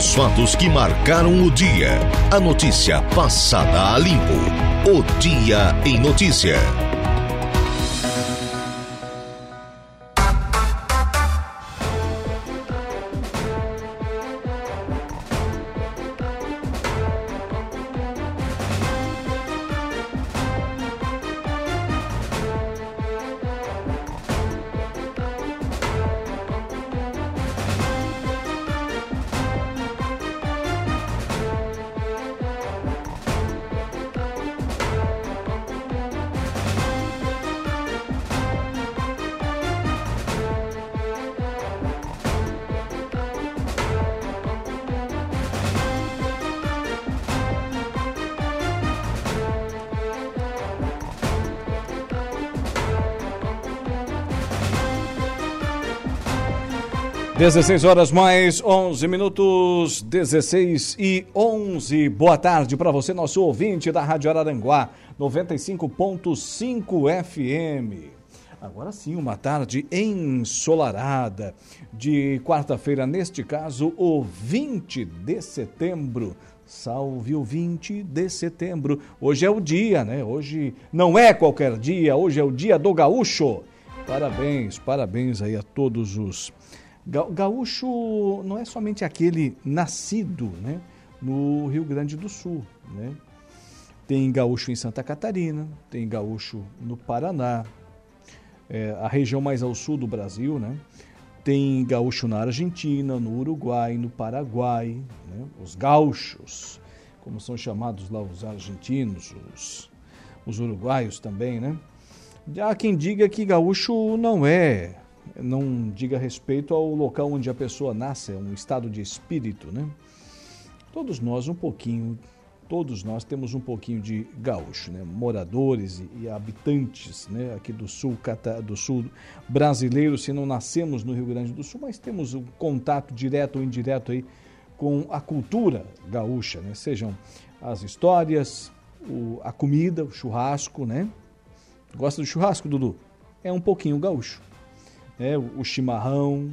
Os fatos que marcaram o dia. A notícia passada a limpo. O Dia em Notícia. 16 horas mais 11 minutos, 16 e 11. Boa tarde para você, nosso ouvinte da Rádio Araranguá, 95.5 FM. Agora sim, uma tarde ensolarada de quarta-feira, neste caso, o 20 de setembro. Salve o 20 de setembro. Hoje é o dia, né? Hoje não é qualquer dia, hoje é o dia do gaúcho. Parabéns, parabéns aí a todos os Gaúcho não é somente aquele nascido né, no Rio Grande do Sul. Né? Tem gaúcho em Santa Catarina, tem gaúcho no Paraná, é, a região mais ao sul do Brasil, né? Tem gaúcho na Argentina, no Uruguai, no Paraguai, né? os gaúchos, como são chamados lá os argentinos, os, os uruguaios também, né? Há quem diga que gaúcho não é não diga respeito ao local onde a pessoa nasce, é um estado de espírito, né? Todos nós um pouquinho, todos nós temos um pouquinho de gaúcho, né? Moradores e, habitantes, né? Aqui do sul, do sul brasileiro, se não nascemos no Rio Grande do Sul, mas temos um contato direto ou indireto aí com a cultura gaúcha, né? Sejam as histórias, o, a comida, o churrasco, né? Gosta do churrasco, Dudu? É um pouquinho gaúcho né, o chimarrão,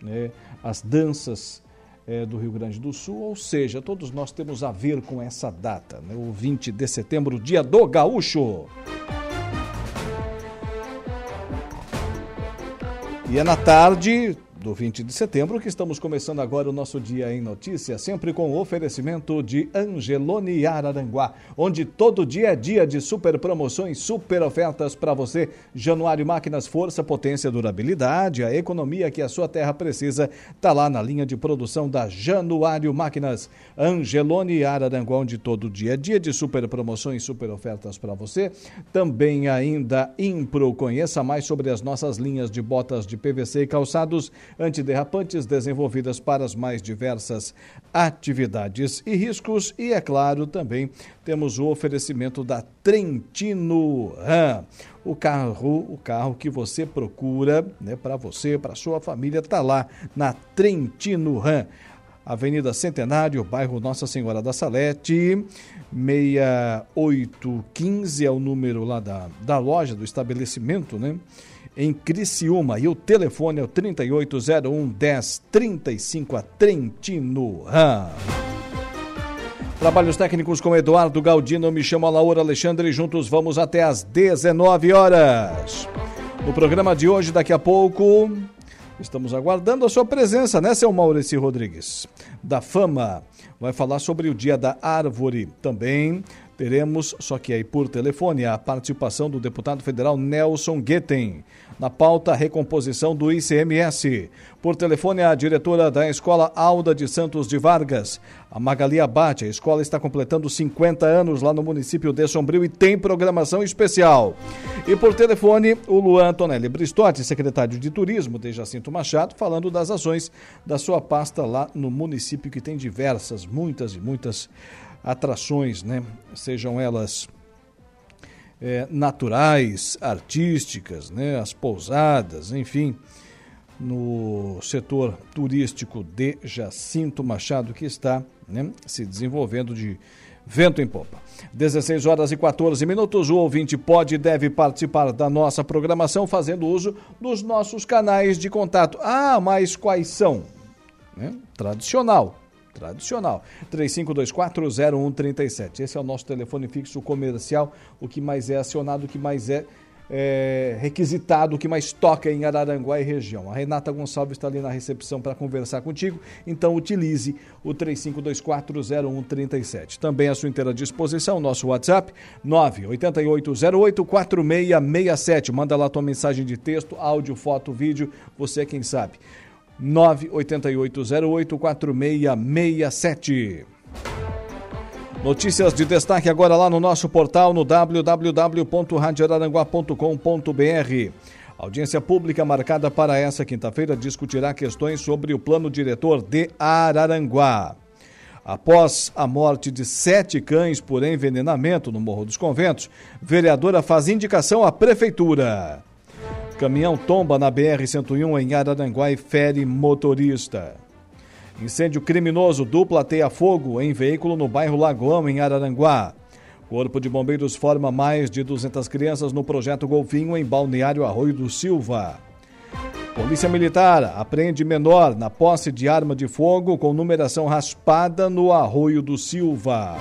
né, as danças é, do Rio Grande do Sul, ou seja, todos nós temos a ver com essa data, né, o 20 de setembro, dia do gaúcho. E é na tarde do 20 de setembro, que estamos começando agora o nosso Dia em Notícia, sempre com o oferecimento de Angelone Araranguá, onde todo dia é dia de super promoções, super ofertas para você. Januário Máquinas, força, potência, durabilidade, a economia que a sua terra precisa, está lá na linha de produção da Januário Máquinas. Angelone Araranguá, onde todo dia é dia de super promoções, super ofertas para você. Também ainda Impro, conheça mais sobre as nossas linhas de botas de PVC e calçados antiderrapantes desenvolvidas para as mais diversas atividades e riscos. E, é claro, também temos o oferecimento da Trentino Ram. O carro, o carro que você procura, né, para você, para sua família, está lá na Trentino Ram. Avenida Centenário, bairro Nossa Senhora da Salete, 6815 é o número lá da, da loja, do estabelecimento, né? Em Criciúma. E o telefone é o 3801 1035 a Trentino Ram. Trabalhos técnicos com Eduardo Galdino, me chamo Laura Alexandre, juntos vamos até às 19 horas. No programa de hoje, daqui a pouco, estamos aguardando a sua presença, né, seu Maurício Rodrigues? Da Fama. Vai falar sobre o Dia da Árvore. Também teremos, só que aí por telefone, a participação do deputado federal Nelson Guetem. Na pauta, recomposição do ICMS. Por telefone, a diretora da Escola Alda de Santos de Vargas, a Magali Abate. A escola está completando 50 anos lá no município de Sombrio e tem programação especial. E por telefone, o Luan Antonelli Bristotti, secretário de Turismo de Jacinto Machado, falando das ações da sua pasta lá no município que tem diversas, muitas e muitas atrações, né? Sejam elas é, naturais, artísticas, né, as pousadas, enfim, no setor turístico de Jacinto Machado, que está né, se desenvolvendo de vento em popa. 16 horas e 14 minutos. O ouvinte pode e deve participar da nossa programação fazendo uso dos nossos canais de contato. Ah, mas quais são? Né? Tradicional tradicional. 35240137. Esse é o nosso telefone fixo comercial, o que mais é acionado, o que mais é é, requisitado que mais toca em Araranguá e região. A Renata Gonçalves está ali na recepção para conversar contigo, então utilize o 35240137. Também à sua inteira disposição, nosso WhatsApp 988084667. Manda lá tua mensagem de texto, áudio, foto, vídeo, você é quem sabe. 988084667. Notícias de destaque agora lá no nosso portal no www.radioraranguá.com.br. Audiência pública marcada para essa quinta-feira discutirá questões sobre o plano diretor de Araranguá. Após a morte de sete cães por envenenamento no Morro dos Conventos, vereadora faz indicação à prefeitura. Caminhão tomba na BR-101 em Araranguá e fere motorista. Incêndio criminoso dupla teia fogo em veículo no bairro Lagoão, em Araranguá. Corpo de Bombeiros forma mais de 200 crianças no projeto Golfinho em Balneário Arroio do Silva. Polícia Militar apreende menor na posse de arma de fogo com numeração raspada no Arroio do Silva.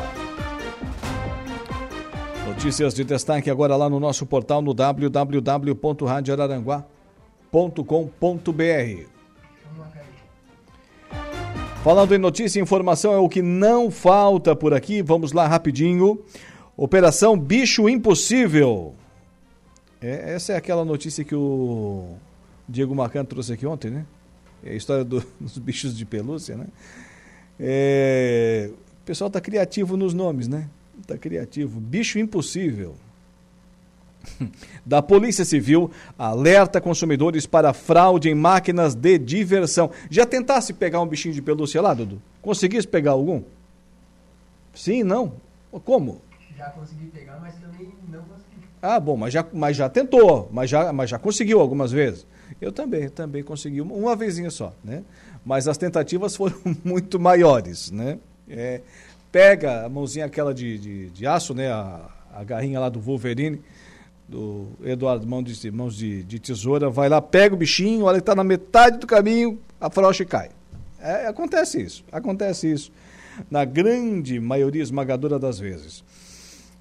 Notícias de destaque agora lá no nosso portal no www.radioararanguá.com.br. Falando em notícia e informação, é o que não falta por aqui. Vamos lá rapidinho. Operação Bicho Impossível. É, essa é aquela notícia que o Diego Macan trouxe aqui ontem, né? É a história do, dos bichos de pelúcia, né? É, o pessoal tá criativo nos nomes, né? Tá criativo. Bicho Impossível da Polícia Civil alerta consumidores para fraude em máquinas de diversão. Já tentasse pegar um bichinho de pelúcia lá, Dudu? Conseguisse pegar algum? Sim, não? Como? Já consegui pegar, mas também não consegui. Ah, bom, mas já, mas já tentou, mas já, mas já conseguiu algumas vezes. Eu também, também consegui uma, uma vezinha só, né? Mas as tentativas foram muito maiores, né? É, pega a mãozinha aquela de, de, de aço, né? A, a garrinha lá do Wolverine, do Eduardo Mãos de, mãos de, de tesoura, vai lá, pega o bichinho, olha que está na metade do caminho, a frocha cai. É, acontece isso, acontece isso na grande maioria esmagadora das vezes.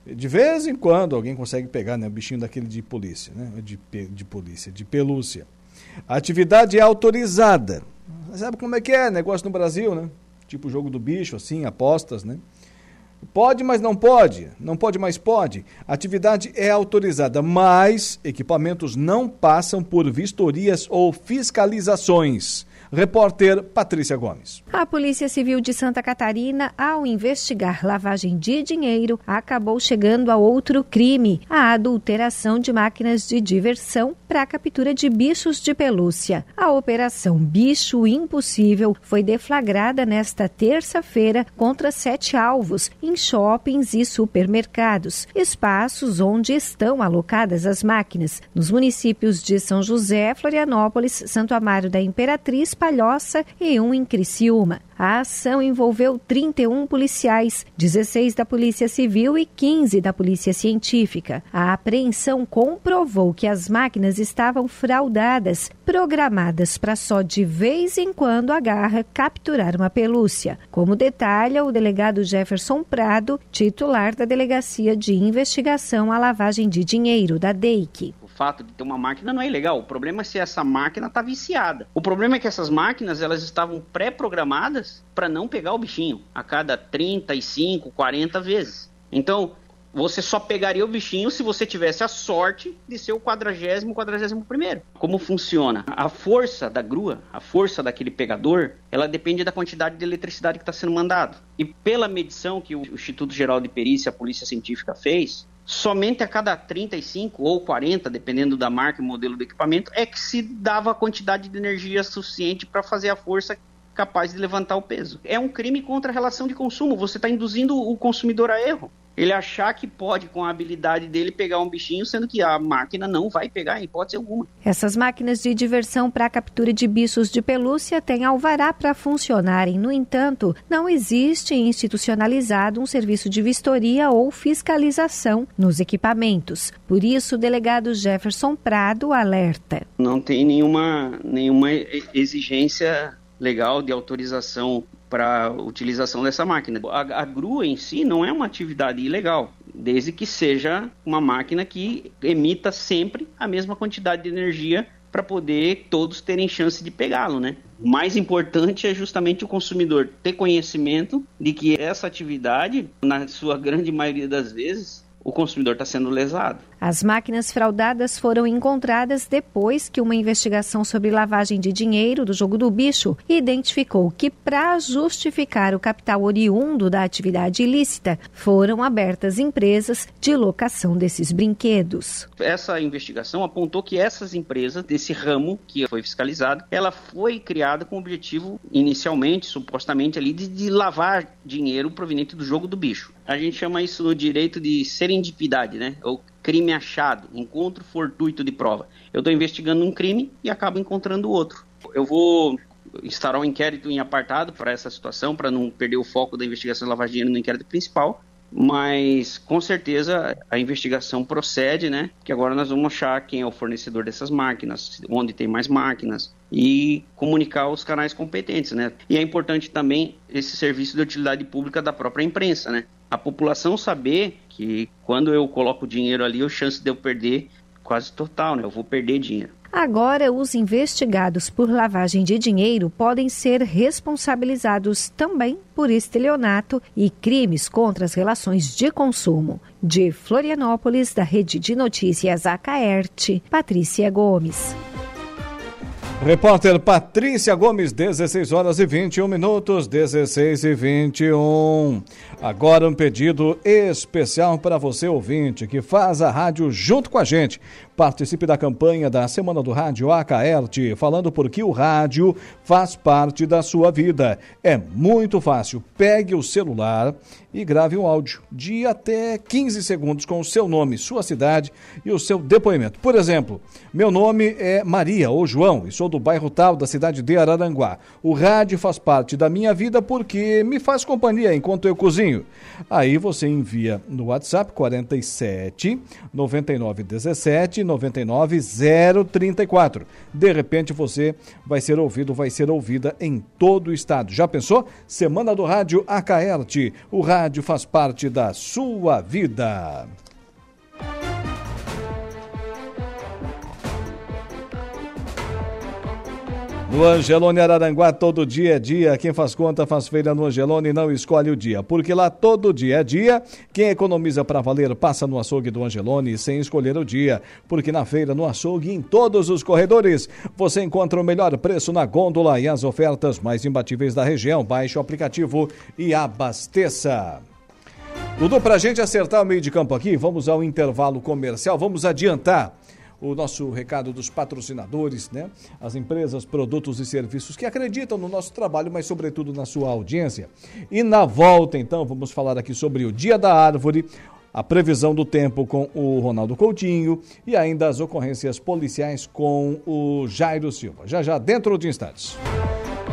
De vez em quando alguém consegue pegar né, o bichinho daquele de polícia, né, de, de polícia, de pelúcia. A atividade é autorizada. Sabe como é que é negócio no Brasil, né? Tipo jogo do bicho, assim, apostas, né? Pode, mas não pode. Não pode, mas pode. Atividade é autorizada, mas equipamentos não passam por vistorias ou fiscalizações. Repórter Patrícia Gomes. A Polícia Civil de Santa Catarina, ao investigar lavagem de dinheiro, acabou chegando a outro crime: a adulteração de máquinas de diversão para a captura de bichos de pelúcia. A operação Bicho Impossível foi deflagrada nesta terça-feira contra sete alvos em shoppings e supermercados, espaços onde estão alocadas as máquinas, nos municípios de São José, Florianópolis, Santo Amaro da Imperatriz, Palhoça e um em Criciúma. A ação envolveu 31 policiais, 16 da Polícia Civil e 15 da Polícia Científica. A apreensão comprovou que as máquinas estavam fraudadas, programadas para só de vez em quando a garra capturar uma pelúcia, como detalha o delegado Jefferson Prado, titular da Delegacia de Investigação à Lavagem de Dinheiro da DEIC fato de ter uma máquina não é ilegal. O problema é se essa máquina está viciada. O problema é que essas máquinas elas estavam pré-programadas para não pegar o bichinho a cada 35, 40 vezes. Então, você só pegaria o bichinho se você tivesse a sorte de ser o quadragésimo, quadragésimo primeiro. Como funciona? A força da grua, a força daquele pegador, ela depende da quantidade de eletricidade que está sendo mandado. E pela medição que o Instituto Geral de Perícia, a Polícia Científica fez, somente a cada 35 ou 40, dependendo da marca e modelo do equipamento, é que se dava a quantidade de energia suficiente para fazer a força capaz de levantar o peso. É um crime contra a relação de consumo, você está induzindo o consumidor a erro ele achar que pode, com a habilidade dele, pegar um bichinho, sendo que a máquina não vai pegar em hipótese alguma. Essas máquinas de diversão para captura de bichos de pelúcia têm alvará para funcionarem. No entanto, não existe institucionalizado um serviço de vistoria ou fiscalização nos equipamentos. Por isso, o delegado Jefferson Prado alerta. Não tem nenhuma, nenhuma exigência legal de autorização para utilização dessa máquina. A, a grua em si não é uma atividade ilegal, desde que seja uma máquina que emita sempre a mesma quantidade de energia para poder todos terem chance de pegá-lo, né? O mais importante é justamente o consumidor ter conhecimento de que essa atividade, na sua grande maioria das vezes, o consumidor está sendo lesado. As máquinas fraudadas foram encontradas depois que uma investigação sobre lavagem de dinheiro do jogo do bicho identificou que, para justificar o capital oriundo da atividade ilícita, foram abertas empresas de locação desses brinquedos. Essa investigação apontou que essas empresas desse ramo que foi fiscalizado, ela foi criada com o objetivo inicialmente, supostamente ali, de, de lavar dinheiro proveniente do jogo do bicho. A gente chama isso no direito de serendipidade, né? Ou crime achado, encontro fortuito de prova. Eu estou investigando um crime e acabo encontrando outro. Eu vou instaurar um inquérito em apartado para essa situação, para não perder o foco da investigação de lavagem de dinheiro no inquérito principal. Mas com certeza a investigação procede, né? Que agora nós vamos achar quem é o fornecedor dessas máquinas, onde tem mais máquinas e comunicar os canais competentes, né? E é importante também esse serviço de utilidade pública da própria imprensa, né? A população saber que quando eu coloco dinheiro ali, a chance de eu perder quase total, né? Eu vou perder dinheiro. Agora, os investigados por lavagem de dinheiro podem ser responsabilizados também por estelionato e crimes contra as relações de consumo. De Florianópolis, da Rede de Notícias Acaerte, Patrícia Gomes. Repórter Patrícia Gomes, 16 horas e 21 minutos, 16 e 21. Agora um pedido especial para você, ouvinte, que faz a rádio junto com a gente. Participe da campanha da Semana do Rádio Acaerte, falando porque o rádio faz parte da sua vida. É muito fácil. Pegue o celular e grave um áudio de até 15 segundos com o seu nome, sua cidade e o seu depoimento. Por exemplo, meu nome é Maria ou João e sou do bairro tal da cidade de Araranguá. O rádio faz parte da minha vida porque me faz companhia enquanto eu cozinho. Aí você envia no WhatsApp 47 99 17 99 034. De repente você vai ser ouvido, vai ser ouvida em todo o estado. Já pensou? Semana do Rádio Acaerte. O rádio faz parte da sua vida. No Angelone Araranguá, todo dia é dia. Quem faz conta faz feira no Angelone e não escolhe o dia. Porque lá todo dia é dia. Quem economiza para valer passa no açougue do Angelone sem escolher o dia. Porque na feira, no açougue, em todos os corredores, você encontra o melhor preço na gôndola e as ofertas mais imbatíveis da região. Baixe o aplicativo e abasteça. Dudu, para a gente acertar o meio de campo aqui, vamos ao intervalo comercial, vamos adiantar o nosso recado dos patrocinadores, né? As empresas, produtos e serviços que acreditam no nosso trabalho, mas sobretudo na sua audiência. E na volta, então, vamos falar aqui sobre o Dia da Árvore, a previsão do tempo com o Ronaldo Coutinho e ainda as ocorrências policiais com o Jairo Silva. Já já dentro de instantes.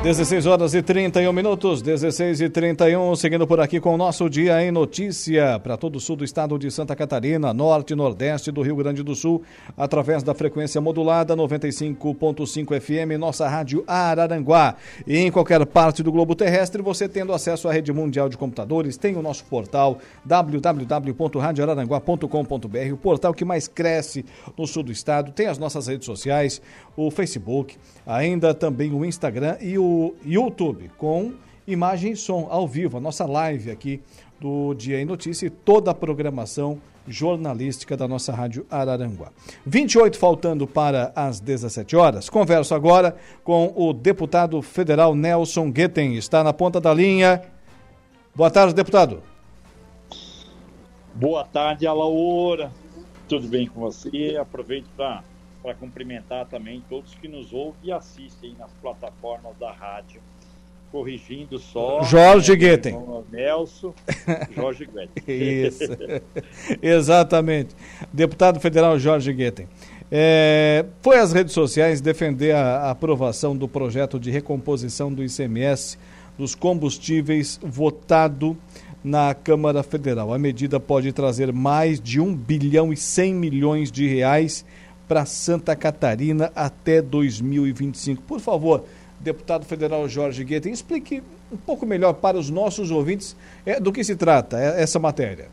16 horas e 31 minutos, 16 e 31, seguindo por aqui com o nosso Dia em Notícia para todo o sul do estado de Santa Catarina, norte e nordeste do Rio Grande do Sul, através da frequência modulada 95.5 FM, nossa rádio Araranguá. E em qualquer parte do globo terrestre, você tendo acesso à rede mundial de computadores, tem o nosso portal www.radioararanguá.com.br, o portal que mais cresce no sul do estado, tem as nossas redes sociais, o Facebook, ainda também o Instagram e o YouTube com imagem e som ao vivo, a nossa live aqui do Dia em Notícia e toda a programação jornalística da nossa rádio Araranguá. 28 faltando para as 17 horas. Converso agora com o deputado federal Nelson Guetem. Está na ponta da linha. Boa tarde, deputado. Boa tarde, Alaura. Tudo bem com você? Aproveito para para cumprimentar também todos que nos ouvem e assistem nas plataformas da rádio. Corrigindo só. Jorge né, Guetem. Nelson, Jorge Guetem. Isso. Exatamente. Deputado federal Jorge Guetem. É, foi às redes sociais defender a, a aprovação do projeto de recomposição do ICMS dos combustíveis votado na Câmara Federal. A medida pode trazer mais de 1 bilhão e 100 milhões de reais para Santa Catarina até 2025. Por favor, deputado federal Jorge Guetta. Explique um pouco melhor para os nossos ouvintes é, do que se trata é, essa matéria.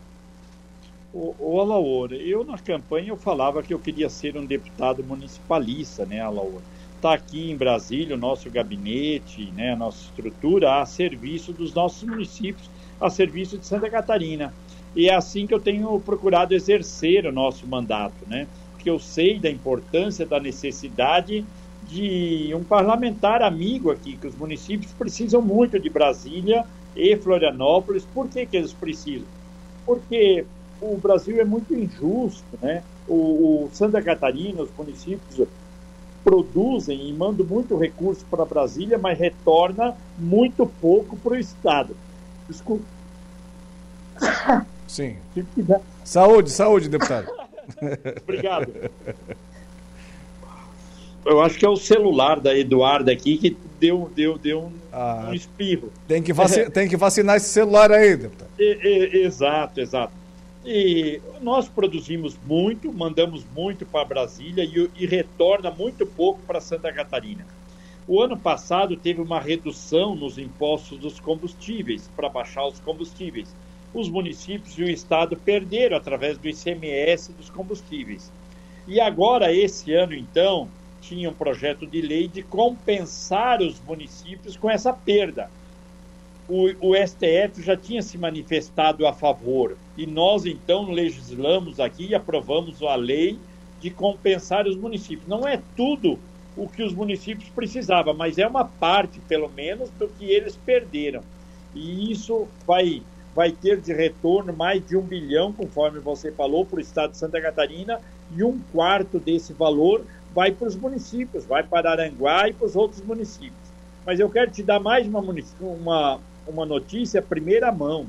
O, o Alaor, eu na campanha eu falava que eu queria ser um deputado municipalista, né, Alaor? Está aqui em Brasília o nosso gabinete, né, a nossa estrutura a serviço dos nossos municípios, a serviço de Santa Catarina. E é assim que eu tenho procurado exercer o nosso mandato, né? Porque eu sei da importância, da necessidade de um parlamentar amigo aqui, que os municípios precisam muito de Brasília e Florianópolis. Por que, que eles precisam? Porque o Brasil é muito injusto, né? O, o Santa Catarina, os municípios produzem e mandam muito recurso para Brasília, mas retorna muito pouco para o Estado. Desculpa. Sim. Saúde, saúde, deputado. Obrigado. Eu acho que é o celular da Eduarda aqui que deu, deu, deu um, ah, um espirro. Tem que, vacinar, tem que vacinar esse celular aí, deputado. exato, exato. E nós produzimos muito, mandamos muito para Brasília e, e retorna muito pouco para Santa Catarina. O ano passado teve uma redução nos impostos dos combustíveis, para baixar os combustíveis os municípios e o Estado perderam através do ICMS dos combustíveis. E agora, esse ano, então, tinha um projeto de lei de compensar os municípios com essa perda. O, o, STF já tinha se manifestado a favor e nós então legislamos aqui e aprovamos a lei de compensar os municípios. Não é tudo o que os municípios precisavam, mas é uma parte, pelo menos, do que eles perderam. E isso vai vai ter de retorno mais de um bilhão, conforme você falou, para o estado de Santa Catarina, e um quarto desse valor vai para os municípios, vai para Aranguá e para os outros municípios. Mas eu quero te dar mais uma, uma, uma notícia primeira mão.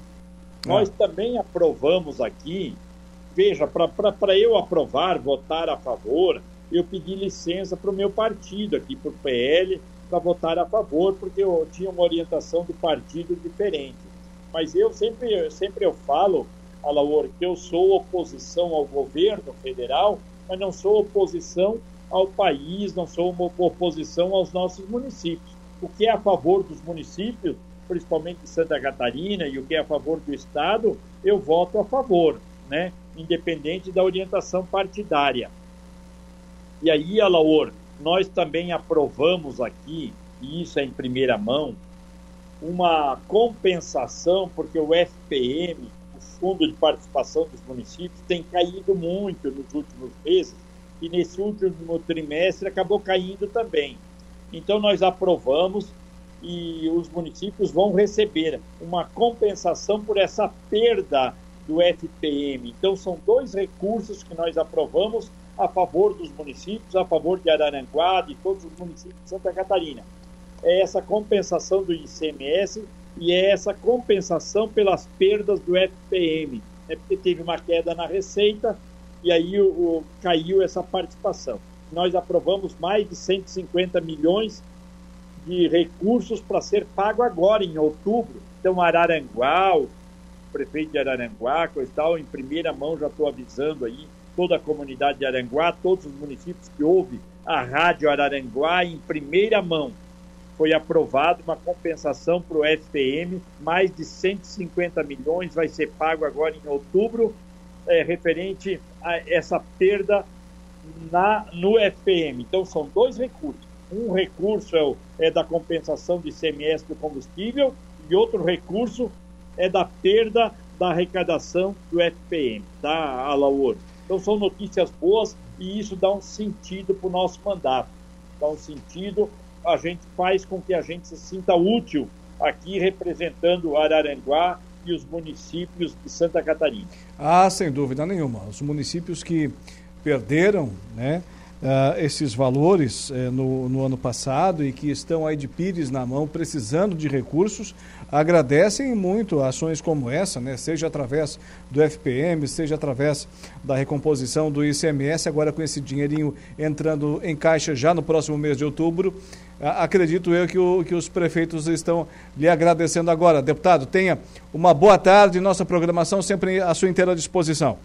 Ah. Nós também aprovamos aqui, veja, para eu aprovar, votar a favor, eu pedi licença para o meu partido aqui, para o PL, para votar a favor, porque eu tinha uma orientação do partido diferente. Mas eu sempre, sempre eu falo, Alaor, que eu sou oposição ao governo federal, mas não sou oposição ao país, não sou uma oposição aos nossos municípios. O que é a favor dos municípios, principalmente Santa Catarina, e o que é a favor do Estado, eu voto a favor, né? independente da orientação partidária. E aí, Alaor, nós também aprovamos aqui, e isso é em primeira mão, uma compensação, porque o FPM, o Fundo de Participação dos Municípios, tem caído muito nos últimos meses e nesse último trimestre acabou caindo também. Então, nós aprovamos e os municípios vão receber uma compensação por essa perda do FPM. Então, são dois recursos que nós aprovamos a favor dos municípios, a favor de Araranguá, de todos os municípios de Santa Catarina é essa compensação do ICMS e é essa compensação pelas perdas do FPM, é porque teve uma queda na receita e aí o, o, caiu essa participação. Nós aprovamos mais de 150 milhões de recursos para ser pago agora, em outubro. Então, Araranguá, o prefeito de Araranguá, coisa tal, em primeira mão já estou avisando aí toda a comunidade de Aranguá, todos os municípios que ouvem a Rádio Araranguá em primeira mão foi aprovado uma compensação para o FPM, mais de 150 milhões vai ser pago agora em outubro, é, referente a essa perda na, no FPM. Então, são dois recursos. Um recurso é, o, é da compensação de ICMS do combustível e outro recurso é da perda da arrecadação do FPM, tá, Alaor? Então, são notícias boas e isso dá um sentido para o nosso mandato. Dá um sentido a gente faz com que a gente se sinta útil aqui representando Araranguá e os municípios de Santa Catarina. Ah, sem dúvida nenhuma. Os municípios que perderam, né? Uh, esses valores uh, no, no, ano passado e que estão aí de pires na mão, precisando de recursos, agradecem muito ações como essa, né? seja através do FPM, seja através da recomposição do ICMS, agora com esse dinheirinho entrando em caixa já no próximo mês de outubro. Acredito eu que, o, que os prefeitos estão lhe agradecendo agora. Deputado, tenha uma boa tarde, nossa programação sempre à sua inteira disposição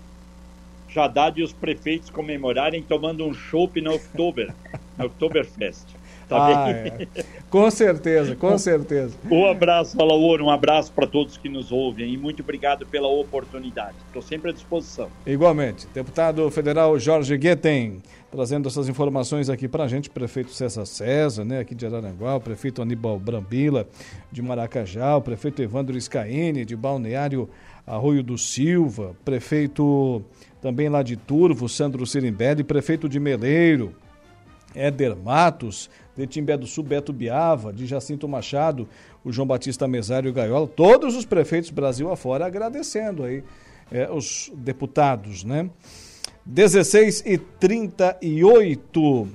já dá de os prefeitos comemorarem tomando um chopp na Oktober, na Oktoberfest. Tá ah, é. Com certeza, com certeza. Um abraço, Alaor, um abraço para todos que nos ouvem e muito obrigado pela oportunidade. Estou sempre à disposição. Igualmente. Deputado federal Jorge Guetem, trazendo essas informações aqui para a gente, prefeito César César, né, aqui de Araranguá, o prefeito Aníbal Brambila, de Maracajá, o prefeito Evandro Scaini, de Balneário Arroio do Silva, prefeito também lá de Turvo, Sandro Sirimbelli, prefeito de Meleiro, Éder Matos, de Timbé do Sul, Beto Biava, de Jacinto Machado, o João Batista Mesário Gaiola, todos os prefeitos Brasil afora agradecendo aí é, os deputados, né? 16 e 38.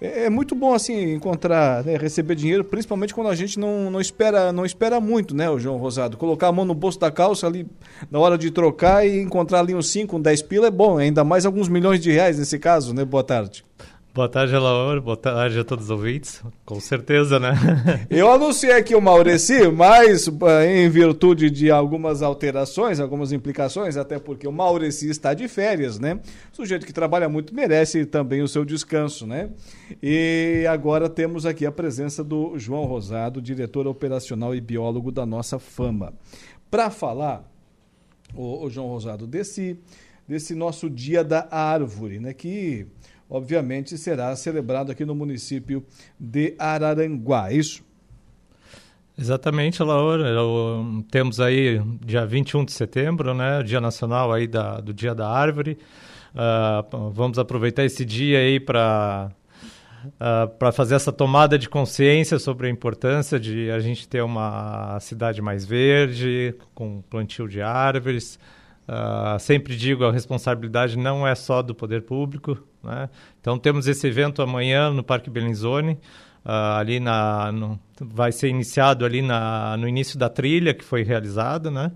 É, é muito bom assim encontrar, né, receber dinheiro, principalmente quando a gente não, não espera não espera muito, né, o João Rosado? Colocar a mão no bolso da calça ali na hora de trocar e encontrar ali uns 5, um 10 pila é bom, ainda mais alguns milhões de reais nesse caso, né? Boa tarde. Boa tarde, Laura. Boa tarde a todos os ouvintes. Com certeza, né? Eu anunciei aqui o Maureci, mas eh, em virtude de algumas alterações, algumas implicações, até porque o Maureci está de férias, né? O sujeito que trabalha muito merece também o seu descanso, né? E agora temos aqui a presença do João Rosado, diretor operacional e biólogo da nossa fama. Para falar, o, o João Rosado, desse, desse nosso Dia da Árvore, né? Que obviamente, será celebrado aqui no município de Araranguá, é isso? Exatamente, Laura. Temos aí dia 21 de setembro, né, Dia Nacional aí da, do Dia da Árvore. Uh, vamos aproveitar esse dia aí para uh, ah, para fazer essa tomada de consciência sobre a importância de a gente ter uma cidade mais verde, com plantio de árvores. Uh, sempre digo, a responsabilidade não é só do poder público. Né? Então temos esse evento amanhã no Parque Bellinzone, uh, ali na, no, vai ser iniciado ali na, no início da trilha que foi realizada, né?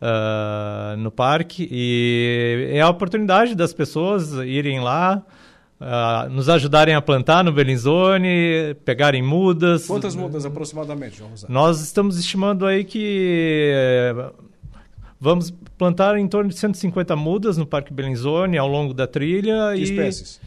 Uh, no parque e é a oportunidade das pessoas irem lá, Uh, nos ajudarem a plantar no Bellinzone, pegarem mudas. Quantas mudas aproximadamente, João Nós estamos estimando aí que Vamos plantar em torno de 150 mudas no Parque Bellinzone ao longo da trilha. Que e... espécies?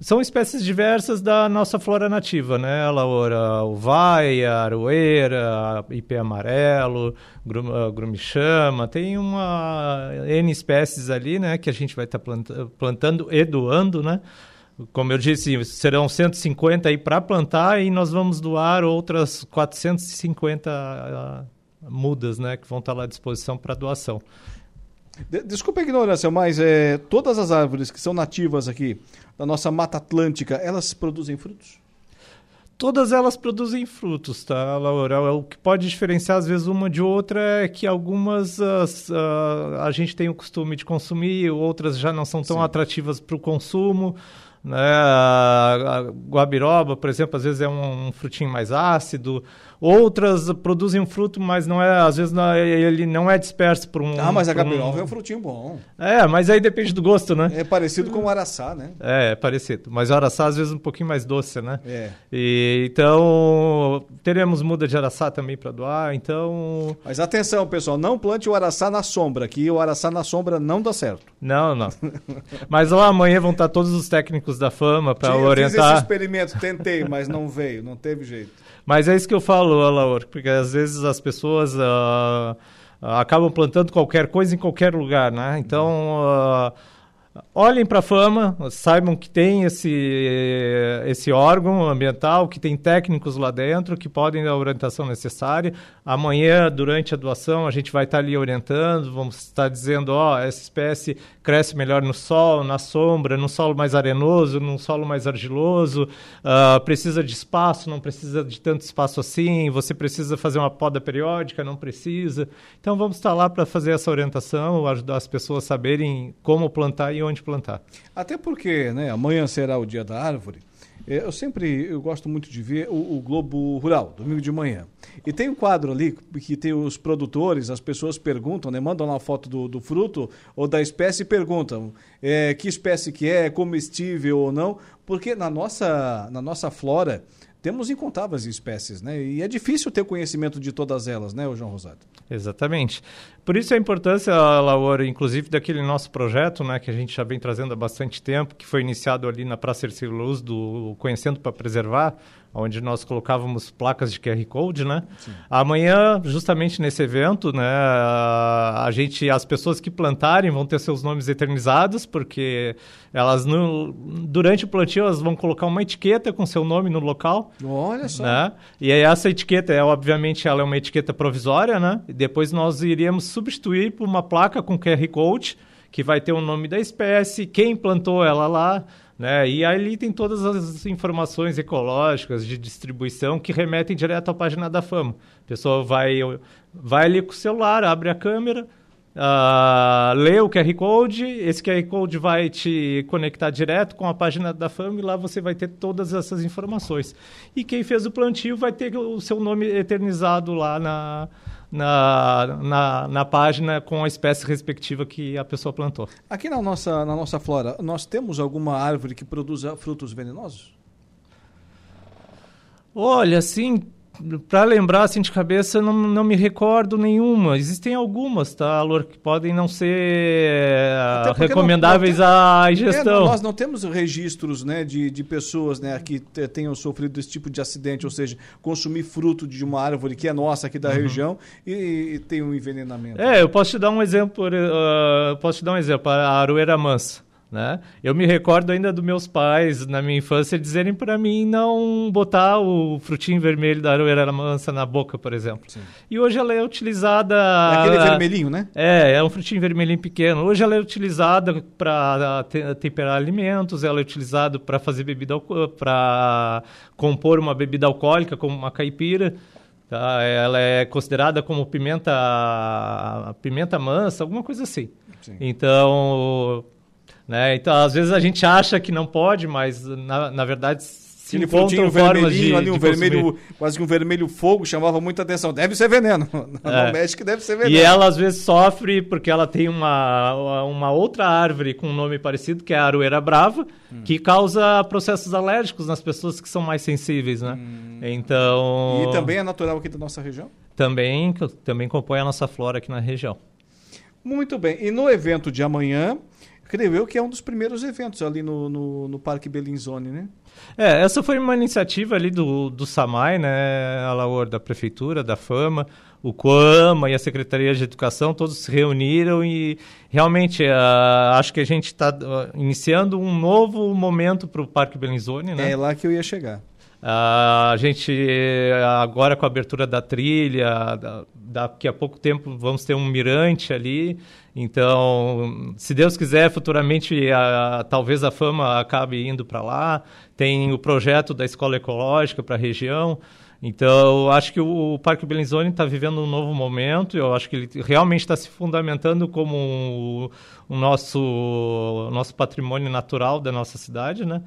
São espécies diversas da nossa flora nativa, né? Laura, uvaia, aroeira, ipê amarelo, ah, grumichama, tem uma N espécies ali, né? Que a gente vai estar tá plantando e doando, né? Como eu disse, serão 150 aí para plantar e nós vamos doar outras 450 mudas, né, que vão estar lá à disposição para doação. Desculpa a ignorância, mas é, todas as árvores que são nativas aqui da nossa Mata Atlântica, elas produzem frutos? Todas elas produzem frutos, tá, Laura? O que pode diferenciar, às vezes, uma de outra é que algumas uh, uh, a gente tem o costume de consumir, outras já não são tão Sim. atrativas para o consumo. Né? A, a guabiroba, por exemplo, às vezes é um, um frutinho mais ácido. Outras produzem fruto, mas não é, às vezes não, é, ele não é disperso por um. Ah, mas a gabiroba um... é um frutinho bom. É, mas aí depende do gosto, né? É parecido com o araçá, né? É, é parecido. Mas o araçá às vezes um pouquinho mais doce, né? É. E, então, teremos muda de araçá também para doar, então. Mas atenção, pessoal, não plante o araçá na sombra, que o araçá na sombra não dá certo. Não, não. mas lá amanhã vão estar todos os técnicos da fama para orientar. Eu fiz esse experimento, tentei, mas não veio, não teve jeito. Mas é isso que eu falo, Alaor, porque às vezes as pessoas uh, acabam plantando qualquer coisa em qualquer lugar, né? Então, uh, olhem para a fama, saibam que tem esse, esse órgão ambiental, que tem técnicos lá dentro que podem dar a orientação necessária. Amanhã, durante a doação, a gente vai estar ali orientando, vamos estar dizendo, ó, oh, essa espécie cresce melhor no sol, na sombra, num solo mais arenoso, num solo mais argiloso, uh, precisa de espaço, não precisa de tanto espaço assim, você precisa fazer uma poda periódica, não precisa. Então vamos estar lá para fazer essa orientação, ajudar as pessoas a saberem como plantar e onde plantar. Até porque, né, amanhã será o dia da árvore, eu sempre eu gosto muito de ver o, o, Globo Rural, domingo de manhã. E tem um quadro ali que tem os produtores, as pessoas perguntam, né? Mandam lá a foto do, do fruto ou da espécie e perguntam é, que espécie que é, comestível ou não, porque na nossa, na nossa flora temos incontáveis espécies, né? E é difícil ter conhecimento de todas elas, né, João Rosado? Exatamente. Por isso a importância, Laura, inclusive daquele nosso projeto, né, que a gente já vem trazendo há bastante tempo, que foi iniciado ali na Praça Ercílio Luz, do Conhecendo para Preservar, onde nós colocávamos placas de QR Code, né? Sim. Amanhã, justamente nesse evento, né, a gente, as pessoas que plantarem vão ter seus nomes eternizados, porque elas no, durante o plantio elas vão colocar uma etiqueta com seu nome no local. Olha só. Né? E aí essa etiqueta é, obviamente, ela é uma etiqueta provisória, né? E depois nós iríamos substituir por uma placa com QR Code que vai ter o nome da espécie, quem plantou ela lá, né? E ali tem todas as informações ecológicas de distribuição que remetem direto à página da Fama. A pessoa vai, vai ali com o celular, abre a câmera, uh, lê o QR Code, esse QR Code vai te conectar direto com a página da Fama e lá você vai ter todas essas informações. E quem fez o plantio vai ter o seu nome eternizado lá na, na, na, na, página com a espécie respectiva que a pessoa plantou. Aqui na nossa, na nossa flora, nós temos alguma árvore que produza frutos venenosos? Olha, sim, para lembrar assim de cabeça, não, não me recordo nenhuma. Existem algumas, tá, Lor, que podem não ser recomendáveis não, não tem, à ingestão. É, nós não temos registros né, de, de pessoas né, que tenham sofrido esse tipo de acidente, ou seja, consumir fruto de uma árvore que é nossa aqui da uhum. região e, e, tem um envenenamento. É, eu posso te dar um exemplo, uh, posso te dar um exemplo, a aroeira mansa. Né? Eu me recordo ainda dos meus pais, na minha infância, dizerem para mim não botar o frutinho vermelho da aroeira mansa na boca, por exemplo. Sim. E hoje ela é utilizada... É aquele vermelhinho, né? É, é um frutinho vermelhinho pequeno. Hoje ela é utilizada para temperar alimentos, ela é utilizada para fazer bebida, para compor uma bebida alcoólica, como uma caipira. Tá? Ela é considerada como pimenta, pimenta mansa, alguma coisa assim. Sim. Então, né? Então, às vezes a gente acha que não pode, mas na, na verdade se Aquele encontram formas de, ali, um de vermelho, quase que um vermelho fogo, chamava muita atenção. Deve ser veneno. É. No México deve ser veneno. E ela às vezes sofre porque ela tem uma, uma outra árvore com um nome parecido, que é a aroeira brava, hum. que causa processos alérgicos nas pessoas que são mais sensíveis, né? Hum. Então... E também é natural aqui da nossa região? Também, também compõe a nossa flora aqui na região. Muito bem. E no evento de amanhã, creio eu que é um dos primeiros eventos ali no, no, no Parque Belinzone, né? É, essa foi uma iniciativa ali do, do SAMAI, né, Alaor, da Prefeitura, da FAMA, o COAMA e a Secretaria de Educação, todos se reuniram e realmente uh, acho que a gente está uh, iniciando um novo momento para o Parque Belinzone, né? É lá que eu ia chegar. Uh, a gente, agora com a abertura da trilha, da, daqui a pouco tempo vamos ter um mirante ali. Então, se Deus quiser, futuramente a, talvez a fama acabe indo para lá. Tem o projeto da escola ecológica para a região. Então, acho que o, Parque Belenzoni está vivendo um novo momento. Eu acho que ele realmente está se fundamentando como o, nosso, nosso patrimônio natural da nossa cidade, né?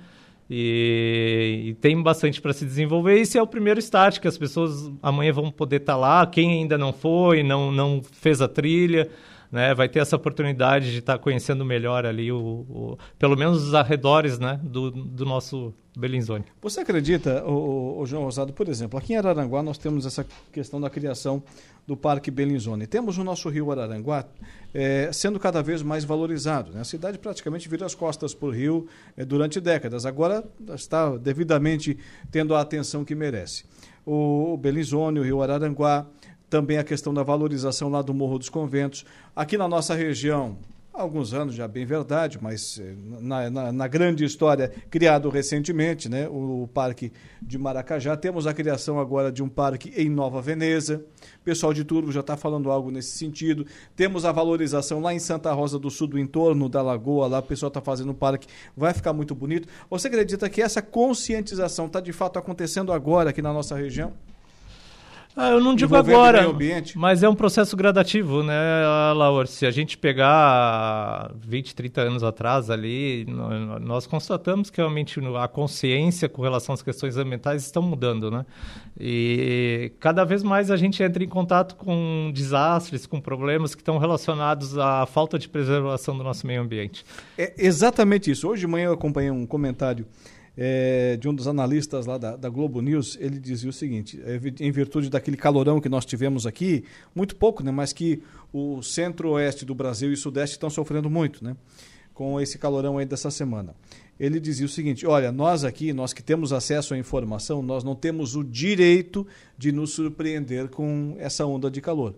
E, e, tem bastante para se desenvolver. Esse é o primeiro start que as pessoas amanhã vão poder estar tá lá. Quem ainda não foi, não, não fez a trilha, né, vai ter essa oportunidade de estar tá conhecendo melhor ali, o, o, pelo menos os arredores né, do, do nosso Belinzone. Você acredita, o, o, João Rosado, por exemplo, aqui em Araranguá nós temos essa questão da criação do Parque Belinzone. Temos o nosso rio Araranguá é, sendo cada vez mais valorizado. Né? A cidade praticamente vira as costas para o rio é, durante décadas. Agora está devidamente tendo a atenção que merece. O, o Belinzone, o rio Araranguá, também a questão da valorização lá do Morro dos Conventos. Aqui na nossa região, há alguns anos já bem verdade, mas eh, na, na, na, grande história, criado recentemente, né, o Parque de Maracajá. Temos a criação agora de um parque em Nova Veneza. O pessoal de Turvo já está falando algo nesse sentido. Temos a valorização lá em Santa Rosa do Sul, do entorno da lagoa, lá o pessoal está fazendo um parque, vai ficar muito bonito. Você acredita que essa conscientização está de fato acontecendo agora aqui na nossa região? Ah, eu não digo agora, mas é um processo gradativo, né, Laura? Se a gente pegar 20, 30 anos atrás ali, nós constatamos que realmente a consciência com relação às questões ambientais estão mudando, né? E cada vez mais a gente entra em contato com desastres, com problemas que estão relacionados à falta de preservação do nosso meio ambiente. É exatamente isso. Hoje de manhã eu acompanhei um comentário é, de um dos analistas lá da, da, Globo News, ele dizia o seguinte, é, em virtude daquele calorão que nós tivemos aqui, muito pouco, né, mas que o centro-oeste do Brasil e sudeste estão sofrendo muito, né? com esse calorão aí dessa semana. Ele dizia o seguinte: olha, nós aqui, nós que temos acesso à informação, nós não temos o direito de nos surpreender com essa onda de calor.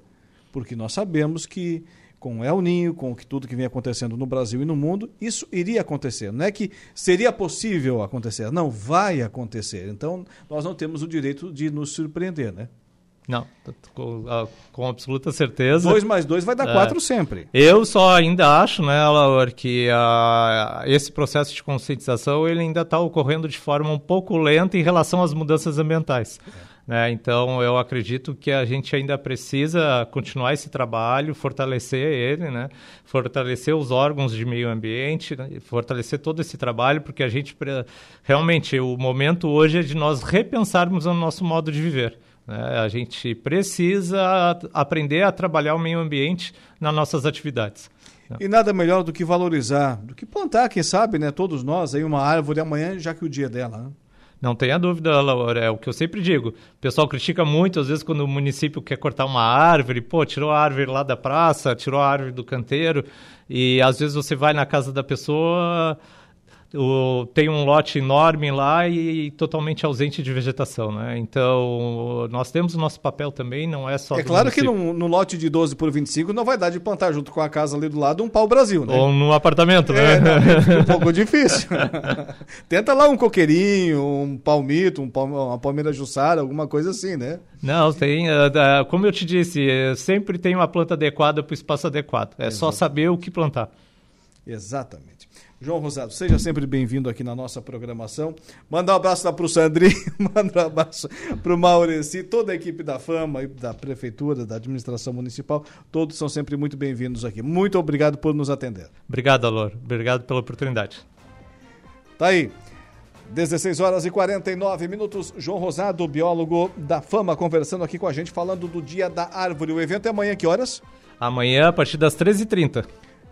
Porque nós sabemos que com El Ninho, com que tudo que vem acontecendo no Brasil e no mundo, isso iria acontecer. Não é que seria possível acontecer, não, vai acontecer. Então, nós não temos o direito de nos surpreender, né? Não, com, com absoluta certeza. Dois mais dois vai dar é, quatro sempre. Eu só ainda acho, né, Laura, que uh, esse processo de conscientização ele ainda está ocorrendo de forma um pouco lenta em relação às mudanças ambientais. É. Né? Então, eu acredito que a gente ainda precisa continuar esse trabalho, fortalecer ele, né? fortalecer os órgãos de meio ambiente, né? fortalecer todo esse trabalho, porque a gente realmente o momento hoje é de nós repensarmos o nosso modo de viver. Né? A gente precisa aprender a trabalhar o meio ambiente nas nossas atividades. E nada melhor do que valorizar, do que plantar, quem sabe, né, todos nós, aí uma árvore amanhã, já que o dia é dela. Né? Não tenha dúvida, Laura, é o que eu sempre digo. O pessoal critica muito, às vezes, quando o município quer cortar uma árvore, pô, tirou a árvore lá da praça, tirou a árvore do canteiro, e às vezes você vai na casa da pessoa, o, tem um lote enorme lá e, e, totalmente ausente de vegetação, né? Então, nós temos o nosso papel também, não é só... É claro município. que no, lote de 12 por 25 não vai dar de plantar junto com a casa ali do lado um pau-brasil, né? Ou num apartamento, né? É, não, fica um pouco difícil. Tenta lá um coqueirinho, um palmito, um palme, uma palmeira jussara, alguma coisa assim, né? Não, tem... Uh, como eu te disse, sempre tem uma planta adequada para o espaço adequado. É Exato. só saber o que plantar. Exatamente. João Rosado, seja sempre bem-vindo aqui na nossa programação. Manda um abraço lá para o Sandrinho, manda um abraço para o Maureci, toda a equipe da Fama, da Prefeitura, da Administração Municipal, todos são sempre muito bem-vindos aqui. Muito obrigado por nos atender. Obrigado, Alor. Obrigado pela oportunidade. Tá aí. 16 horas e 49 minutos. João Rosado, biólogo da Fama, conversando aqui com a gente, falando do Dia da Árvore. O evento é amanhã, que horas? Amanhã, a partir das 13h30.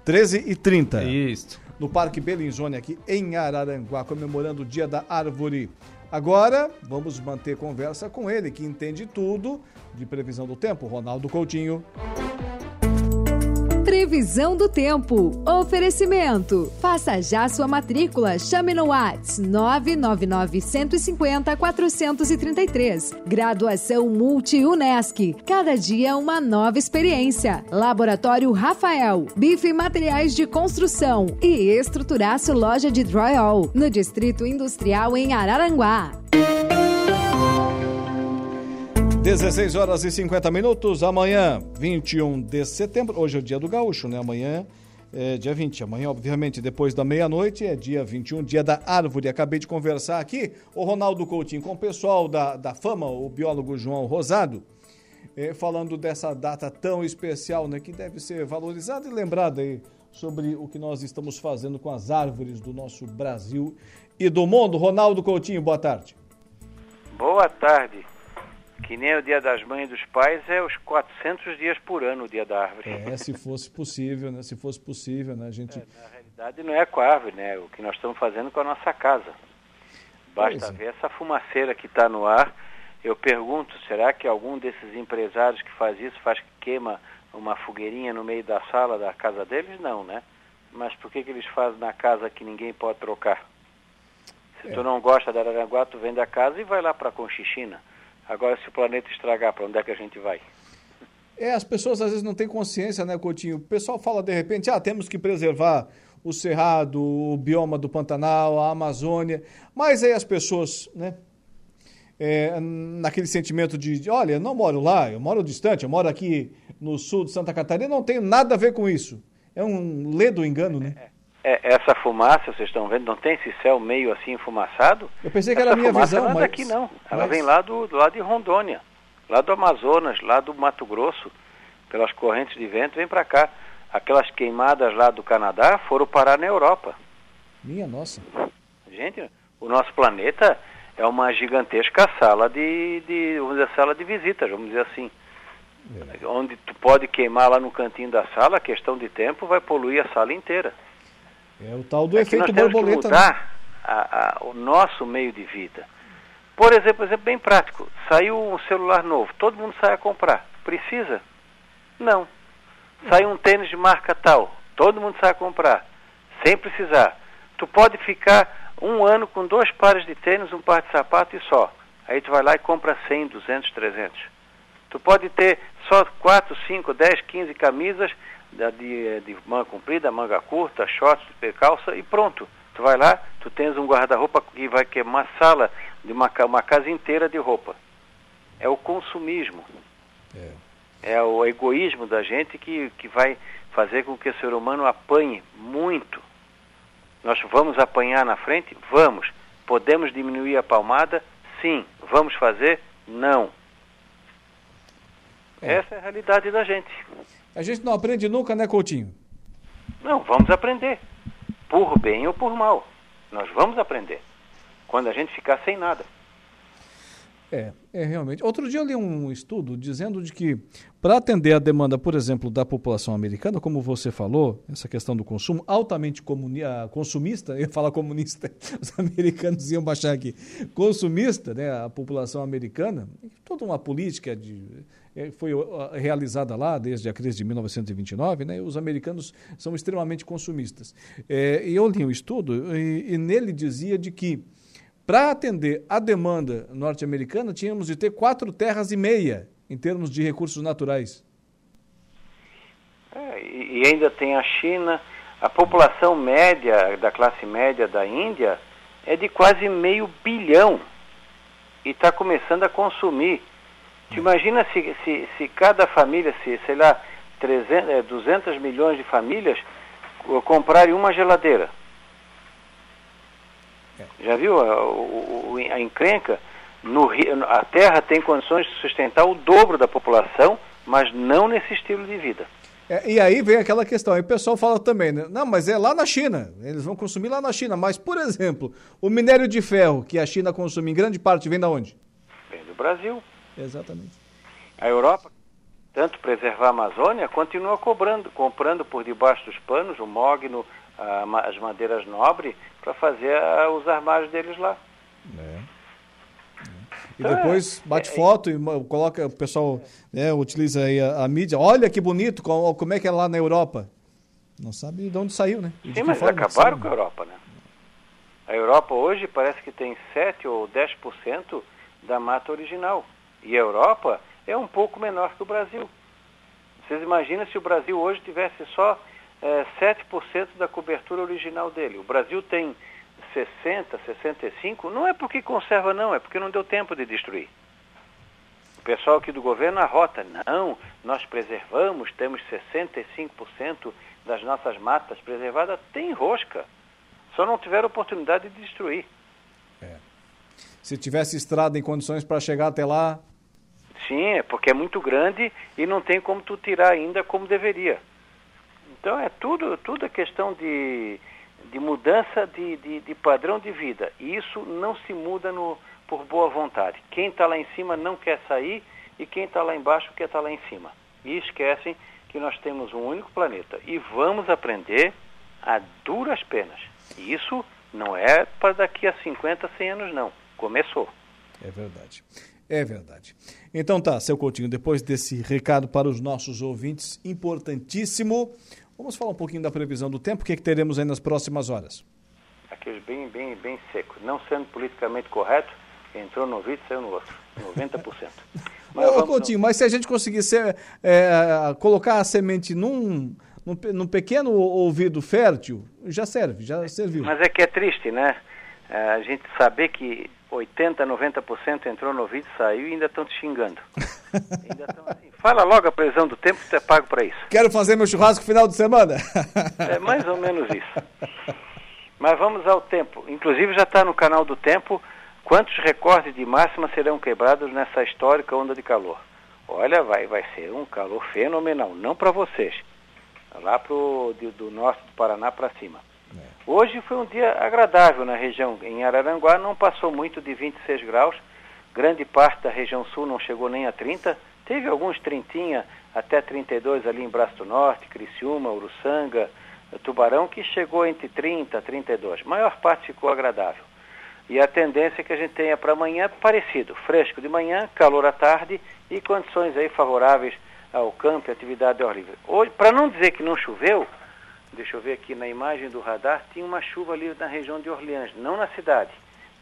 13h30. Isso no Parque Belinzone, aqui em Araranguá, comemorando o Dia da Árvore. Agora, vamos manter conversa com ele, que entende tudo de previsão do tempo, Ronaldo Coutinho. Previsão do tempo. Oferecimento. Faça já sua matrícula. Chame no Whats 999 150 433. Graduação Multi-UNESC. Cada dia uma nova experiência. Laboratório Rafael. Bife Materiais de Construção. E Estruturaço Loja de Drywall. No Distrito Industrial em Araranguá. 16 horas e 50 minutos. Amanhã, 21 de setembro. Hoje é o dia do gaúcho, né? Amanhã é dia 20. Amanhã, obviamente, depois da meia-noite, é dia 21, dia da árvore. Acabei de conversar aqui, o Ronaldo Coutinho, com o pessoal da, da fama, o biólogo João Rosado, é, falando dessa data tão especial, né? Que deve ser valorizada e lembrada aí sobre o que nós estamos fazendo com as árvores do nosso Brasil e do mundo. Ronaldo Coutinho, boa tarde. Boa tarde que nem o Dia das Mães e dos Pais é os 400 dias por ano o Dia da Árvore. É, se fosse possível, né? Se fosse possível, né? A gente... É, na realidade não é com a árvore, né? O que nós estamos fazendo com a nossa casa. Basta é. ver essa fumaceira que está no ar. Eu pergunto, será que algum desses empresários que faz isso faz que queima uma fogueirinha no meio da sala da casa deles? Não, né? Mas por que, que eles fazem na casa que ninguém pode trocar? Se é. tu não gosta da Araranguá, tu vende a casa e vai lá para Conchichina. Agora, se o planeta estragar, para onde é que a gente vai? É, as pessoas às vezes não têm consciência, né, Coutinho? O pessoal fala de repente, ah, temos que preservar o cerrado, o bioma do Pantanal, a Amazônia, mas aí as pessoas, né, é, naquele sentimento de, de, olha, eu não moro lá, eu moro distante, eu moro aqui no sul de Santa Catarina, não tenho nada a ver com isso. É um ledo engano, né? É, é, essa fumaça, vocês estão vendo, não tem esse céu meio assim enfumaçado? Eu pensei que essa era a minha visão, não é mas... daqui não. Ela mas... vem lá do, do lado de Rondônia, lá do Amazonas, lá do Mato Grosso, pelas correntes de vento, vem para cá. Aquelas queimadas lá do Canadá foram parar na Europa. Minha nossa. Gente, o nosso planeta é uma gigantesca sala de, de vamos dizer, sala de visitas, vamos dizer assim. É. Onde tu pode queimar lá no cantinho da sala, questão de tempo, vai poluir a sala inteira. É o tal do é efeito nós borboleta. Temos que né? mudar a, a, o nosso meio de vida. Por exemplo, exemplo bem prático. Saiu um celular novo, todo mundo sai a comprar. Precisa? Não. Saiu um tênis de marca tal, todo mundo sai a comprar. sem precisar. Tu pode ficar um ano com dois pares de tênis, um par de sapato e só. Aí tu vai lá e compra 100, 200, 300. Tu pode ter só 4, 5, 10, 15 camisas de, de manga comprida, manga curta, shorts, calça e pronto. Tu vai lá, tu tens um guarda-roupa que vai queimar uma sala de uma, uma casa inteira de roupa. É o consumismo. É. é o egoísmo da gente que, que vai fazer com que o ser humano apanhe muito. Nós vamos apanhar na frente? Vamos. Podemos diminuir a palmada? Sim. Vamos fazer? Não. É. Essa é a realidade da gente. A gente não aprende nunca, né, Coutinho? Não, vamos aprender. Por bem ou por mal. Nós vamos aprender. Quando a gente ficar sem nada. É, é realmente. Outro dia eu li um estudo dizendo de que para atender a demanda, por exemplo, da população americana, como você falou, essa questão do consumo altamente ah, consumista, eu ia falar comunista, os americanos iam baixar aqui, consumista, né, a população americana, toda uma política de foi realizada lá desde a crise de 1929, né, os americanos são extremamente consumistas. É, e eu li um estudo e, e nele dizia de que para atender a demanda norte-americana, tínhamos de ter quatro terras e meia em termos de recursos naturais. É, e ainda tem a China. A população média, da classe média da Índia, é de quase meio bilhão e está começando a consumir. Tu imagina se, se, se cada família, se, sei lá, 300, 200 é, milhões de famílias comprarem uma geladeira. Já viu a, a, a encrenca? No, a Terra tem condições de sustentar o dobro da população, mas não nesse estilo de vida. É, e aí vem aquela questão, aí o pessoal fala também, né? não, mas é lá na China, eles vão consumir lá na China, mas, por exemplo, o minério de ferro que a China consome em grande parte vem da onde? Vem do Brasil. Exatamente. A Europa, tanto preservar a Amazônia, continua cobrando, comprando por debaixo dos panos o mogno, as madeiras nobres para fazer a, os armários deles lá. É. E então, depois é, bate é, foto e coloca, o pessoal né, utiliza aí a, a, mídia. Olha que bonito, como, como, é que é lá na Europa. Não sabe de onde saiu, né? Sim, mas acabaram com a Europa, né? A Europa hoje parece que tem 7 ou 10% da mata original. E a Europa é um pouco menor que o Brasil. Vocês imaginam se o Brasil hoje tivesse só é, 7% da cobertura original dele. O Brasil tem 60, 65, não é porque conserva não, é porque não deu tempo de destruir. O pessoal aqui do governo arrota, não, nós preservamos, temos 65% das nossas matas preservadas, tem rosca. Só não tiveram oportunidade de destruir. Se tivesse estrada em condições para chegar até lá. Sim, é porque é muito grande e não tem como tu tirar ainda como deveria. Então é tudo, tudo é questão de, de mudança de, de, de padrão de vida. E isso não se muda no, por boa vontade. Quem está lá em cima não quer sair e quem está lá embaixo quer estar tá lá em cima. E esquecem que nós temos um único planeta. E vamos aprender a duras penas. E isso não é para daqui a 50, 100 anos, não. Começou. É verdade. É verdade. Então tá, seu Coutinho, depois desse recado para os nossos ouvintes, importantíssimo, vamos falar um pouquinho da previsão do tempo, o que, é que teremos aí nas próximas horas? Aqueles bem, bem, bem seco. Não sendo politicamente correto, entrou no ouvido e saiu no outro. 90%. Mas Ô, Coutinho, no... mas se a gente conseguir ser, é, colocar a semente num, num, num pequeno ouvido fértil, já serve, já serviu. Mas é que é triste, né? É, a gente saber que 80%, 90% entrou no ouvido, saiu e ainda estão te xingando. ainda tão assim. Fala logo a previsão do tempo que você é pago para isso. Quero fazer meu churrasco final de semana. é mais ou menos isso. Mas vamos ao tempo. Inclusive já está no canal do tempo quantos recordes de máxima serão quebrados nessa histórica onda de calor. Olha, vai, vai ser um calor fenomenal, não para vocês, lá pro, do, do norte do Paraná para cima. É. Hoje foi um dia agradável na região. Em Araranguá não passou muito de 26 graus. Grande parte da região sul não chegou nem a 30. Teve alguns 30 até 32 ali em Braço do Norte, Criciúma, Uruçanga, Tubarão, que chegou entre 30 e 32. A maior parte ficou agradável. E a tendência é que a gente tenha para amanhã parecido, fresco de manhã, calor à tarde e condições aí favoráveis ao campo e atividade ao ar livre. Hoje, para não dizer que não choveu, deixa eu ver aqui na imagem do radar, tinha uma chuva ali na região de Orleans, não na cidade,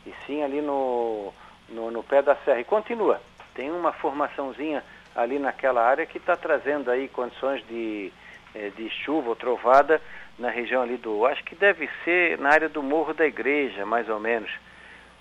e sim ali no, no, no pé da serra. E continua. Tem uma formaçãozinha ali naquela área que está trazendo aí condições de, eh, de chuva ou trovada na região ali do. Acho que deve ser na área do Morro da Igreja, mais ou menos.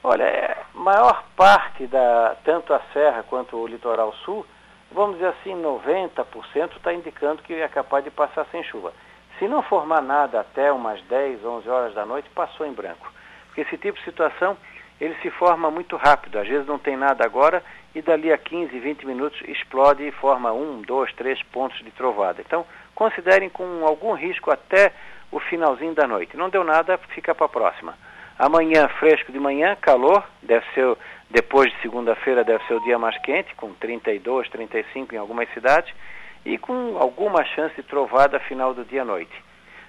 Olha, é, maior parte da tanto a serra quanto o litoral sul, vamos dizer assim, 90% está indicando que é capaz de passar sem chuva. Se não formar nada até umas 10, 11 horas da noite, passou em branco. Porque esse tipo de situação, ele se forma muito rápido. Às vezes não tem nada agora e dali a 15, 20 minutos explode e forma um, dois, três pontos de trovada. Então, considerem com algum risco até o finalzinho da noite. Não deu nada, fica para a próxima. Amanhã, fresco de manhã, calor, deve ser, depois de segunda-feira, deve ser o dia mais quente, com 32, 35 em algumas cidades e com alguma chance de trovada final do dia à noite.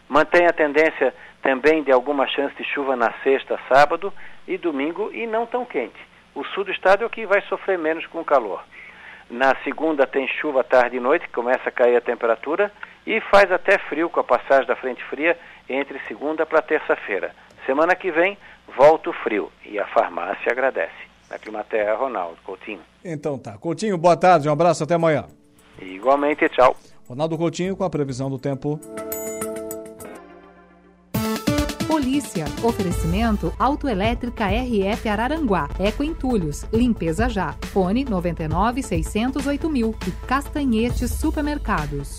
Mantém a tendência também de alguma chance de chuva na sexta, sábado e domingo e não tão quente. O sul do estado é o que vai sofrer menos com o calor. Na segunda tem chuva tarde e noite, começa a cair a temperatura e faz até frio com a passagem da frente fria entre segunda para terça-feira. Semana que vem volta o frio e a farmácia agradece. Na Climaterra, Ronaldo Coutinho. Então tá. Coutinho, boa tarde, um abraço, até amanhã. Igualmente, tchau. Ronaldo Coutinho com a previsão do tempo. Polícia. Oferecimento Autoelétrica RF Araranguá. Eco Entulhos. Limpeza já. Fone 99 608 mil. E Castanhetes Supermercados.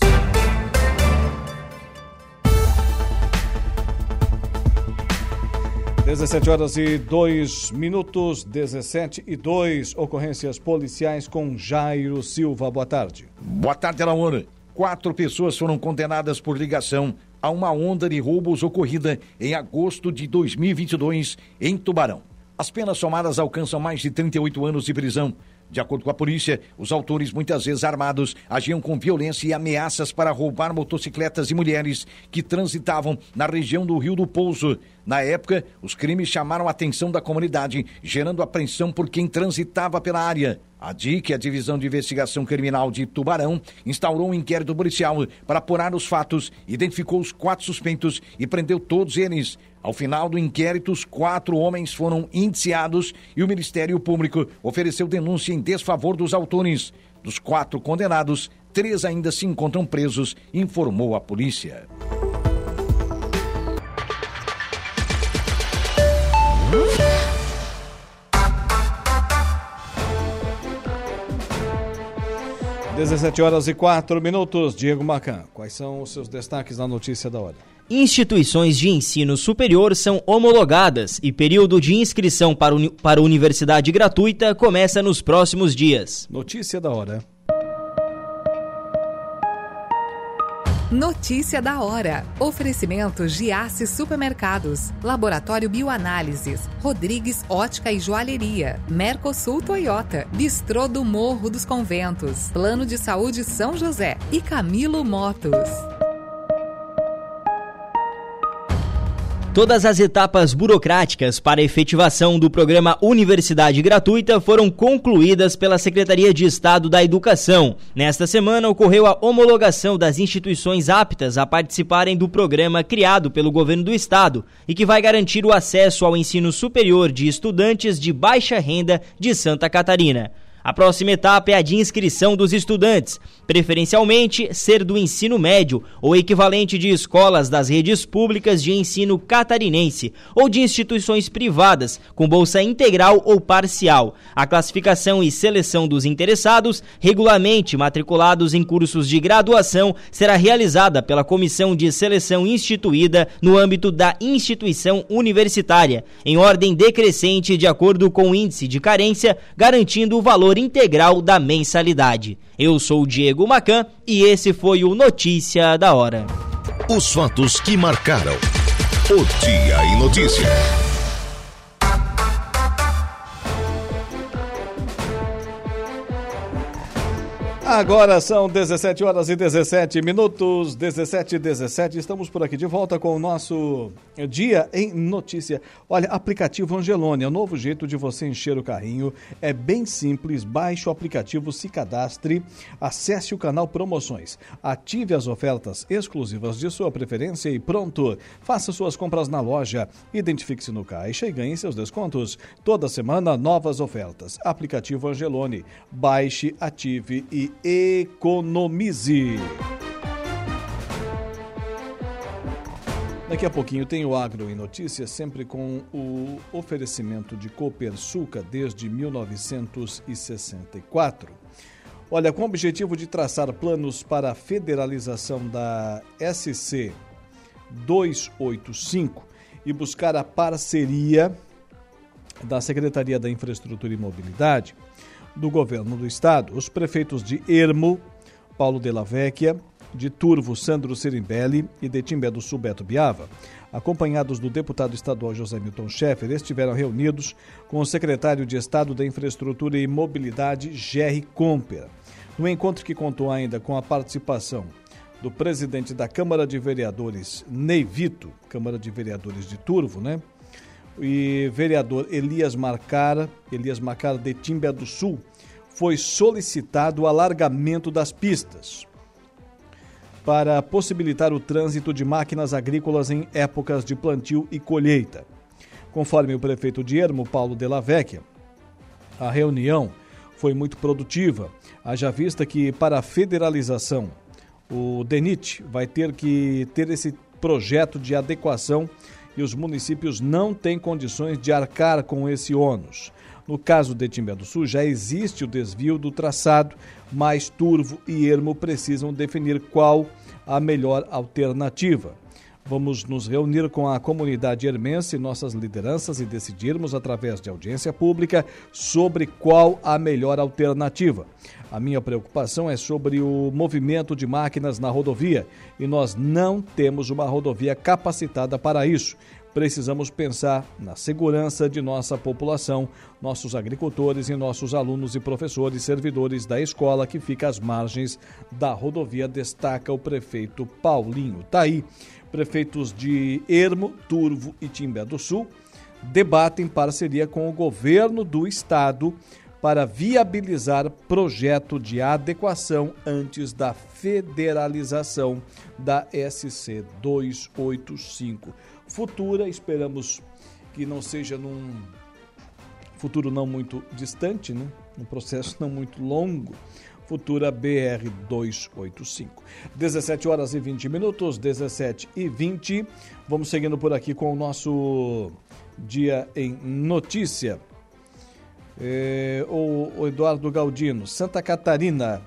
17 horas e 2 minutos, 17 e 2 ocorrências policiais com Jairo Silva. Boa tarde. Boa tarde, Alaor. Quatro pessoas foram condenadas por ligação a uma onda de roubos ocorrida em agosto de 2022 em Tubarão. As penas somadas alcançam mais de 38 anos de prisão. De acordo com a polícia, os autores, muitas vezes armados, agiam com violência e ameaças para roubar motocicletas e mulheres que transitavam na região do Rio do Pouso. Na época, os crimes chamaram a atenção da comunidade, gerando apreensão por quem transitava pela área. A DIC, a Divisão de Investigação Criminal de Tubarão, instaurou um inquérito policial para apurar os fatos, identificou os quatro suspeitos e prendeu todos eles. Ao final do inquérito, os quatro homens foram indiciados e o Ministério Público ofereceu denúncia em desfavor dos autores. Dos quatro condenados, três ainda se encontram presos, informou a polícia. 17 horas e 4 minutos. Diego Macan, quais são os seus destaques na notícia da hora? Instituições de ensino superior são homologadas e período de inscrição para, uni para universidade gratuita começa nos próximos dias. Notícia da hora. Notícia da hora. Oferecimento Giasse Supermercados, Laboratório Bioanálises, Rodrigues Ótica e Joalheria, Mercosul Toyota, Bistrô do Morro dos Conventos, Plano de Saúde São José. E Camilo Motos. Todas as etapas burocráticas para a efetivação do programa Universidade Gratuita foram concluídas pela Secretaria de Estado da Educação. Nesta semana ocorreu a homologação das instituições aptas a participarem do programa criado pelo governo do estado e que vai garantir o acesso ao ensino superior de estudantes de baixa renda de Santa Catarina. A próxima etapa é a de inscrição dos estudantes, preferencialmente ser do ensino médio ou equivalente de escolas das redes públicas de ensino catarinense ou de instituições privadas com bolsa integral ou parcial. A classificação e seleção dos interessados, regularmente matriculados em cursos de graduação, será realizada pela comissão de seleção instituída no âmbito da instituição universitária, em ordem decrescente de acordo com o índice de carência, garantindo o valor integral da mensalidade. Eu sou o Diego Macan e esse foi o Notícia da Hora. Os fatos que marcaram o Dia em Notícia. Agora são 17 horas e 17 minutos, 17 e 17. Estamos por aqui de volta com o nosso Dia em Notícia. Olha, aplicativo Angelone é o novo jeito de você encher o carrinho. É bem simples. Baixe o aplicativo, se cadastre, acesse o canal Promoções, ative as ofertas exclusivas de sua preferência e pronto. Faça suas compras na loja, identifique-se no caixa e ganhe seus descontos. Toda semana, novas ofertas. Aplicativo Angelone. Baixe, ative e economize. Daqui a pouquinho tem o Agro em Notícias, sempre com o oferecimento de Copersuca desde 1964. Olha, com o objetivo de traçar planos para a federalização da SC 285 e buscar a parceria da Secretaria da Infraestrutura e Mobilidade, do governo do estado, os prefeitos de Ermo, Paulo de la Vecchia, de Turvo, Sandro Sirimbelli e de Timbé do Sul, Beto Biava, acompanhados do deputado estadual José Milton Schaeffer, estiveram reunidos com o secretário de Estado da Infraestrutura e Mobilidade, Jerry Comper. No encontro que contou ainda com a participação do presidente da Câmara de Vereadores, Ney Vito, Câmara de Vereadores de Turvo, né? E vereador Elias Marcara, Elias Marcara de Timbé do Sul, foi solicitado o alargamento das pistas para possibilitar o trânsito de máquinas agrícolas em épocas de plantio e colheita. Conforme o prefeito de Ermo, Paulo de la Vecchia, a reunião foi muito produtiva, haja vista que para a federalização o DENIT vai ter que ter esse projeto de adequação e os municípios não têm condições de arcar com esse ônus. No caso de Timbé do Sul, já existe o desvio do traçado, mas Turvo e Ermo precisam definir qual a melhor alternativa. Vamos nos reunir com a comunidade hermense e nossas lideranças e decidirmos, através de audiência pública, sobre qual a melhor alternativa. A minha preocupação é sobre o movimento de máquinas na rodovia e nós não temos uma rodovia capacitada para isso. Precisamos pensar na segurança de nossa população, nossos agricultores e nossos alunos e professores, servidores da escola que fica às margens da rodovia, destaca o prefeito Paulinho. Tá aí prefeitos de Ermo, Turvo e Timbé do Sul debatem parceria com o governo do estado para viabilizar projeto de adequação antes da federalização da SC 285. Futura, esperamos que não seja num futuro não muito distante, né? um processo não muito longo, futura BR 285. 17 horas e 20 minutos, 17 e 20. Vamos seguindo por aqui com o nosso dia em notícia. É, o, o, Eduardo Galdino, Santa Catarina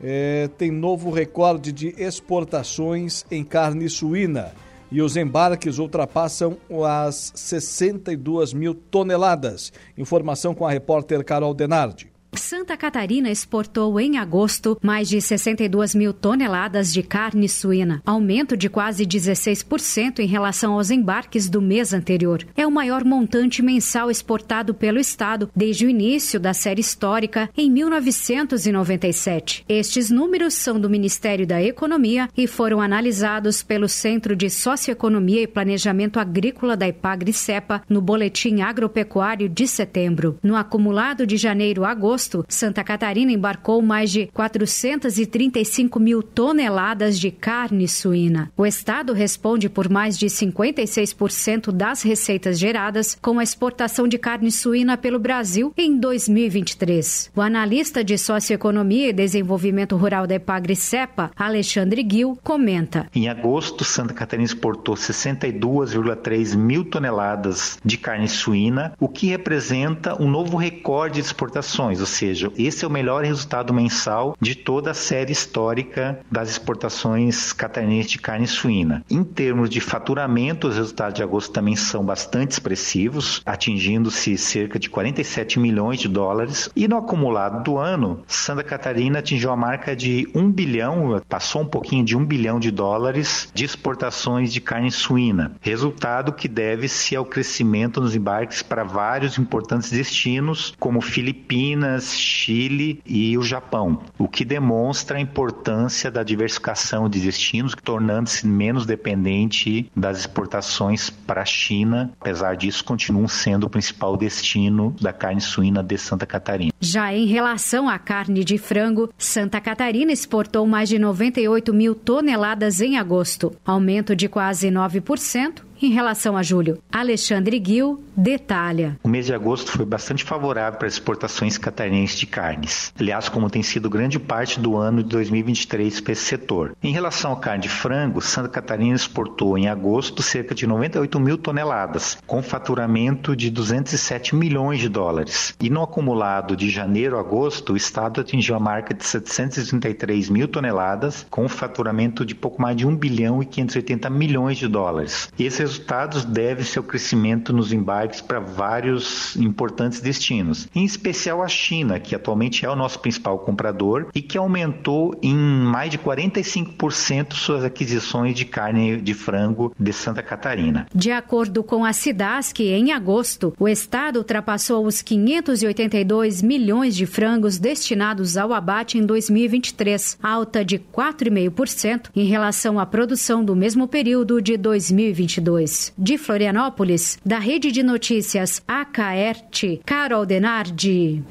é, tem novo recorde de exportações em carne suína e os embarques ultrapassam as 62 mil toneladas. Informação com a repórter Carol Denardi. Santa Catarina exportou em agosto mais de 62 mil toneladas de carne suína, aumento de quase 16% em relação aos embarques do mês anterior. É o maior montante mensal exportado pelo Estado desde o início da série histórica em 1997. Estes números são do Ministério da Economia e foram analisados pelo Centro de Socioeconomia e Planejamento Agrícola da Ipagre-Cepa no Boletim Agropecuário de setembro. No acumulado de janeiro a agosto, agosto, Santa Catarina embarcou mais de 435 mil toneladas de carne suína. O estado responde por mais de 56% das receitas geradas com a exportação de carne suína pelo Brasil em 2023. O analista de Socioeconomia e Desenvolvimento Rural da Epagre-Cepa, Alexandre Gil, comenta. Em agosto, Santa Catarina exportou 62,3 mil toneladas de carne suína, o que representa um novo recorde de exportações, ou seja, esse é o melhor resultado mensal de toda a série histórica das exportações catarinenses de carne suína. Em termos de faturamento, os resultados de agosto também são bastante expressivos, atingindo-se cerca de 47 milhões de dólares. E no acumulado do ano, Santa Catarina atingiu a marca de 1 bilhão, passou um pouquinho de 1 bilhão de dólares de exportações de carne suína, resultado que deve-se ao crescimento nos embarques para vários importantes destinos, como Filipinas, Chile e o Japão, o que demonstra a importância da diversificação de destinos, tornando-se menos dependente das exportações para a China. Apesar disso, continuam sendo o principal destino da carne suína de Santa Catarina. Já em relação à carne de frango, Santa Catarina exportou mais de 98 mil toneladas em agosto, aumento de quase 9% em relação a julho. Alexandre Gil detalha. O mês de agosto foi bastante favorável para as exportações catarinenses de carnes. Aliás, como tem sido grande parte do ano de 2023 para esse setor. Em relação à carne de frango, Santa Catarina exportou em agosto cerca de 98 mil toneladas, com faturamento de 207 milhões de dólares. E no acumulado de janeiro a agosto, o estado atingiu a marca de 733 mil toneladas, com faturamento de pouco mais de 1 bilhão e 580 milhões de dólares. Esse resultados devem-se ao crescimento nos embarques para vários importantes destinos, em especial a China, que atualmente é o nosso principal comprador e que aumentou em mais de 45% suas aquisições de carne de frango de Santa Catarina. De acordo com a Cidasc, em agosto, o estado ultrapassou os 582 milhões de frangos destinados ao abate em 2023, alta de 4,5% em relação à produção do mesmo período de 2022. De Florianópolis, da Rede de Notícias AKERT, Carol Denardi.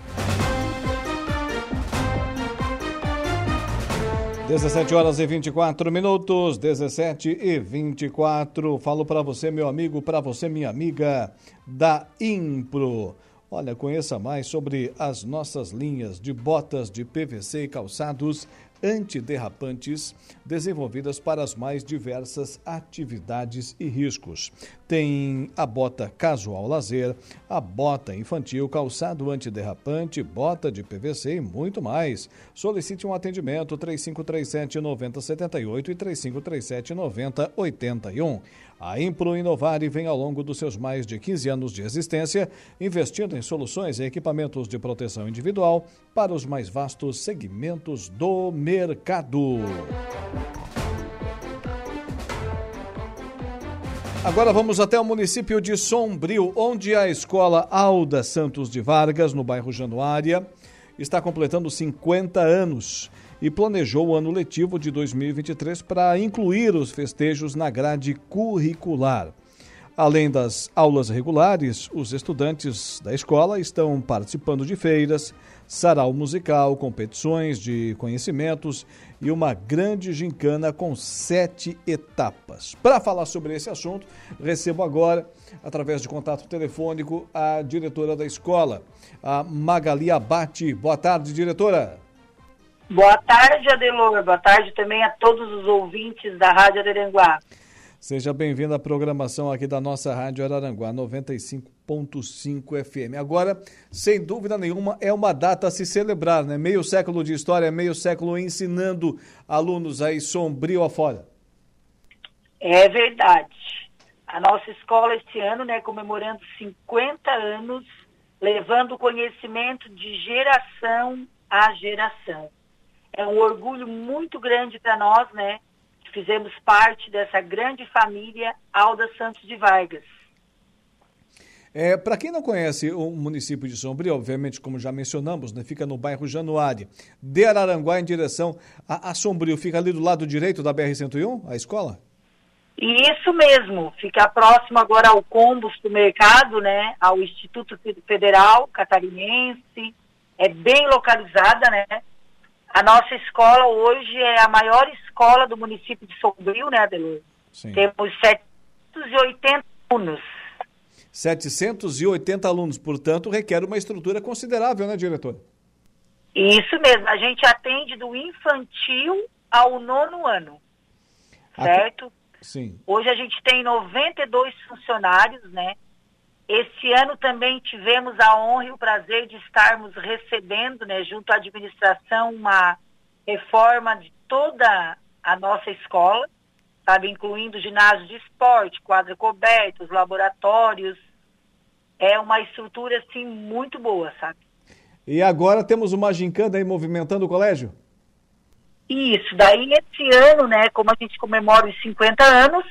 17 horas e 24 minutos, 17 e 24. Falo para você, meu amigo, para você, minha amiga da Impro. Olha, conheça mais sobre as nossas linhas de botas de PVC e calçados antiderrapantes desenvolvidas para as mais diversas atividades e riscos. Tem a bota casual lazer, a bota infantil, calçado antiderrapante, bota de PVC e muito mais. Solicite um atendimento 3537 9078 e 3537 9081. A Impro Inovare vem ao longo dos seus mais de 15 anos de existência, investindo em soluções e equipamentos de proteção individual para os mais vastos segmentos do mercado. Agora vamos até o município de Sombrio, onde a escola Alda Santos de Vargas, no bairro Januária, está completando 50 anos e planejou o ano letivo de 2023 para incluir os festejos na grade curricular. Além das aulas regulares, os estudantes da escola estão participando de feiras, sarau musical, competições de conhecimentos e uma grande gincana com sete etapas. Para falar sobre esse assunto, recebo agora, através de contato telefônico, a diretora da escola, a Magali Abate. Boa tarde, diretora. Boa tarde, Adelor. Boa tarde também a todos os ouvintes da Rádio Araranguá. Seja bem-vindo à programação aqui da nossa Rádio Araranguá 95.5 FM. Agora, sem dúvida nenhuma, é uma data a se celebrar, né? Meio século de história, meio século ensinando alunos aí sombrio afora. É verdade. A nossa escola este ano, né, comemorando 50 anos, levando conhecimento de geração a geração. É um orgulho muito grande para nós, né? Fizemos parte dessa grande família Alda Santos de Vargas. É, para quem não conhece o município de Sombrio, obviamente, como já mencionamos, né, fica no bairro Januário, de Araranguá em direção a, a Sombrio, fica ali do lado direito da BR-101, a escola? Isso mesmo, fica próximo agora ao Combos do Mercado, né, ao Instituto Federal Catarinense, é bem localizada, né, a nossa escola hoje é a maior escola do município de Sombrio, né, Adelor? Temos 780 alunos. 780 alunos, portanto, requer uma estrutura considerável, né, diretor? Isso mesmo, a gente atende do infantil ao nono ano, certo? Sim. Hoje a gente tem 92 funcionários, né? Esse ano também tivemos a honra e o prazer de estarmos recebendo, né, junto à administração, uma reforma de toda a nossa escola, sabe, incluindo ginásio de esporte, quadra cobertos, laboratórios. É uma estrutura, assim, muito boa, sabe? E agora temos uma gincana aí movimentando o colégio? Isso, daí esse ano, né, como a gente comemora os 50 anos,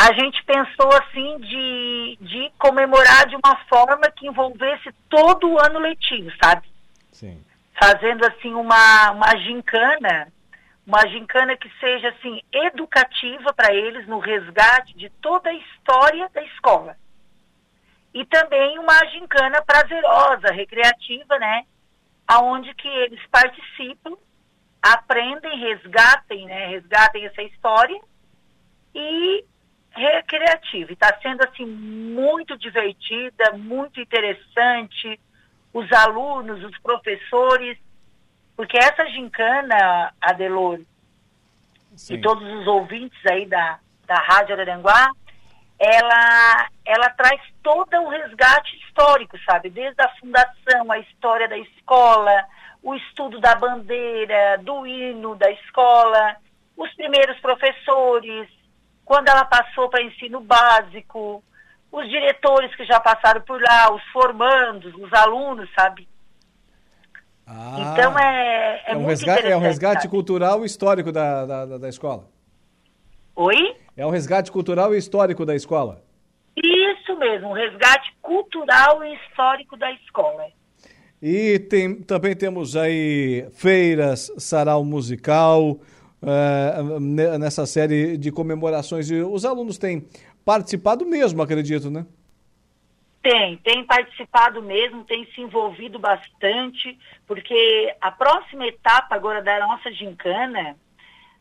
a gente pensou assim de, de comemorar de uma forma que envolvesse todo o ano letivo, sabe? Sim. Fazendo assim uma, uma gincana, uma gincana que seja assim educativa para eles no resgate de toda a história da escola. E também uma gincana prazerosa, recreativa, né? Aonde que eles participam, aprendem, resgatem, né? Resgatem essa história e recreativa. Está sendo assim muito divertida, muito interessante. Os alunos, os professores, porque essa gincana, Adelor, Sim. e todos os ouvintes aí da, da Rádio Araranguá, ela, ela traz todo o resgate histórico, sabe? Desde a fundação, a história da escola, o estudo da bandeira, do hino da escola, os primeiros professores, quando ela passou para ensino básico, os diretores que já passaram por lá, os formandos, os alunos, sabe? Ah, então é, é, é um muito resgate, É um resgate sabe? cultural e histórico da, da, da escola. Oi? É um resgate cultural e histórico da escola. Isso mesmo, um resgate cultural e histórico da escola. E tem, também temos aí feiras, sarau musical, uh, nessa série de comemorações. E os alunos têm participado mesmo, acredito, né? Tem, tem participado mesmo, tem se envolvido bastante, porque a próxima etapa agora da nossa gincana,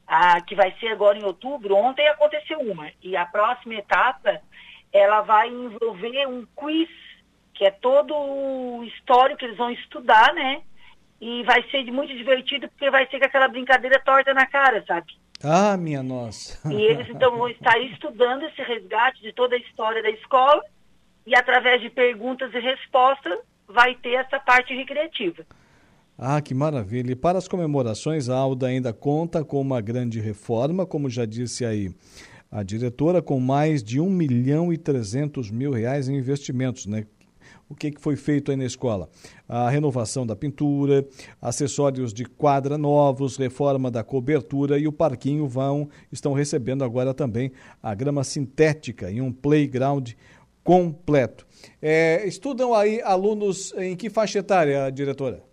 a, que vai ser agora em outubro, ontem aconteceu uma, e a próxima etapa, ela vai envolver um quiz, que é todo o histórico que eles vão estudar, né? E vai ser muito divertido porque vai ser com aquela brincadeira torta na cara, sabe? Ah, minha nossa. E eles então vão estar estudando esse resgate de toda a história da escola e através de perguntas e respostas vai ter essa parte recreativa. Ah, que maravilha. E para as comemorações, a Alda ainda conta com uma grande reforma, como já disse aí a diretora, com mais de 1 milhão e 300 mil reais em investimentos, né? O que, que foi feito aí na escola? A renovação da pintura, acessórios de quadra novos, reforma da cobertura e o parquinho vão estão recebendo agora também a grama sintética e um playground completo. É, estudam aí alunos em que faixa etária, diretora?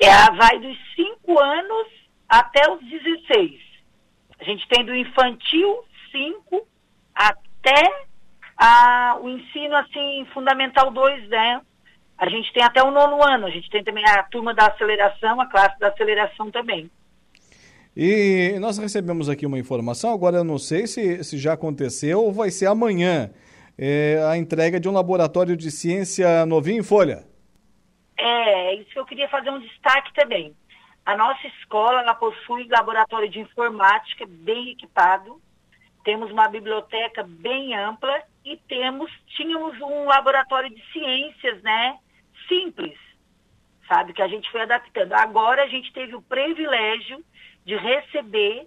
É, vai dos 5 anos até os 16. A gente tem do infantil 5 até a, o ensino assim fundamental 2, né? A gente tem até o nono ano, a gente tem também a turma da aceleração, a classe da aceleração também. E nós recebemos aqui uma informação, agora eu não sei se, se já aconteceu ou vai ser amanhã, é, a entrega de um laboratório de ciência novinho em folha. É, isso que eu queria fazer um destaque também. A nossa escola, ela possui laboratório de informática bem equipado, temos uma biblioteca bem ampla e temos, tínhamos um laboratório de ciências, né, simples, sabe, que a gente foi adaptando. Agora a gente teve o privilégio de receber,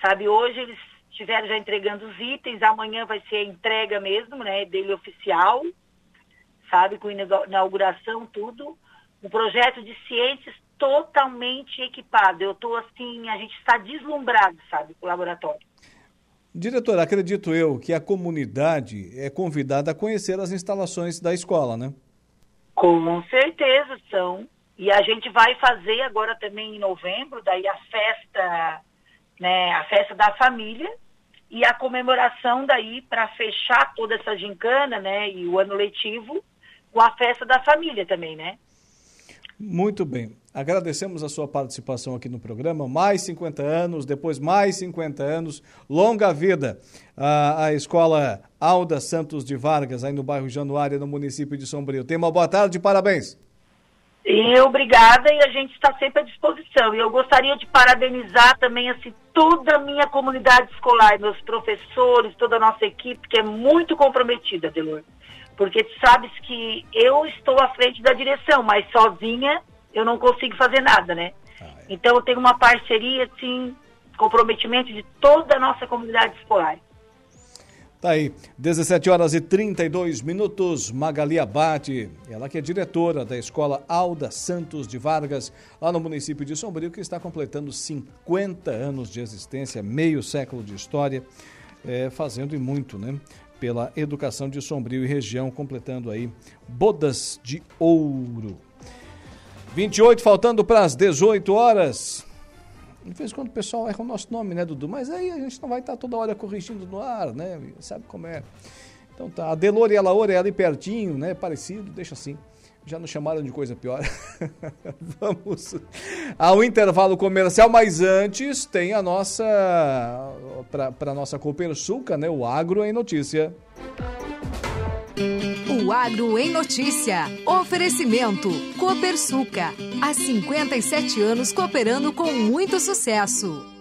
sabe, hoje eles estiveram já entregando os itens, amanhã vai ser a entrega mesmo, né, dele oficial, sabe, com inauguração, tudo. Um projeto de ciências totalmente equipado. Eu estou assim, a gente está deslumbrado, sabe, com o laboratório. Diretor, acredito eu que a comunidade é convidada a conhecer as instalações da escola, né? Com certeza são. E a gente vai fazer agora também em novembro, daí a festa, né, a festa da família e a comemoração daí para fechar toda essa gincana, né, e o ano letivo com a festa da família também, né? Muito bem. Agradecemos a sua participação aqui no programa. Mais 50 anos, depois mais 50 anos. Longa vida a, a Escola Alda Santos de Vargas, aí no bairro Januária, no município de Sombrio. Tenha uma boa tarde, parabéns. E obrigada e a gente está sempre à disposição. E eu gostaria de parabenizar também assim, toda a minha comunidade escolar, meus professores, toda a nossa equipe, que é muito comprometida, Delor. Porque tu sabes que eu estou à frente da direção, mas sozinha eu não consigo fazer nada, né? Ah, é. Então eu tenho uma parceria, assim, comprometimento de toda a nossa comunidade escolar. Tá aí, 17 horas e 32 minutos, Magali Abate, ela que é diretora da Escola Alda Santos de Vargas, lá no município de Sombrio, que está completando 50 anos de existência, meio século de história, é, fazendo e muito, né? pela educação de Sombrio e região, completando aí bodas de ouro. 28 faltando para as 18 horas. De vez em quando o pessoal erra o nosso nome, né, Dudu? Mas aí a gente não vai estar toda hora corrigindo no ar, né? Sabe como é? Então tá, a Delore e a Laura é ali pertinho, né? Parecido, deixa assim. Já nos chamaram de coisa pior. Vamos ao intervalo comercial, mas antes tem a nossa, para a nossa Copersuca, né? O Agro em Notícia. Agro em Notícia. Oferecimento. Copersuca. Há 57 anos cooperando com muito sucesso.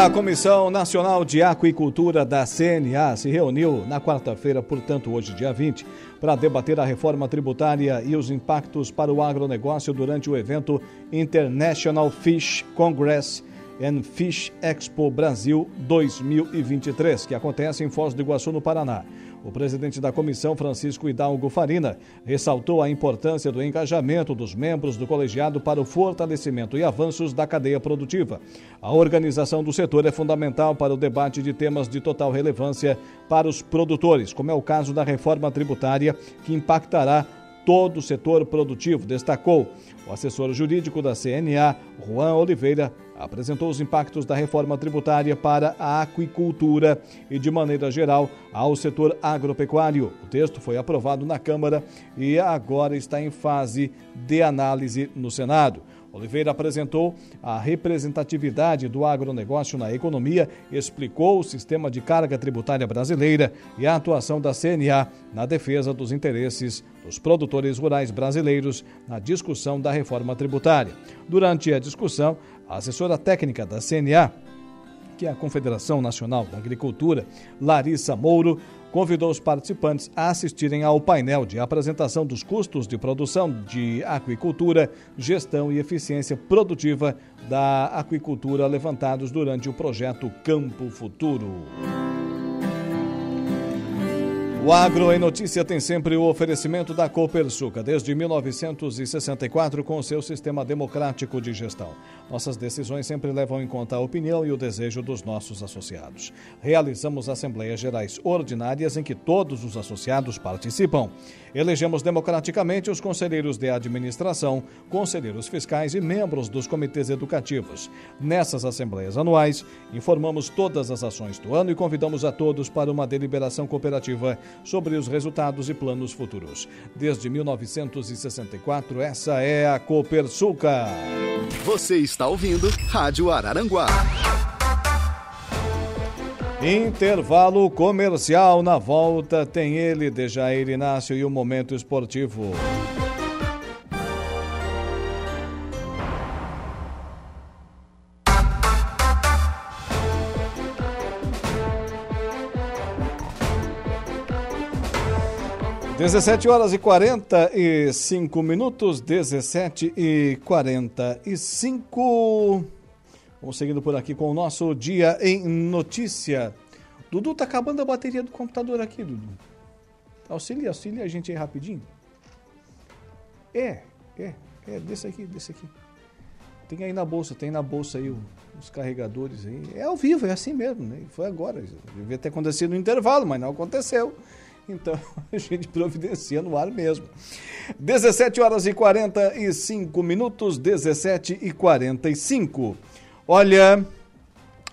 A Comissão Nacional de Aquicultura da CNA se reuniu na quarta-feira, portanto, hoje, dia 20, para debater a reforma tributária e os impactos para o agronegócio durante o evento International Fish Congress and Fish Expo Brasil 2023, que acontece em Foz do Iguaçu, no Paraná. O presidente da comissão, Francisco Hidalgo Farina, ressaltou a importância do engajamento dos membros do colegiado para o fortalecimento e avanços da cadeia produtiva. A organização do setor é fundamental para o debate de temas de total relevância para os produtores, como é o caso da reforma tributária, que impactará todo o setor produtivo, destacou. O assessor jurídico da CNA, Juan Oliveira, apresentou os impactos da reforma tributária para a aquicultura e, de maneira geral, ao setor agropecuário. O texto foi aprovado na Câmara e agora está em fase de análise no Senado. Oliveira apresentou a representatividade do agronegócio na economia, explicou o sistema de carga tributária brasileira e a atuação da CNA na defesa dos interesses dos produtores rurais brasileiros na discussão da reforma tributária. Durante a discussão, a assessora técnica da CNA, que é a Confederação Nacional da Agricultura, Larissa Mouro, convidou os participantes a assistirem ao painel de apresentação dos custos de produção de aquicultura, gestão e eficiência produtiva da aquicultura levantados durante o projeto Campo Futuro. O Agro em Notícia tem sempre o oferecimento da Copersuca, desde 1964, com seu sistema democrático de gestão. Nossas decisões sempre levam em conta a opinião e o desejo dos nossos associados. Realizamos assembleias gerais ordinárias em que todos os associados participam. Elegemos democraticamente os conselheiros de administração, conselheiros fiscais e membros dos comitês educativos. Nessas assembleias anuais, informamos todas as ações do ano e convidamos a todos para uma deliberação cooperativa sobre os resultados e planos futuros. Desde 1964, essa é a Copersuca. Você está ouvindo Rádio Araranguá. Intervalo comercial na volta tem ele, Dejair Inácio e o Momento Esportivo. 17 horas e 45 minutos, 17 e 45. Vamos seguindo por aqui com o nosso Dia em Notícia. Dudu, tá acabando a bateria do computador aqui, Dudu. Auxilia, auxilia a gente aí rapidinho. É, é, é, desse aqui, desse aqui. Tem aí na bolsa, tem na bolsa aí os carregadores aí. É ao vivo, é assim mesmo, né? Foi agora. Devia ter acontecido no intervalo, mas não aconteceu. Então a gente providencia no ar mesmo. 17 horas e 45 minutos, 17 e 45. Olha,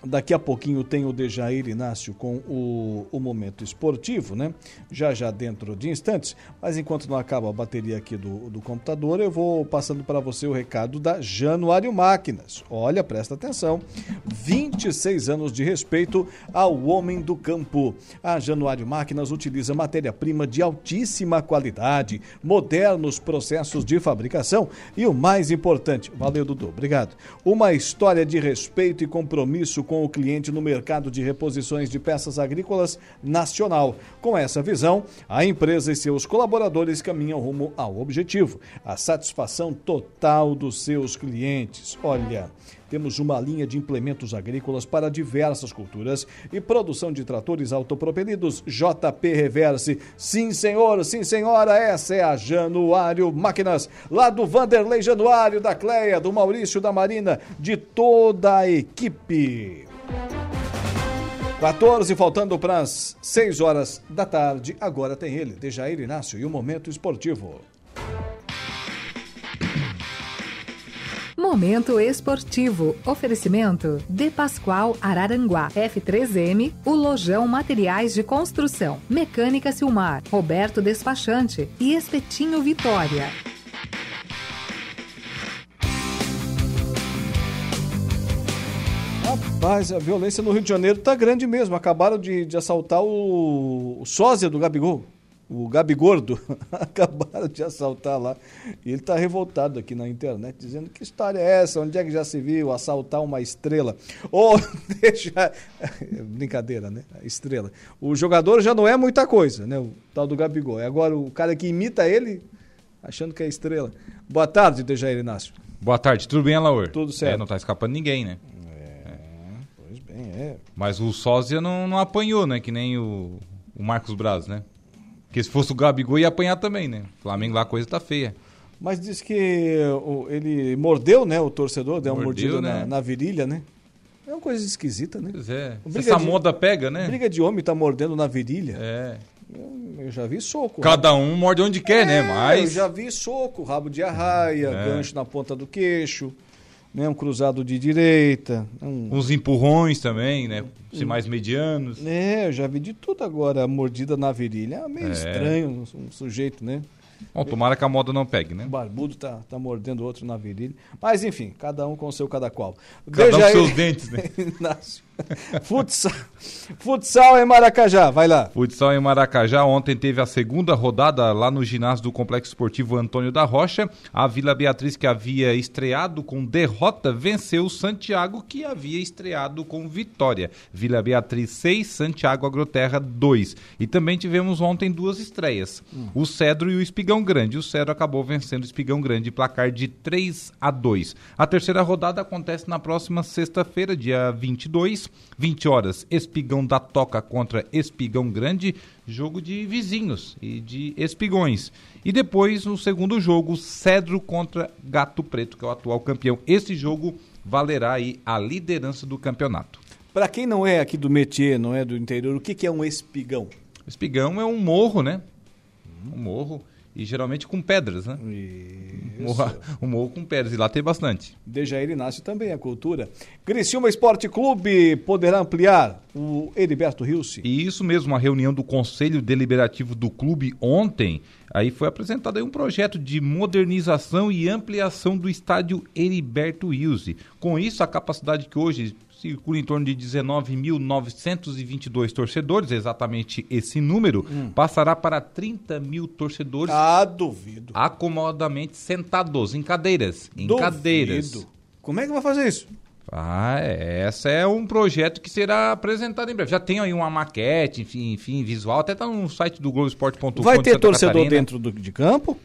Daqui a pouquinho tem o Dejair Inácio com o, o momento esportivo, né? Já já dentro de instantes. Mas enquanto não acaba a bateria aqui do, do computador, eu vou passando para você o recado da Januário Máquinas. Olha, presta atenção. 26 anos de respeito ao homem do campo. A Januário Máquinas utiliza matéria-prima de altíssima qualidade, modernos processos de fabricação e o mais importante, valeu Dudu, obrigado. Uma história de respeito e compromisso com o cliente no mercado de reposições de peças agrícolas nacional. Com essa visão, a empresa e seus colaboradores caminham rumo ao objetivo, a satisfação total dos seus clientes. Olha, Temos uma linha de implementos agrícolas para diversas culturas e produção de tratores autopropelidos JP Reverse. Sim, senhor, sim, senhora, essa é a Januário Máquinas, lá do Vanderlei Januário, da Cleia, do Maurício da Marina, de toda a equipe. 14, faltando para as 6 horas da tarde. Agora tem ele, Dejair Inácio, e o Momento Esportivo. Momento Esportivo. Oferecimento De Pascoal Araranguá. F3M, o Lojão Materiais de Construção. Mecânica Silmar. Roberto Despachante e Espetinho Vitória. Rapaz, a violência no Rio de Janeiro tá grande mesmo. Acabaram de, de assaltar o, o sósia do Gabigol, o Gabigordo. Acabaram de assaltar lá. E ele tá revoltado aqui na internet, dizendo que história é essa? Onde é que já se viu assaltar uma estrela? Ou oh, deixa. Brincadeira, né? Estrela. O jogador já não é muita coisa, né? O tal do Gabigol. É agora o cara que imita ele, achando que é estrela. Boa tarde, Dejair Inácio. Boa tarde, tudo bem, Alaor? Tudo certo. É, não tá escapando ninguém, né? É. Mas o Sósia não, não apanhou, né? Que nem o, o Marcos Braz, né? Porque se fosse o Gabigol ia apanhar também, né? Flamengo lá a coisa tá feia. Mas diz que o- ele mordeu, né, o torcedor, deu uma mordida né? na, na virilha, né? É uma coisa esquisita, né? Pois é. Essa de- moda pega, né? Briga de homem tá mordendo na virilha. É. Eu, eu já vi soco. Cada um morde onde quer, né? É, Mas. Eu já vi soco, rabo de arraia, É. gancho na ponta do queixo, né, um cruzado de direita. Um... Uns empurrões também, né? Se mais medianos. É, eu já vi de tudo agora, mordida na virilha. É meio É. estranho um, sujeito, né? Bom, tomara que a moda não pegue, né? O barbudo tá, tá mordendo outro na virilha. Mas enfim, cada um com o seu cada qual. Cada um com seus dentes, né? Inácio. Futsal, futsal em Maracajá, vai lá. Futsal em Maracajá, ontem teve a segunda rodada lá no ginásio do Complexo Esportivo Antônio da Rocha. A Vila Beatriz, que havia estreado com derrota, venceu o Santiago, que havia estreado com vitória. Vila Beatriz 6, Santiago Agroterra 2. E também tivemos ontem duas estreias, o Cedro e o Espigão Grande. O Cedro acabou vencendo o Espigão Grande, placar de 3 a 2. A terceira rodada acontece na próxima sexta-feira, dia 22, 20 horas. Espigão da Toca contra Espigão Grande, jogo de vizinhos e de espigões. E depois, no segundo jogo, Cedro contra Gato Preto, que é o atual campeão. Esse jogo valerá aí a liderança do campeonato. Pra quem não é aqui do métier, não é do interior, o que, que é um espigão? Espigão é um morro, né? Um morro. E geralmente com pedras, né? Morro, um morro com pedras. E lá tem bastante. Dejair Inácio também é cultura. Criciúma Esporte Clube poderá ampliar o Heriberto Rilse. E isso mesmo, uma reunião do Conselho Deliberativo do clube ontem, aí foi apresentado aí um projeto de modernização e ampliação do estádio Heriberto Wilson. Com isso, a capacidade que hoje circula em torno de 19.922 torcedores, exatamente esse número, passará para 30 mil torcedores. Ah, duvido. Acomodadamente sentados em cadeiras. Em Duvido. cadeiras. Como é que vai fazer isso? Ah, é. Essa é um projeto que será apresentado em breve. Já tem aí uma maquete, enfim, enfim visual. Até tá no site do Globoesporte.com. Vai de ter Santa torcedor Catarina. dentro do, de campo?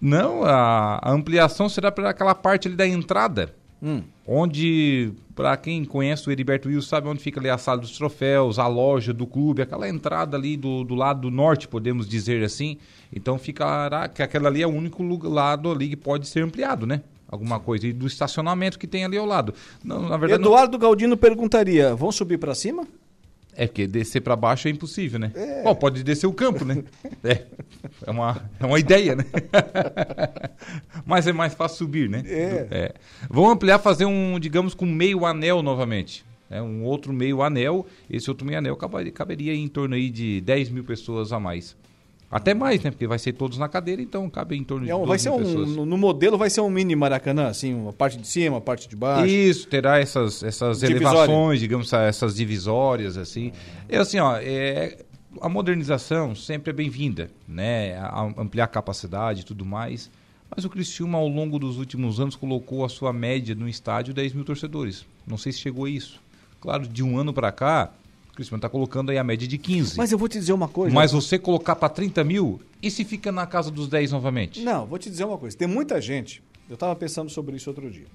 Não, a, a ampliação será para aquela parte ali da entrada. Hum. Onde, para quem conhece o Heriberto Wilson, sabe onde fica ali a sala dos troféus, a loja do clube, aquela entrada ali do, do lado norte, podemos dizer assim. Então ficará que aquela ali é o único lu- lado ali que pode ser ampliado, né? Alguma coisa. E do estacionamento que tem ali ao lado. Não, na verdade, não- Eduardo Galdino perguntaria: vão subir pra cima? É porque descer para baixo é impossível, né? Bom, pode descer o campo, né? é, é, uma, é uma ideia, né? Mas é mais fácil subir, né? É. Vão ampliar, fazer um, digamos, com meio anel novamente. É, um outro meio anel. Esse outro meio anel caberia, caberia em torno aí de 10 mil pessoas a mais. Até mais, né? Porque vai ser todos na cadeira, então cabe em torno de É um- 12 vai ser um, pessoas. no, modelo vai ser um mini Maracanã, assim, uma parte de cima, uma parte de baixo. Isso, terá essas, essas Divisória. elevações, digamos, essa- essas divisórias, assim. É assim, ó, é, a modernização sempre é bem-vinda, né? A ampliar a capacidade e tudo mais. Mas o Criciúma, ao longo dos últimos anos, colocou a sua média no estádio 10 mil torcedores. Não sei se chegou a isso. Claro, de um ano para cá, o Criciúma está colocando aí a média de 15. Mas eu vou te dizer uma coisa. Mas você colocar para 30 mil, e se fica na casa dos 10 novamente? Não, vou te dizer uma coisa. Tem muita gente. Eu estava pensando sobre isso outro dia.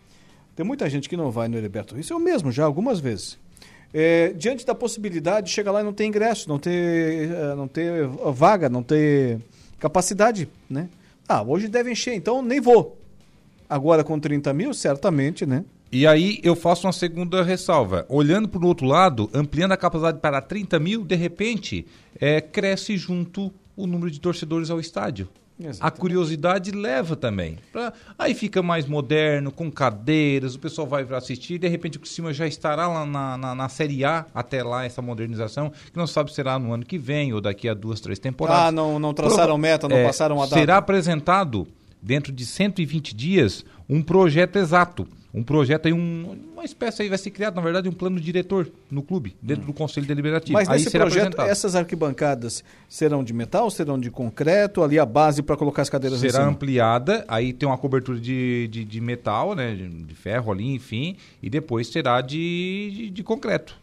Tem muita gente que não vai no Heriberto. Isso eu mesmo já algumas vezes. É, diante da possibilidade de chegar lá e não ter ingresso, não ter, eh, não ter vaga, não ter capacidade, né? Ah, hoje deve encher, então nem vou. Agora com 30 mil, certamente, né? E aí eu faço uma segunda ressalva. Olhando para o outro lado, ampliando a capacidade para 30 mil, de repente, é, cresce junto o número de torcedores ao estádio. Exatamente. A curiosidade leva também. Pra... Aí fica mais moderno, com cadeiras, o pessoal vai para assistir, de repente o Criciúma já estará lá na, na, na, Série A, até lá, essa modernização, que não sabe se será no ano que vem ou daqui a duas, três temporadas. Ah, não, não traçaram meta, não é, passaram a data. Será apresentado, dentro de 120 dias, um projeto exato um projeto aí, um, uma espécie aí vai ser criado, na verdade, um plano diretor no clube, dentro do Conselho Deliberativo. Mas nesse projeto, essas arquibancadas serão de metal, serão de concreto, ali a base para colocar as cadeiras Será ampliada, aí tem uma cobertura de, de, de metal, né, de, de, ferro ali, enfim, e depois será de, de, de concreto.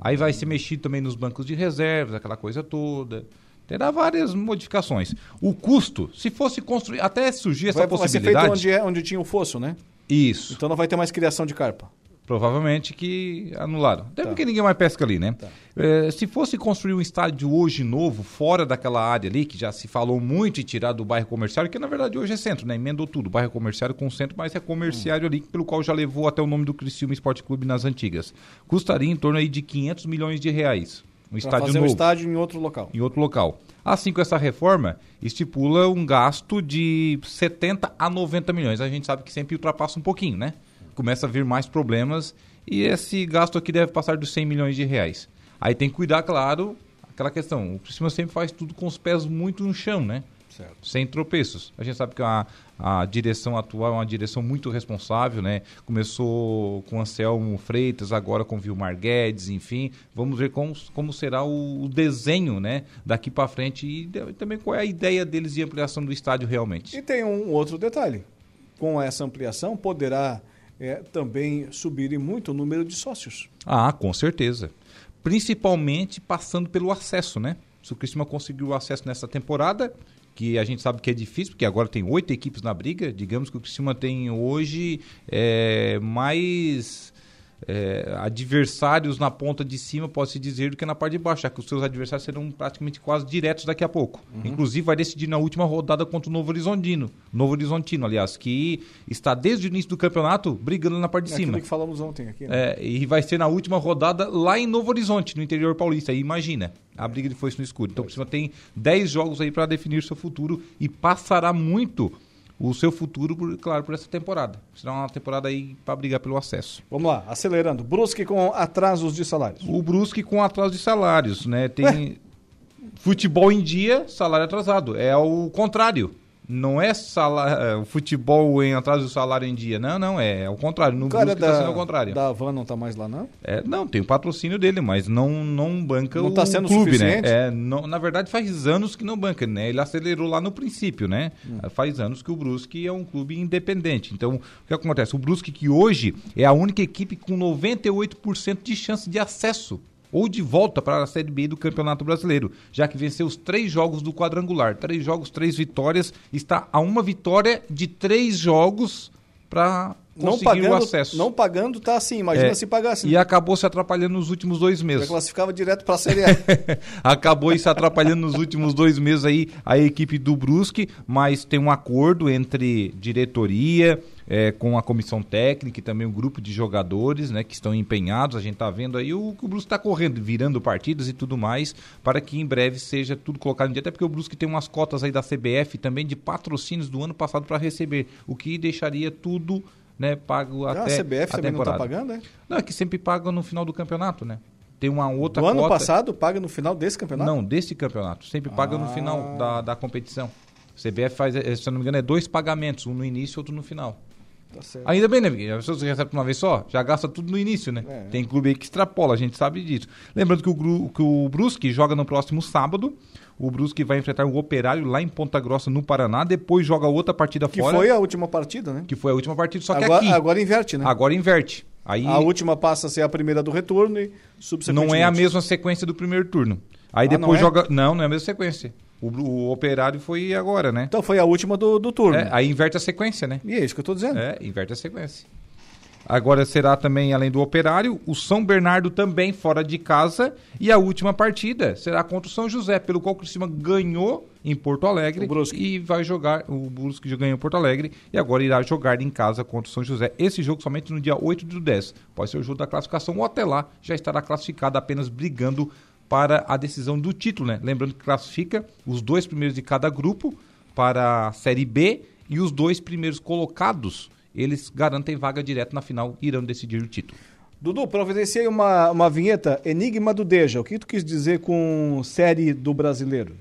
Aí vai ser mexido também nos bancos de reservas, aquela coisa toda. Terá várias modificações. O custo, se fosse construir, até surgir essa vai, possibilidade... Vai ser feito onde, é, onde tinha o fosso, né? Isso. Então não vai ter mais criação de carpa. Provavelmente que anularam. Até tá. porque ninguém mais pesca ali, né? Tá. É, se fosse construir um estádio hoje novo, fora daquela área ali, que já se falou muito e tirar do bairro comerciário, que na verdade hoje é centro, né? Emendou tudo, bairro comerciário com centro, mas é comerciário hum. ali, pelo qual já levou até o nome do Criciúma Esporte Clube nas antigas. Custaria em torno aí de 500 milhões de reais. Um pra estádio fazer novo. um estádio em outro local. Em outro local. Assim, com essa reforma, estipula um gasto de 70 a 90 milhões. A gente sabe que sempre ultrapassa um pouquinho, né? Começa a vir mais problemas e esse gasto aqui deve passar dos 100 milhões de reais. Aí tem que cuidar, claro, aquela questão. O Criciúma sempre faz tudo com os pés muito no chão, né? Certo. Sem tropeços. A gente sabe que a, a direção atual é uma direção muito responsável, né? Começou com Anselmo Freitas, agora com Vilmar Guedes, enfim. Vamos ver como, como será o, o desenho, né? Daqui para frente e também qual é a ideia deles de ampliação do estádio realmente. E tem um outro detalhe. Com essa ampliação poderá é, também subir muito o número de sócios. Ah, com certeza. Principalmente passando pelo acesso, né? Se o Cristina conseguiu o acesso nessa temporada, que a gente sabe que é difícil, porque agora tem oito equipes na briga. Digamos que o Criciúma tem hoje é, mais é, adversários na ponta de cima, pode-se dizer, do que na parte de baixo, já que os seus adversários serão praticamente quase diretos daqui a pouco. Uhum. Inclusive vai decidir na última rodada contra o Novo Horizontino. Novo Horizontino, aliás, que está desde o início do campeonato brigando na parte de é cima. que falamos ontem aqui. Né? É, e vai ser na última rodada lá em Novo Horizonte, no interior paulista. Imagina, a briga de foice no escuro. Então o Criciúma tem 10 jogos aí para definir seu futuro e passará muito o seu futuro, por, claro, por essa temporada. Será uma temporada aí para brigar pelo acesso. Vamos lá, acelerando. Brusque com atrasos de salários. O Brusque com atrasos de salários, né? Tem Ué? futebol em dia, salário atrasado. É o contrário. Não é salário, é, o futebol em atraso do salário em dia. Não, não, é, é o contrário. No cara Brusque tá da, tá sendo o contrário. Da Van não tá mais lá, não? É, não, tem o patrocínio dele, mas não, não banca não tá o sendo clube, né? suficiente? né? É, não, na verdade, faz anos que não banca, né? Ele acelerou lá no princípio, né? Hum. Faz anos que o Brusque é um clube independente. Então, o que acontece? O Brusque que hoje é a única equipe com 98% de chance de acesso ou de volta para a Série B do Campeonato Brasileiro, já que venceu os três jogos do quadrangular. Três jogos, três vitórias. Está a uma vitória de três jogos para conseguir não pagando, o acesso. Não pagando, tá assim. Imagina é, se pagasse. E acabou se atrapalhando nos últimos dois meses. Já classificava direto para a Série A. acabou se atrapalhando nos últimos dois meses aí a equipe do Brusque, mas tem um acordo entre diretoria, é, com a comissão técnica e também o grupo de jogadores né, que estão empenhados. A gente está vendo aí o que o Brusque está correndo, virando partidas e tudo mais, para que em breve seja tudo colocado em dia. Até porque o Brusque tem umas cotas aí da CBF também de patrocínios do ano passado para receber, o que deixaria tudo né, pago ah, até a CBF a também temporada. não está pagando, é? Não, é que sempre paga no final do campeonato, né? Tem uma outra Do ano passado paga no final desse campeonato? Não, desse campeonato. Sempre paga ah. no final da, da competição. CBF faz, eh, se eu não me engano, é dois pagamentos, um no início e outro no final. Tá Ainda bem, né? Porque as pessoas recebem uma vez só, já gasta tudo no início, né? É. Tem clube aí que extrapola, a gente sabe disso. Lembrando que o, que o Brusque joga no próximo sábado. O Brusque vai enfrentar o Operário lá em Ponta Grossa, no Paraná. Depois joga outra partida que fora. Que foi a última partida, né? Que foi a última partida, só agora, que aqui. Agora inverte, né? Agora inverte. Aí, a última passa a ser a primeira do retorno e subsequentemente... Não é a mesma sequência do primeiro turno. Aí ah, depois não é? joga... Não, não é a mesma sequência. O, o, operário foi agora, né? Então foi a última do, do turno. É, aí inverte a sequência, né? E é isso que eu tô dizendo. É, inverte a sequência. Agora será também, além do Operário, o São Bernardo também fora de casa. E a última partida será contra o São José, pelo qual o Criciúma ganhou em Porto Alegre e vai jogar, o Brusque já ganhou em Porto Alegre e agora irá jogar em casa contra o São José. Esse jogo somente no dia 8 do 10. Pode ser o jogo da classificação ou até lá já estará classificado apenas brigando para a decisão do título, né? Lembrando que classifica os dois primeiros de cada grupo para a Série B e os dois primeiros colocados eles garantem vaga direto na final e irão decidir o título. Dudu, providenciei uma, uma vinheta Enigma do Deja. O que tu quis dizer com série do brasileiro?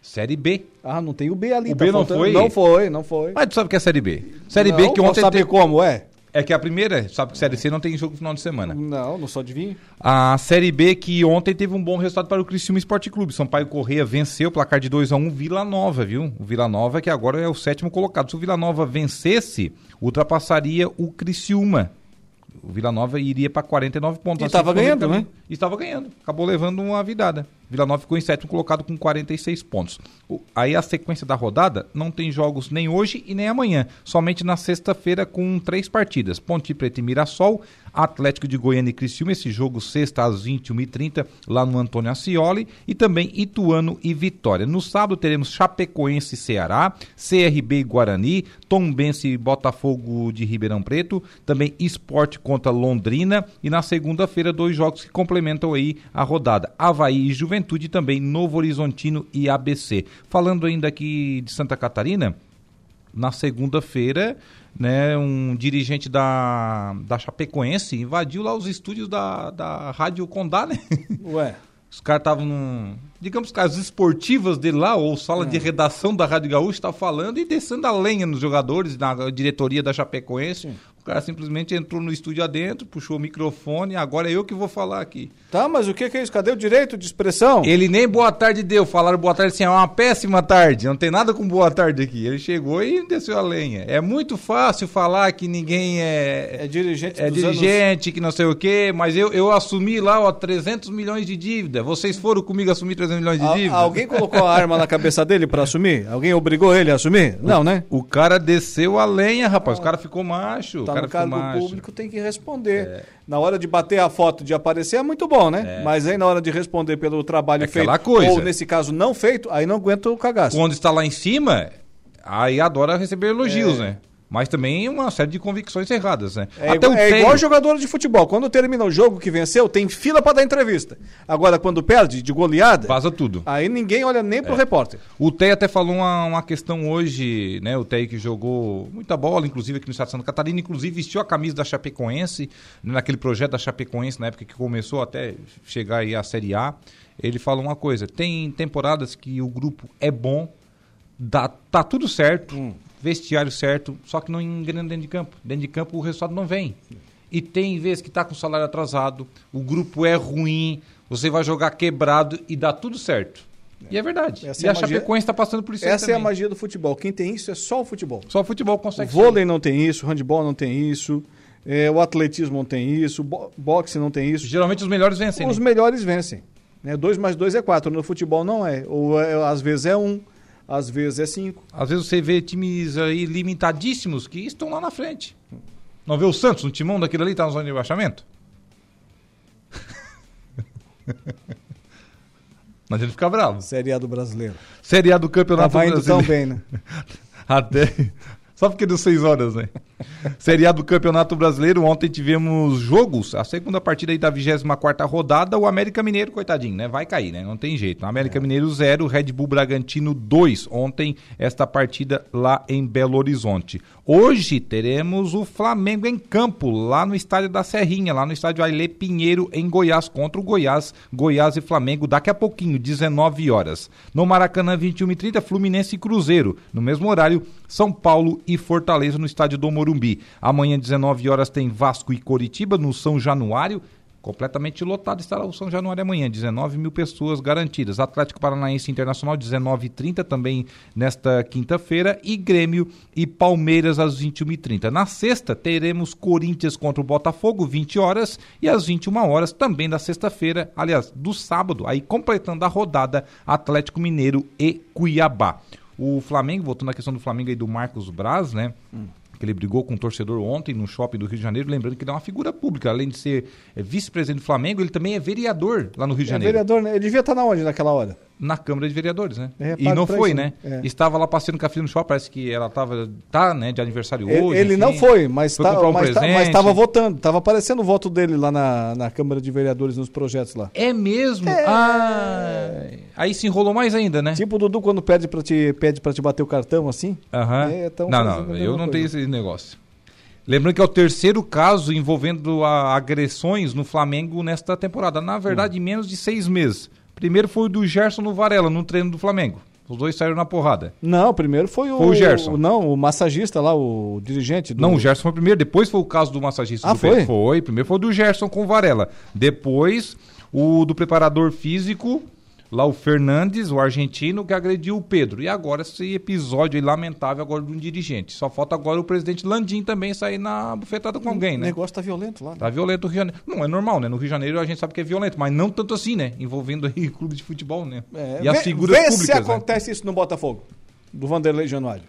Série B. Ah, não tem o B ali. O tá B não faltando. foi? Não foi, não foi. Mas tu sabe o que é Série B? Série Não, B que ontem... saber como é? É que a primeira, sabe que Série C não tem jogo no final de semana. Não, não só adivinha. A Série B que ontem teve um bom resultado para o Criciúma Esporte Clube. Sampaio Correia venceu o placar de 2 a 1 Vila Nova, viu? O Vila Nova que agora é o sétimo colocado. Se o Vila Nova vencesse, ultrapassaria o Criciúma. O Vila Nova iria para 49 pontos. E Assim tava ficou ganhando, né? Estava ganhando. Acabou levando uma vidada. Vila Nova ficou em sétimo colocado com 46 pontos. O- aí a sequência da rodada não tem jogos nem hoje e nem amanhã. Somente na sexta-feira com três partidas. Ponte Preta e Mirassol, Atlético de Goiânia e Criciúma. Esse jogo sexta às 21h30 lá no Antônio Ascioli. E também Ituano e Vitória. No sábado teremos Chapecoense e Ceará, CRB e Guarani, Tombense e Botafogo de Ribeirão Preto. Também Esporte contra Londrina. E na segunda-feira dois jogos que complementam aí a rodada. Havaí e Juventude e também Novo Horizontino e ABC. Falando ainda aqui de Santa Catarina, na segunda-feira, né, um dirigente da, da Chapecoense invadiu lá os estúdios da, da Rádio Condá, né? Ué. Os caras estavam num. Digamos que as esportivas dele lá, ou sala de redação da Rádio Gaúcha, estavam falando e descendo a lenha nos jogadores, na diretoria da Chapecoense. O cara simplesmente entrou no estúdio adentro, puxou o microfone, agora é eu que vou falar aqui. Tá, mas o que, que é isso? Cadê o direito de expressão? Ele nem boa tarde deu, falaram boa tarde assim, é uma péssima tarde, não tem nada com boa tarde aqui. Ele chegou e desceu a lenha. É muito fácil falar que ninguém é. É dirigente É dirigente, que não sei o quê, mas eu, eu assumi lá, ó, 300 milhões de dívida. Vocês foram comigo assumir 300 milhões de Al- dívida? alguém colocou a arma na cabeça dele pra assumir? Alguém obrigou ele a assumir? Não, né? O cara desceu a lenha, rapaz. O cara ficou macho. Tá o no cargo público, tem que responder. Na hora de bater a foto, de aparecer, é muito bom, né? Mas aí na hora de responder pelo trabalho É feito, coisa. ou nesse caso não feito, aí não aguenta o cagaço. Quando está lá em cima, aí adora receber elogios, É. né? Mas também uma série de convicções erradas, né? É, igual, é igual jogador de futebol. Quando termina o jogo que venceu, tem fila pra dar entrevista. Agora, quando perde de goleada, Vaza tudo. aí ninguém olha nem pro É. repórter. O Tei até falou uma, uma questão hoje, né? O Tei que jogou muita bola, inclusive aqui no estado de Santa Catarina, inclusive vestiu a camisa da Chapecoense, né, naquele projeto da Chapecoense, na época que começou até chegar aí à Série A. Ele falou uma coisa: tem temporadas que o grupo é bom, dá, tá tudo certo, Hum. Vestiário certo, só que não engrena dentro de campo. Dentro de campo o resultado não vem. E tem vezes que tá com o salário atrasado, o grupo é ruim, você vai jogar quebrado e dá tudo certo. E é verdade. Essa e é a a magia- Chapecoense está passando por isso Essa é a magia do futebol. Quem tem isso é só o futebol. Só o futebol O consegue. vôlei não tem isso, o handball não tem isso, é, o atletismo não tem isso, o bo boxe não tem isso. Geralmente os melhores vencem. Os né? melhores vencem. Né? Dois mais dois é quatro. No futebol não é. Ou é- às vezes é um, às vezes é cinco. Às vezes você vê times aí limitadíssimos que estão lá na frente. Não vê o Santos, no timão daquele ali, tá na zona de rebaixamento? Não adianta ficar bravo. Série A do brasileiro. Série A do Campeonato Tava indo tão Brasileiro. bem, né? Até. Só porque deu seis horas, né? Série A do Campeonato Brasileiro, ontem tivemos jogos, a segunda partida aí da 24 rodada, o América Mineiro, coitadinho, né? Vai cair, né? Não tem jeito. América Mineiro 0, Red Bull Bragantino 2. Ontem, esta partida lá em Belo Horizonte. Hoje teremos o Flamengo em campo, lá no estádio da Serrinha, lá no estádio Ailê Pinheiro, em Goiás, contra o Goiás, Goiás e Flamengo, daqui a pouquinho, 19 horas. No Maracanã, 21h30, Fluminense e Cruzeiro. No mesmo horário, São Paulo e Fortaleza no estádio do Morumbi. Amanhã, 19 horas, tem Vasco e Coritiba no São Januário. Completamente lotado estará o São Januário amanhã, 19 mil pessoas garantidas. Atlético Paranaense Internacional, 19h30, também nesta quinta-feira. E Grêmio e Palmeiras às 21h30. Na sexta, teremos Corinthians contra o Botafogo, 20 horas. E às 21 horas, também da sexta-feira, aliás, do sábado, aí completando a rodada, Atlético Mineiro e Cuiabá. O Flamengo, voltando à questão do Flamengo e do Marcos Braz, né? Que ele brigou com um torcedor ontem no shopping do Rio de Janeiro, lembrando que ele é uma figura pública, além de ser é, vice-presidente do Flamengo, ele também é vereador lá no Rio de É Janeiro. vereador, né? Ele devia estar na onde naquela hora? Na Câmara de Vereadores, né? É, e não foi, isso, né? É. Estava lá passeando com a filha no shopping, parece que ela estava, tá, né, de aniversário Ele, hoje. ele não enfim. foi, mas Foi tá- comprar um mas tá- mas estava votando, estava aparecendo o voto dele lá na, na Câmara de Vereadores nos projetos lá. É mesmo? Ah, aí se enrolou mais ainda, né? Tipo o Dudu quando pede pra te, pede pra te bater o cartão assim. Aham. É, tão não, não, eu não tenho coisa. esse negócio. Lembrando que é o terceiro caso envolvendo a- agressões no Flamengo nesta temporada. Na verdade, em menos de seis meses. Primeiro foi o do Gerson no Varela, no treino do Flamengo. Os dois saíram na porrada. Não, primeiro foi o. Foi o Gerson. Não, o massagista lá, o dirigente. Do... Não, o Gerson foi o primeiro, depois foi o caso do massagista Ah, do Pedro. foi? Foi, primeiro foi o do Gerson com o Varela. Depois, o do preparador físico, lá o Fernandes, o argentino, que agrediu o Pedro. E agora esse episódio aí lamentável agora de um dirigente. Só falta agora o presidente Landim também sair na bufetada com alguém, O né? negócio tá violento lá. né? Tá violento o Rio de Janeiro. Não, é normal, né? No Rio de Janeiro a gente sabe que é violento, mas não tanto assim, né? Envolvendo aí clube de futebol, né? É, e as vê- figuras vê públicas, se né? acontece isso no Botafogo, do Vanderlei Januário.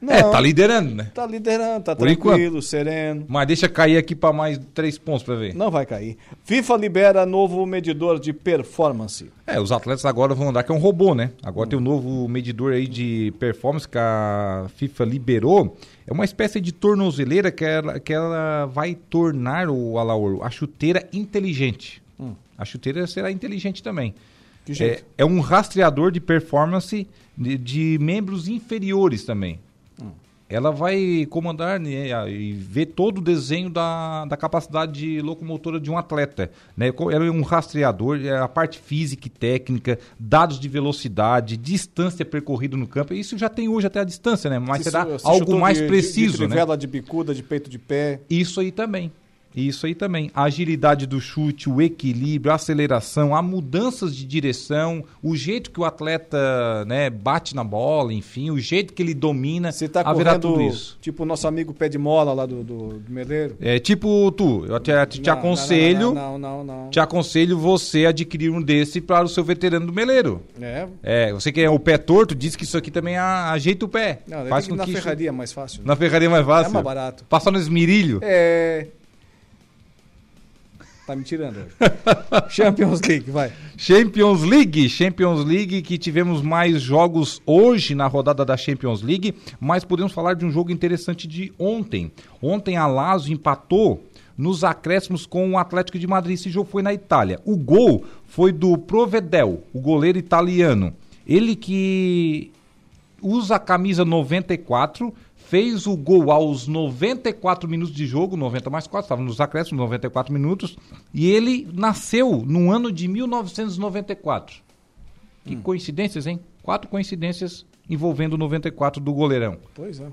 É, Não. tá liderando, né? Tá liderando, tá Por tranquilo, sereno. Mas deixa cair aqui pra mais três pontos pra ver. Não vai cair. FIFA libera novo medidor de performance. É, os atletas agora vão andar que é um robô, né? Agora tem um novo medidor aí de performance que a FIFA liberou. É uma espécie de tornozeleira que ela, que ela vai tornar o Alaor a chuteira inteligente. Hum. A chuteira será inteligente também. É, é um rastreador de performance de, de membros inferiores também. Ela vai comandar né, e ver todo o desenho da, da capacidade locomotora de um atleta. Né? Ela é um rastreador, é a parte física e técnica, dados de velocidade, distância percorrida no campo. Isso já tem hoje até a distância, né? Mas Se será se algo mais de- de- preciso, de, né? trivela, de bicuda, de peito de pé. Isso aí também. Isso aí também. A agilidade do chute, o equilíbrio, a aceleração, a mudanças de direção, o jeito que o atleta né, bate na bola, enfim, o jeito que ele domina. Você tá haverá correndo, tudo isso. tipo o nosso amigo pé de mola lá do, do, do Meleiro. É tipo tu, eu te, te, Não, aconselho, Não, não, não, não. te aconselho você adquirir um desse para o seu veterano do meleiro. É. É, você que é o pé torto, diz que isso aqui também ajeita o pé. Não, Faz tem que com na que isso- ferraria é mais fácil. Na ferraria é mais fácil. É mais barato. Passar no esmirilho. É. Tá me tirando hoje. Champions League, vai. Champions League, Champions League que tivemos mais jogos hoje na rodada da Champions League, mas podemos falar de um jogo interessante de ontem. Ontem a Lazio empatou nos acréscimos com o Atlético de Madrid. Esse jogo foi na Itália. O gol foi do Provedel, o goleiro italiano. Ele que usa a camisa 94, fez o gol aos 94 minutos de jogo, 90 mais 4, estava nos acréscimos, 94 minutos, e ele nasceu no ano de 1994. Que coincidências, hein? Quatro coincidências envolvendo o 94 do goleirão. Pois é.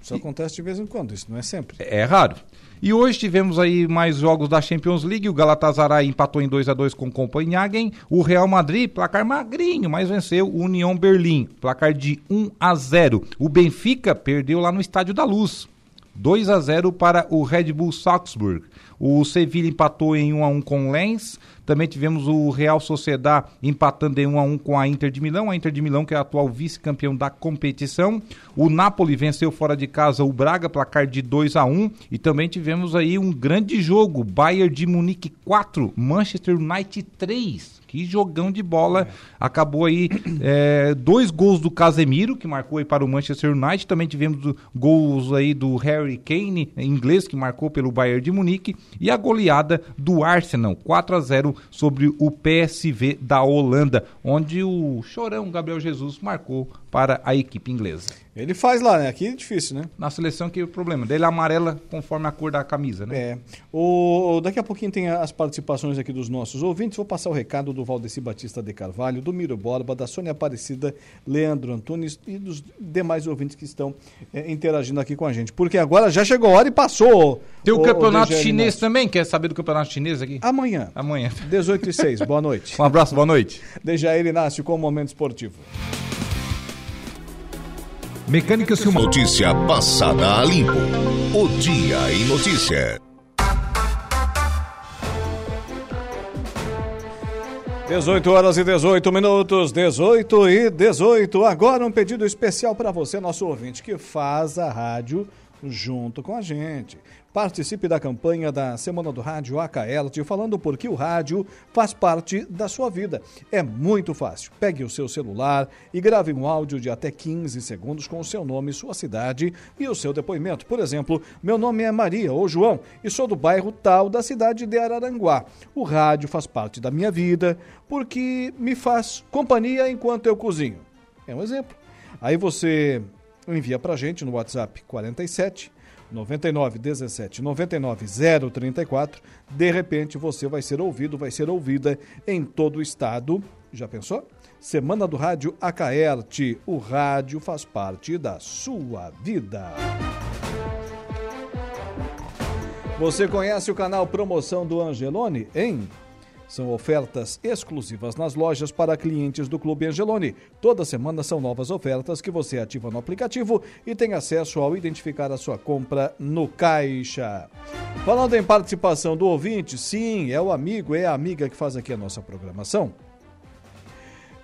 Isso acontece de vez em quando, isso não é sempre. É raro. E hoje tivemos aí mais jogos da Champions League. O Galatasaray empatou em 2 a 2 com o Copenhagen. O Real Madrid, placar magrinho, mas venceu o União Berlim, placar de 1 a 0. O Benfica perdeu lá no Estádio da Luz. 2 a 0 para o Red Bull Salzburg. O Sevilla empatou em 1 a 1 com o Lens. Também tivemos o Real Sociedad empatando em 1 a 1 com a Inter de Milão. A Inter de Milão que é a atual vice-campeão da competição. O Napoli venceu fora de casa o Braga, placar de 2 a 1 E também tivemos aí um grande jogo. Bayern de Munique 4, Manchester United 3. Que jogão de bola. Acabou aí é, dois gols do Casemiro, que marcou aí para o Manchester United. Também tivemos gols aí do Harry Kane, inglês, que marcou pelo Bayern de Munique. E a goleada do Arsenal, 4 a 0 sobre o PSV da Holanda, onde o chorão Gabriel Jesus marcou para a equipe inglesa. Ele faz lá, né? Aqui é difícil, né? Na seleção que é o problema dele é amarela conforme a cor da camisa, né? É. O, daqui a pouquinho tem as participações aqui dos nossos ouvintes. Vou passar o recado do Valdeci Batista de Carvalho, do Miro Borba, da Sônia Aparecida, Leandro Antunes e dos demais ouvintes que estão é, interagindo aqui com a gente. Porque agora já chegou a hora e passou. Tem o, campeonato DG chinês Inácio. também, quer saber do campeonato chinês aqui? Amanhã. Amanhã. 18 e 6. Boa noite. Um abraço, boa noite. Dejair Inácio com o Momento Esportivo. Mecânica Silma. Notícia passada a limpo. O Dia em Notícia. 18 horas e 18 minutos, 18 e 18. Agora um pedido especial para você, nosso ouvinte, que faz a rádio junto com a gente. Participe da campanha da Semana do Rádio AKL, falando porque o rádio faz parte da sua vida. É muito fácil. Pegue o seu celular e grave um áudio de até 15 segundos com o seu nome, sua cidade e o seu depoimento. Por exemplo, meu nome é Maria ou João e sou do bairro tal da cidade de Araranguá. O rádio faz parte da minha vida porque me faz companhia enquanto eu cozinho. É um exemplo. Aí você envia pra gente no WhatsApp 47 99 17 99 034. De repente você vai ser ouvido, vai ser ouvida em todo o estado. Já pensou? Semana do Rádio Acaerte. O rádio faz parte da sua vida. Você conhece o canal Promoção do Angelone, hein? São ofertas exclusivas nas lojas para clientes do Clube Angeloni. Toda semana são novas ofertas que você ativa no aplicativo e tem acesso ao identificar a sua compra no caixa. Falando em participação do ouvinte, sim, é o amigo, é a amiga que faz aqui a nossa programação.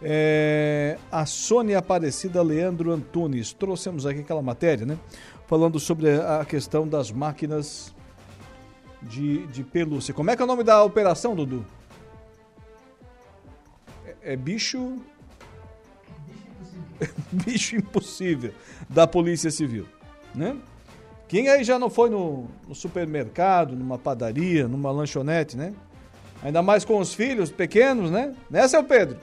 É, a Sônia Aparecida Leandro Antunes. Trouxemos aqui aquela matéria, né? Falando sobre a questão das máquinas de, de pelúcia. Como é que é o nome da operação, Dudu? É bicho. bicho impossível da Polícia Civil, né? Quem aí já não foi no, no, supermercado, numa padaria, numa lanchonete, né? Ainda mais com os filhos pequenos, né? Né, seu Pedro?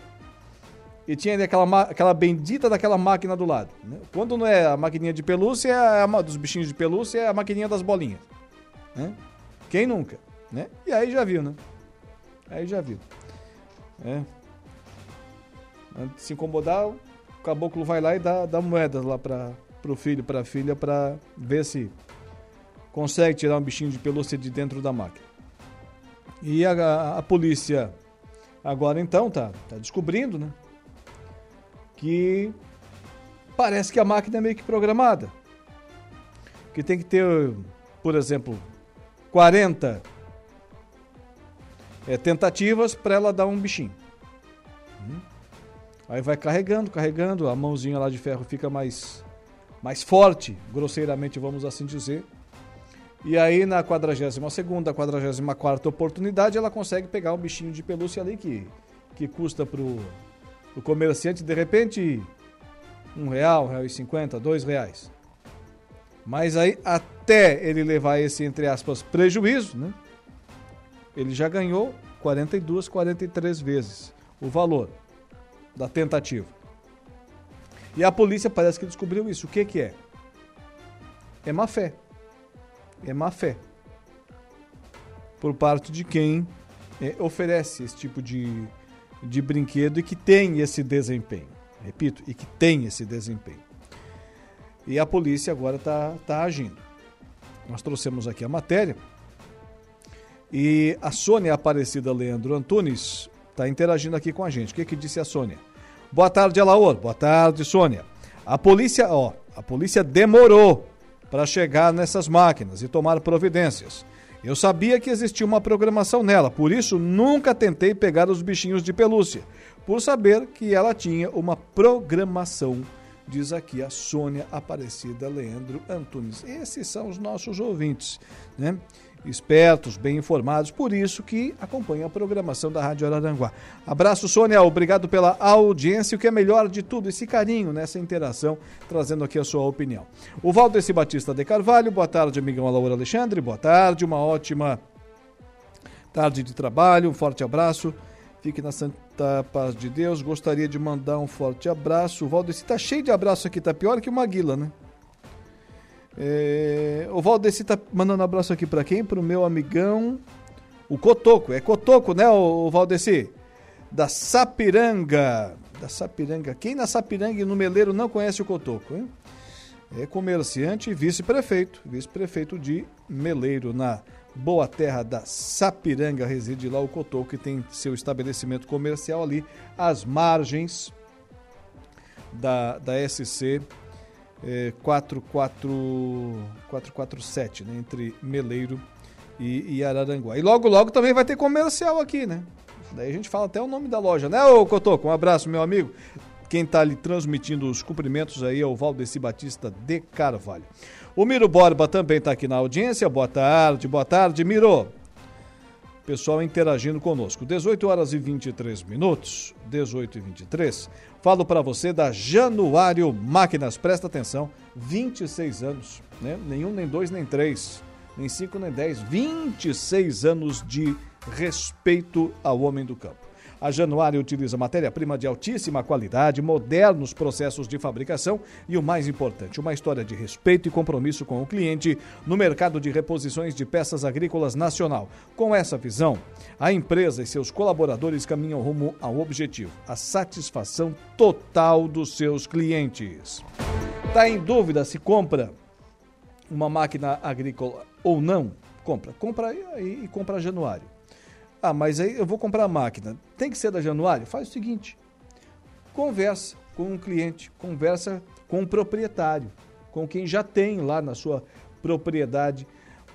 E tinha aquela, aquela bendita daquela máquina do lado. Né? Quando não é a maquininha de pelúcia, é a, dos bichinhos de pelúcia, é a maquininha das bolinhas. Né? Quem nunca? Né? E aí já viu, né? Aí já viu. É. Se incomodar, o caboclo vai lá e dá, dá moedas lá para o filho, para a filha, para ver se consegue tirar um bichinho de pelúcia de dentro da máquina. E a, a, a polícia agora então tá, tá descobrindo, né? Que parece que a máquina é meio que programada. Que tem que ter, por exemplo, 40 é, tentativas para ela dar um bichinho. Hum? Aí vai carregando, carregando, a mãozinha lá de ferro fica mais, mais forte, grosseiramente vamos assim dizer. E aí na 42ª, 44ª oportunidade, ela consegue pegar um bichinho de pelúcia ali que, que custa pro, pro comerciante, de repente, um real, um real e cinquenta, dois reais. Mas aí, até ele levar esse, entre aspas, prejuízo, né? Ele já ganhou 42, 43 vezes o valor da tentativa. E a polícia parece que descobriu isso. O que, que é? É má fé. É má fé. Por parte de quem é, oferece esse tipo de, de brinquedo e que tem esse desempenho. Repito, e que tem esse desempenho. E a polícia agora está tá agindo. Nós trouxemos aqui a matéria. E a Sônia Aparecida Leandro Antunes está interagindo aqui com a gente. O que, que disse a Sônia? Boa tarde, Alaor. Boa tarde, Sônia. A polícia, ó, a polícia demorou para chegar nessas máquinas e tomar providências. Eu sabia que existia uma programação nela, por isso nunca tentei pegar os bichinhos de pelúcia, por saber que ela tinha uma programação, diz aqui a Sônia Aparecida Leandro Antunes. Esses são os nossos ouvintes, né? Espertos, bem informados, por isso que acompanha a programação da Rádio Araranguá. Abraço, Sônia, obrigado pela audiência, o que é melhor de tudo, esse carinho nessa interação, trazendo aqui a sua opinião. O Valdeci Batista de Carvalho, boa tarde, amigão Laura Alexandre, boa tarde, uma ótima tarde de trabalho, um forte abraço. Fique na santa paz de Deus. Gostaria de mandar um forte abraço. O Valdeci tá cheio de abraço aqui, tá pior que uma guila, né? É, o Valdeci tá mandando um abraço aqui para quem? Pro meu amigão, o Cotoco. É Cotoco, né, o Valdeci? Da Sapiranga. Da Sapiranga. Quem na Sapiranga e no Meleiro não conhece o Cotoco, hein? É comerciante e vice-prefeito. Vice-prefeito de Meleiro, na boa terra da Sapiranga. Reside lá o Cotoco, que tem seu estabelecimento comercial ali, às margens da, da SC é, 447, né, entre Meleiro e, e, Araranguá. E logo, logo também vai ter comercial aqui, né? Daí a gente fala até o nome da loja, né, ô Cotoco? Um abraço, meu amigo. Quem está ali transmitindo os cumprimentos aí é o Valdeci Batista de Carvalho. O Miro Borba também está aqui na audiência. Boa tarde, boa tarde, Miro. Pessoal interagindo conosco. 18 horas e 23 minutos. 18 e 23. Falo para você da Januário Máquinas. Presta atenção. 26 anos, né? Nenhum, nem dois, nem três, nem cinco, nem dez. 26 anos de respeito ao homem do campo. A Januário utiliza matéria-prima de altíssima qualidade, modernos processos de fabricação e o mais importante, uma história de respeito e compromisso com o cliente no mercado de reposições de peças agrícolas nacional. Com essa visão, a empresa e seus colaboradores caminham rumo ao objetivo, a satisfação total dos seus clientes. Está em dúvida se compra uma máquina agrícola ou não? Compra. Compra e, e compra Januário. Ah, mas aí eu vou comprar a máquina. Tem que ser da Januário? Faz o seguinte: conversa com o cliente, conversa com o proprietário, com quem já tem lá na sua propriedade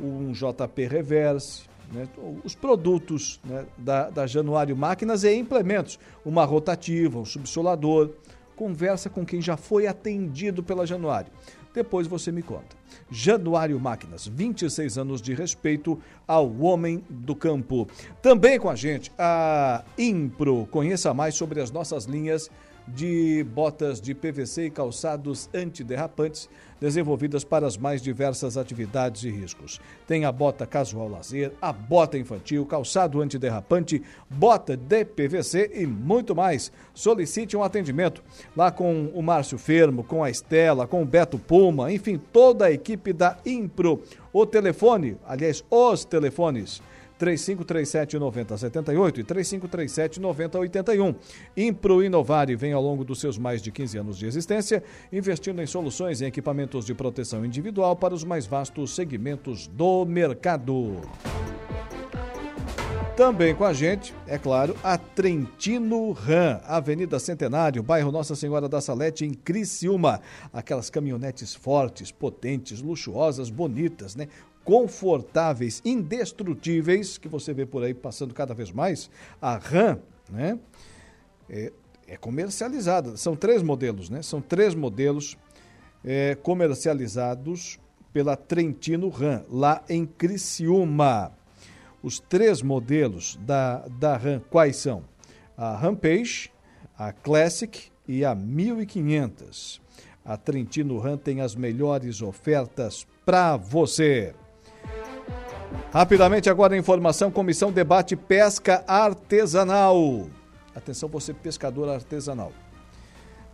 um JP Reverse, né, os produtos né, da, da Januário Máquinas e implementos, uma rotativa, um subsolador. Conversa com quem já foi atendido pela Januário. Depois você me conta. Januário Máquinas, 26 anos de respeito ao homem do campo. Também com a gente a Impro. Conheça mais sobre as nossas linhas de botas de PVC e calçados antiderrapantes desenvolvidas para as mais diversas atividades e riscos. Tem a bota casual lazer, a bota infantil, calçado antiderrapante, bota de PVC e muito mais. Solicite um atendimento lá com o Márcio Fermo, com a Estela, com o Beto Puma, enfim, toda a equipe da Impro. O telefone, aliás, os telefones 3537 9078 e 3537 9081. Impro Inovare vem ao longo dos seus mais de 15 anos de existência, investindo em soluções e equipamentos de proteção individual para os mais vastos segmentos do mercado. Também com a gente, é claro, a Trentino Ram, Avenida Centenário, bairro Nossa Senhora da Salete, em Criciúma. Aquelas caminhonetes fortes, potentes, luxuosas, bonitas, né? Confortáveis, indestrutíveis, que você vê por aí passando cada vez mais, a RAM, né? É, é comercializada. São três modelos, né? São três modelos é, comercializados pela Trentino RAM, lá em Criciúma. Os três modelos da, da RAM, quais são? A Rampage, a Classic e a 1500. A Trentino RAM tem as melhores ofertas para você. Rapidamente agora a informação, comissão debate pesca artesanal. Atenção você pescador artesanal.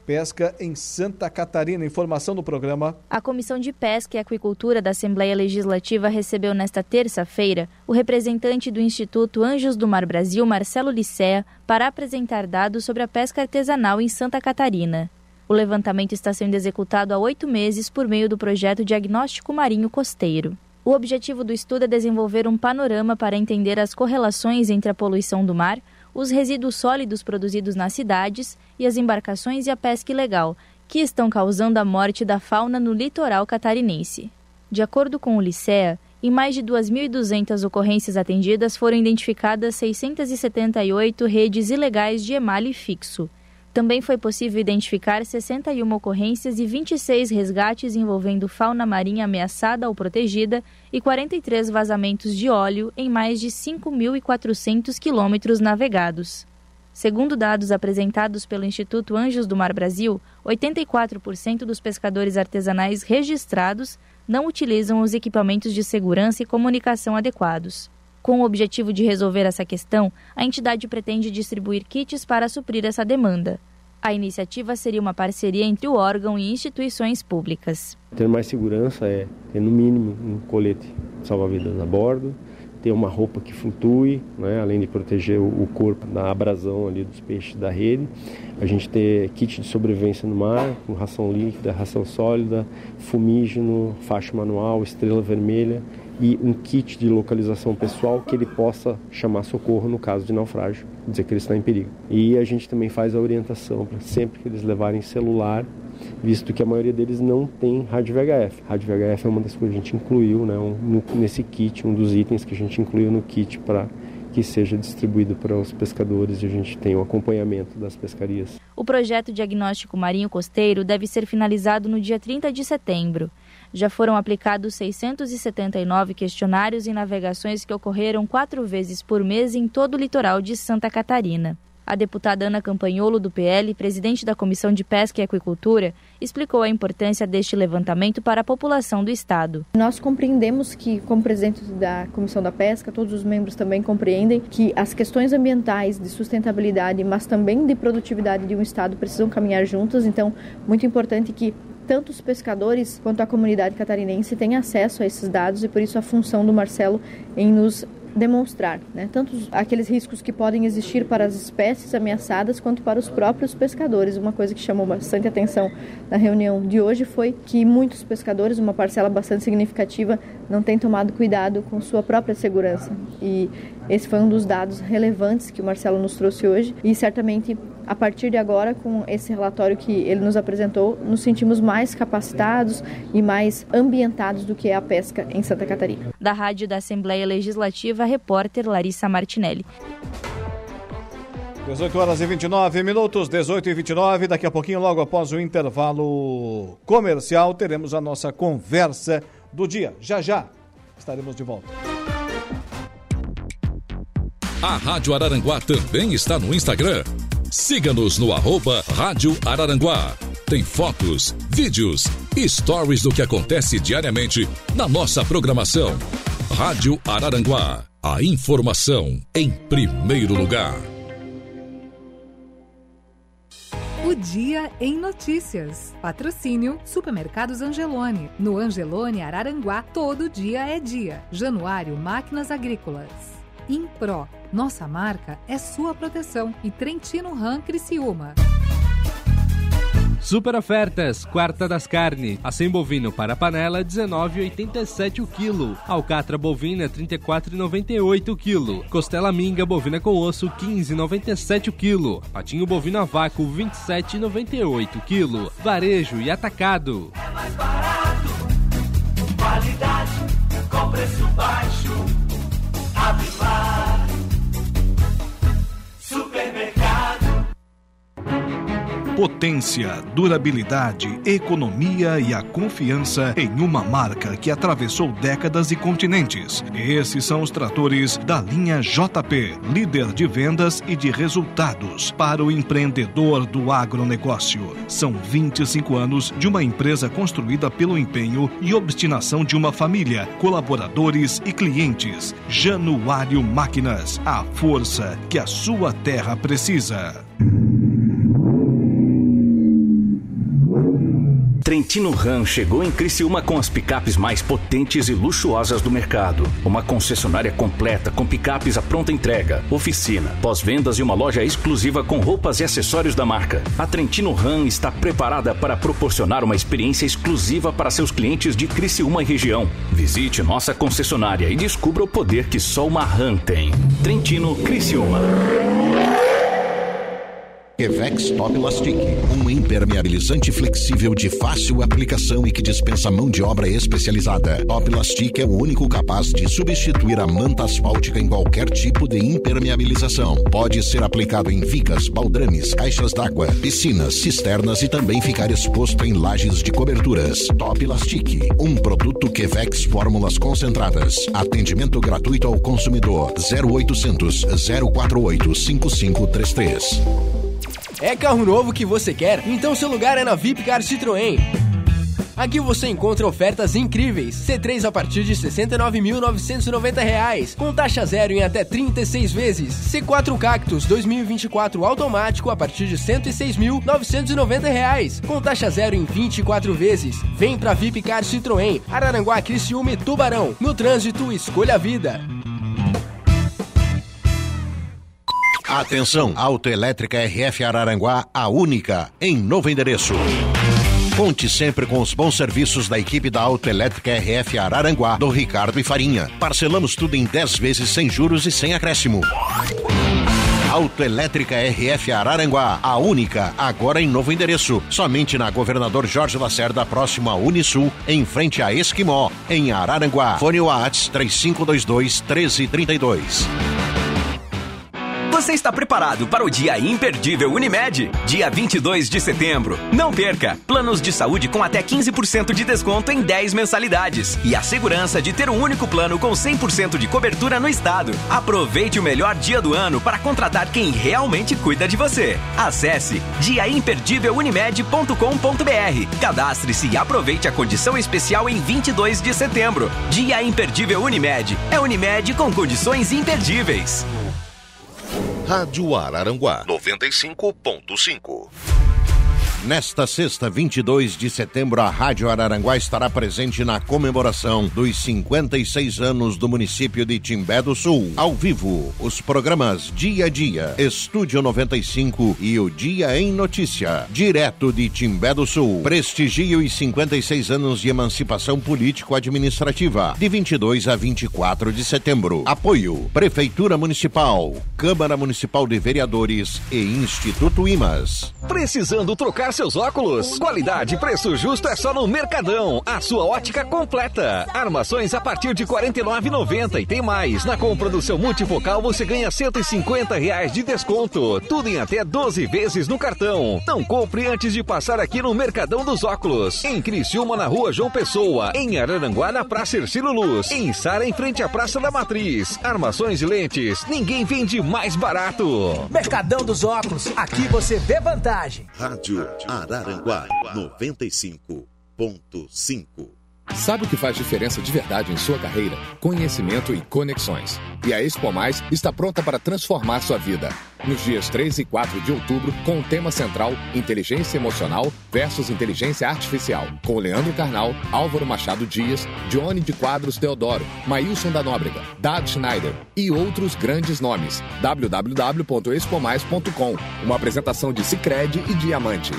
Pesca em Santa Catarina. Informação no programa. A Comissão de Pesca e Aquicultura da Assembleia Legislativa recebeu nesta terça-feira o representante do Instituto Anjos do Mar Brasil, Marcelo Licea, para apresentar dados sobre a pesca artesanal em Santa Catarina. O levantamento está sendo executado há oito meses por meio do projeto Diagnóstico Marinho Costeiro. O objetivo do estudo é desenvolver um panorama para entender as correlações entre a poluição do mar, os resíduos sólidos produzidos nas cidades e as embarcações e a pesca ilegal, que estão causando a morte da fauna no litoral catarinense. De acordo com o Licea, em mais de 2.200 ocorrências atendidas foram identificadas 678 redes ilegais de emalhe fixo, também foi possível identificar 61 ocorrências e 26 resgates envolvendo fauna marinha ameaçada ou protegida e 43 vazamentos de óleo em mais de 5.400 quilômetros navegados. Segundo dados apresentados pelo Instituto Anjos do Mar Brasil, 84% dos pescadores artesanais registrados não utilizam os equipamentos de segurança e comunicação adequados. Com o objetivo de resolver essa questão, a entidade pretende distribuir kits para suprir essa demanda. A iniciativa seria uma parceria entre o órgão e instituições públicas. Ter mais segurança é ter, no mínimo, um colete salva-vidas a bordo, ter uma roupa que flutue, né, além de proteger o corpo da abrasão ali dos peixes da rede. A gente ter kit de sobrevivência no mar, com ração líquida, ração sólida, fumígeno, faixa manual, estrela vermelha e um kit de localização pessoal que ele possa chamar socorro no caso de naufrágio, dizer que ele está em perigo. E a gente também faz a orientação para sempre que eles levarem celular, visto que a maioria deles não tem rádio VHF. Rádio VHF é uma das coisas que a gente incluiu né, um, nesse kit, um dos itens que a gente incluiu no kit para que seja distribuído para os pescadores e a gente tenha o acompanhamento das pescarias. O projeto Diagnóstico Marinho Costeiro deve ser finalizado no dia 30 de setembro. Já foram aplicados 679 questionários em navegações que ocorreram quatro vezes por mês em todo o litoral de Santa Catarina. A deputada Ana Campanholo, do PL, presidente da Comissão de Pesca e Aquicultura, explicou a importância deste levantamento para a população do Estado. Nós compreendemos que, como presidente da Comissão da Pesca, todos os membros também compreendem que as questões ambientais, de sustentabilidade, mas também de produtividade de um Estado precisam caminhar juntas. Então, muito importante que tanto os pescadores quanto a comunidade catarinense tenham acesso a esses dados e por isso a função do Marcelo em nos demonstrar, né? tanto aqueles riscos que podem existir para as espécies ameaçadas quanto para os próprios pescadores. Uma coisa que chamou bastante atenção na reunião de hoje foi que muitos pescadores, uma parcela bastante significativa, não têm tomado cuidado com sua própria segurança. E esse foi um dos dados relevantes que o Marcelo nos trouxe hoje e certamente a partir de agora, com esse relatório que ele nos apresentou, nos sentimos mais capacitados e mais ambientados do que é a pesca em Santa Catarina. Da Rádio da Assembleia Legislativa, repórter Larissa Martinelli. 18 horas e 29 minutos, 18 e 29. Daqui a pouquinho, logo após o intervalo comercial, teremos a nossa conversa do dia. Já já estaremos de volta. A Rádio Araranguá também está no Instagram. Siga-nos no arroba Rádio Araranguá. Tem fotos, vídeos e stories do que acontece diariamente na nossa programação. Rádio Araranguá. A informação em primeiro lugar. O Dia em Notícias. Patrocínio Supermercados Angelone. No Angelone Araranguá, todo dia é dia. Januário Máquinas Agrícolas. Impro. Nossa marca é sua proteção. E Trentino Ram Criciúma. Super ofertas, quarta das carnes. Acém bovino para panela, 19,87 o quilo. Alcatra bovina, 34,98 o quilo. Costela minga bovina com osso, 15,97 o quilo. Patinho bovino a vácuo, 27,98 o quilo. Varejo e atacado. É mais barato, qualidade, com preço baixo. Avipar, Potência, durabilidade, economia e a confiança em uma marca que atravessou décadas e continentes. Esses são os tratores da linha JP, líder de vendas e de resultados para o empreendedor do agronegócio. São 25 anos de uma empresa construída pelo empenho e obstinação de uma família, colaboradores e clientes. Januário Máquinas, a força que a sua terra precisa. Trentino Ram chegou em Criciúma com as picapes mais potentes e luxuosas do mercado. Uma concessionária completa com picapes à pronta entrega, oficina, pós-vendas e uma loja exclusiva com roupas e acessórios da marca. A Trentino Ram está preparada para proporcionar uma experiência exclusiva para seus clientes de Criciúma e região. Visite nossa concessionária e descubra o poder que só uma Ram tem. Trentino Criciúma. Evex Top Lastic, um impermeabilizante flexível de fácil aplicação e que dispensa mão de obra especializada. Top Lastic é o único capaz de substituir a manta asfáltica em qualquer tipo de impermeabilização. Pode ser aplicado em vigas, baldrames, caixas d'água, piscinas, cisternas e também ficar exposto em lajes de coberturas. Top Lastic, um produto Quevex Fórmulas Concentradas. Atendimento gratuito ao consumidor 0800 048 5533. É carro novo que você quer? Então seu lugar é na Vipcar Citroën. Aqui você encontra ofertas incríveis. C3 a partir de R$ 69.990, com taxa zero em até 36 vezes. C4 Cactus 2024 automático a partir de R$ 106.990, com taxa zero em 24 vezes. Vem pra Vipcar Citroën, Araranguá, Criciúma e Tubarão. No trânsito, escolha a vida. Atenção, Autoelétrica RF Araranguá, a única, em novo endereço. Conte sempre com os bons serviços da equipe da Autoelétrica RF Araranguá, do Ricardo e Farinha. Parcelamos tudo em 10 vezes sem juros e sem acréscimo. Autoelétrica RF Araranguá, a única, agora em novo endereço. Somente na Governador Jorge Lacerda, próximo à Unisul, em frente a Esquimó, em Araranguá. Fone Whats 3522 1332. Você está preparado para o dia imperdível Unimed? Dia 22 de setembro. Não perca! Planos de saúde com até 15% de desconto em 10 mensalidades. E a segurança de ter um único plano com 100% de cobertura no estado. Aproveite o melhor dia do ano para contratar quem realmente cuida de você. Acesse diaimperdívelunimed.com.br. Cadastre-se e aproveite a condição especial em 22 de setembro. Dia Imperdível Unimed. É Unimed com condições imperdíveis. Rádio Araranguá 95.5. Nesta sexta, 22 de setembro, a Rádio Araranguá estará presente na comemoração dos 56 anos do município de Timbé do Sul. Ao vivo, os programas Dia a Dia, Estúdio 95 e o Dia em Notícia. Direto de Timbé do Sul. Prestigie os 56 anos de emancipação político-administrativa, de 22 a 24 de setembro. Apoio: Prefeitura Municipal, Câmara Municipal de Vereadores e Instituto Imas. Precisando trocar seus óculos? Qualidade e preço justo é só no Mercadão, a sua ótica completa. Armações a partir de R$ 49,90 e tem mais. Na compra do seu multifocal você ganha 150 reais de desconto. Tudo em até 12 vezes no cartão. Não compre antes de passar aqui no Mercadão dos Óculos. Em Criciúma, na rua João Pessoa. Em Araranguá, na Praça Ercílio Luz. Em Sara, em frente à Praça da Matriz. Armações e lentes. Ninguém vende mais barato. Mercadão dos Óculos. Aqui você vê vantagem. Rádio Araranguá 95.5. Sabe o que faz diferença de verdade em sua carreira? Conhecimento e conexões. E a Expo Mais está pronta para transformar sua vida. Nos dias 3 e 4 de outubro, com o tema central Inteligência Emocional versus Inteligência Artificial, com Leandro Carnal, Álvaro Machado Dias, Johnny de Quadros Teodoro, Maílson da Nóbrega, Dad Schneider e outros grandes nomes. www.expomais.com Uma apresentação de Cicred e Diamante.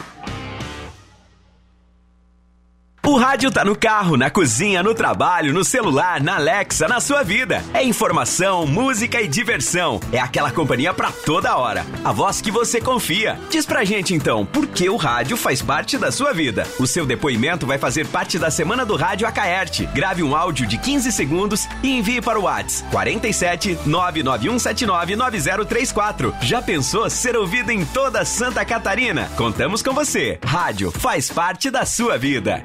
O rádio tá no carro, na cozinha, no trabalho, no celular, na Alexa, na sua vida. É informação, música e diversão. É aquela companhia pra toda hora. A voz que você confia. Diz pra gente então, por que o rádio faz parte da sua vida? O seu depoimento vai fazer parte da Semana do Rádio Acaerte. Grave um áudio de 15 segundos e envie para o WhatsApp 47 99179 9034. Já pensou ser ouvido em toda Santa Catarina? Contamos com você. Rádio faz parte da sua vida.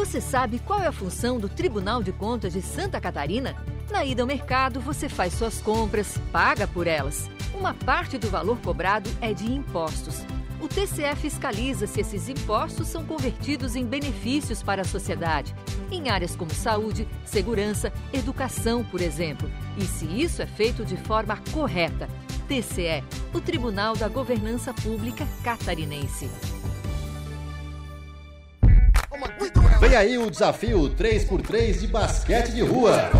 Você sabe qual é a função do Tribunal de Contas de Santa Catarina? Na ida ao mercado, você faz suas compras, paga por elas. Uma parte do valor cobrado é de impostos. O TCE fiscaliza se esses impostos são convertidos em benefícios para a sociedade, em áreas como saúde, segurança, educação, por exemplo, e se isso é feito de forma correta. TCE, o Tribunal da Governança Pública Catarinense. Vem aí o desafio 3x3 de basquete de rua.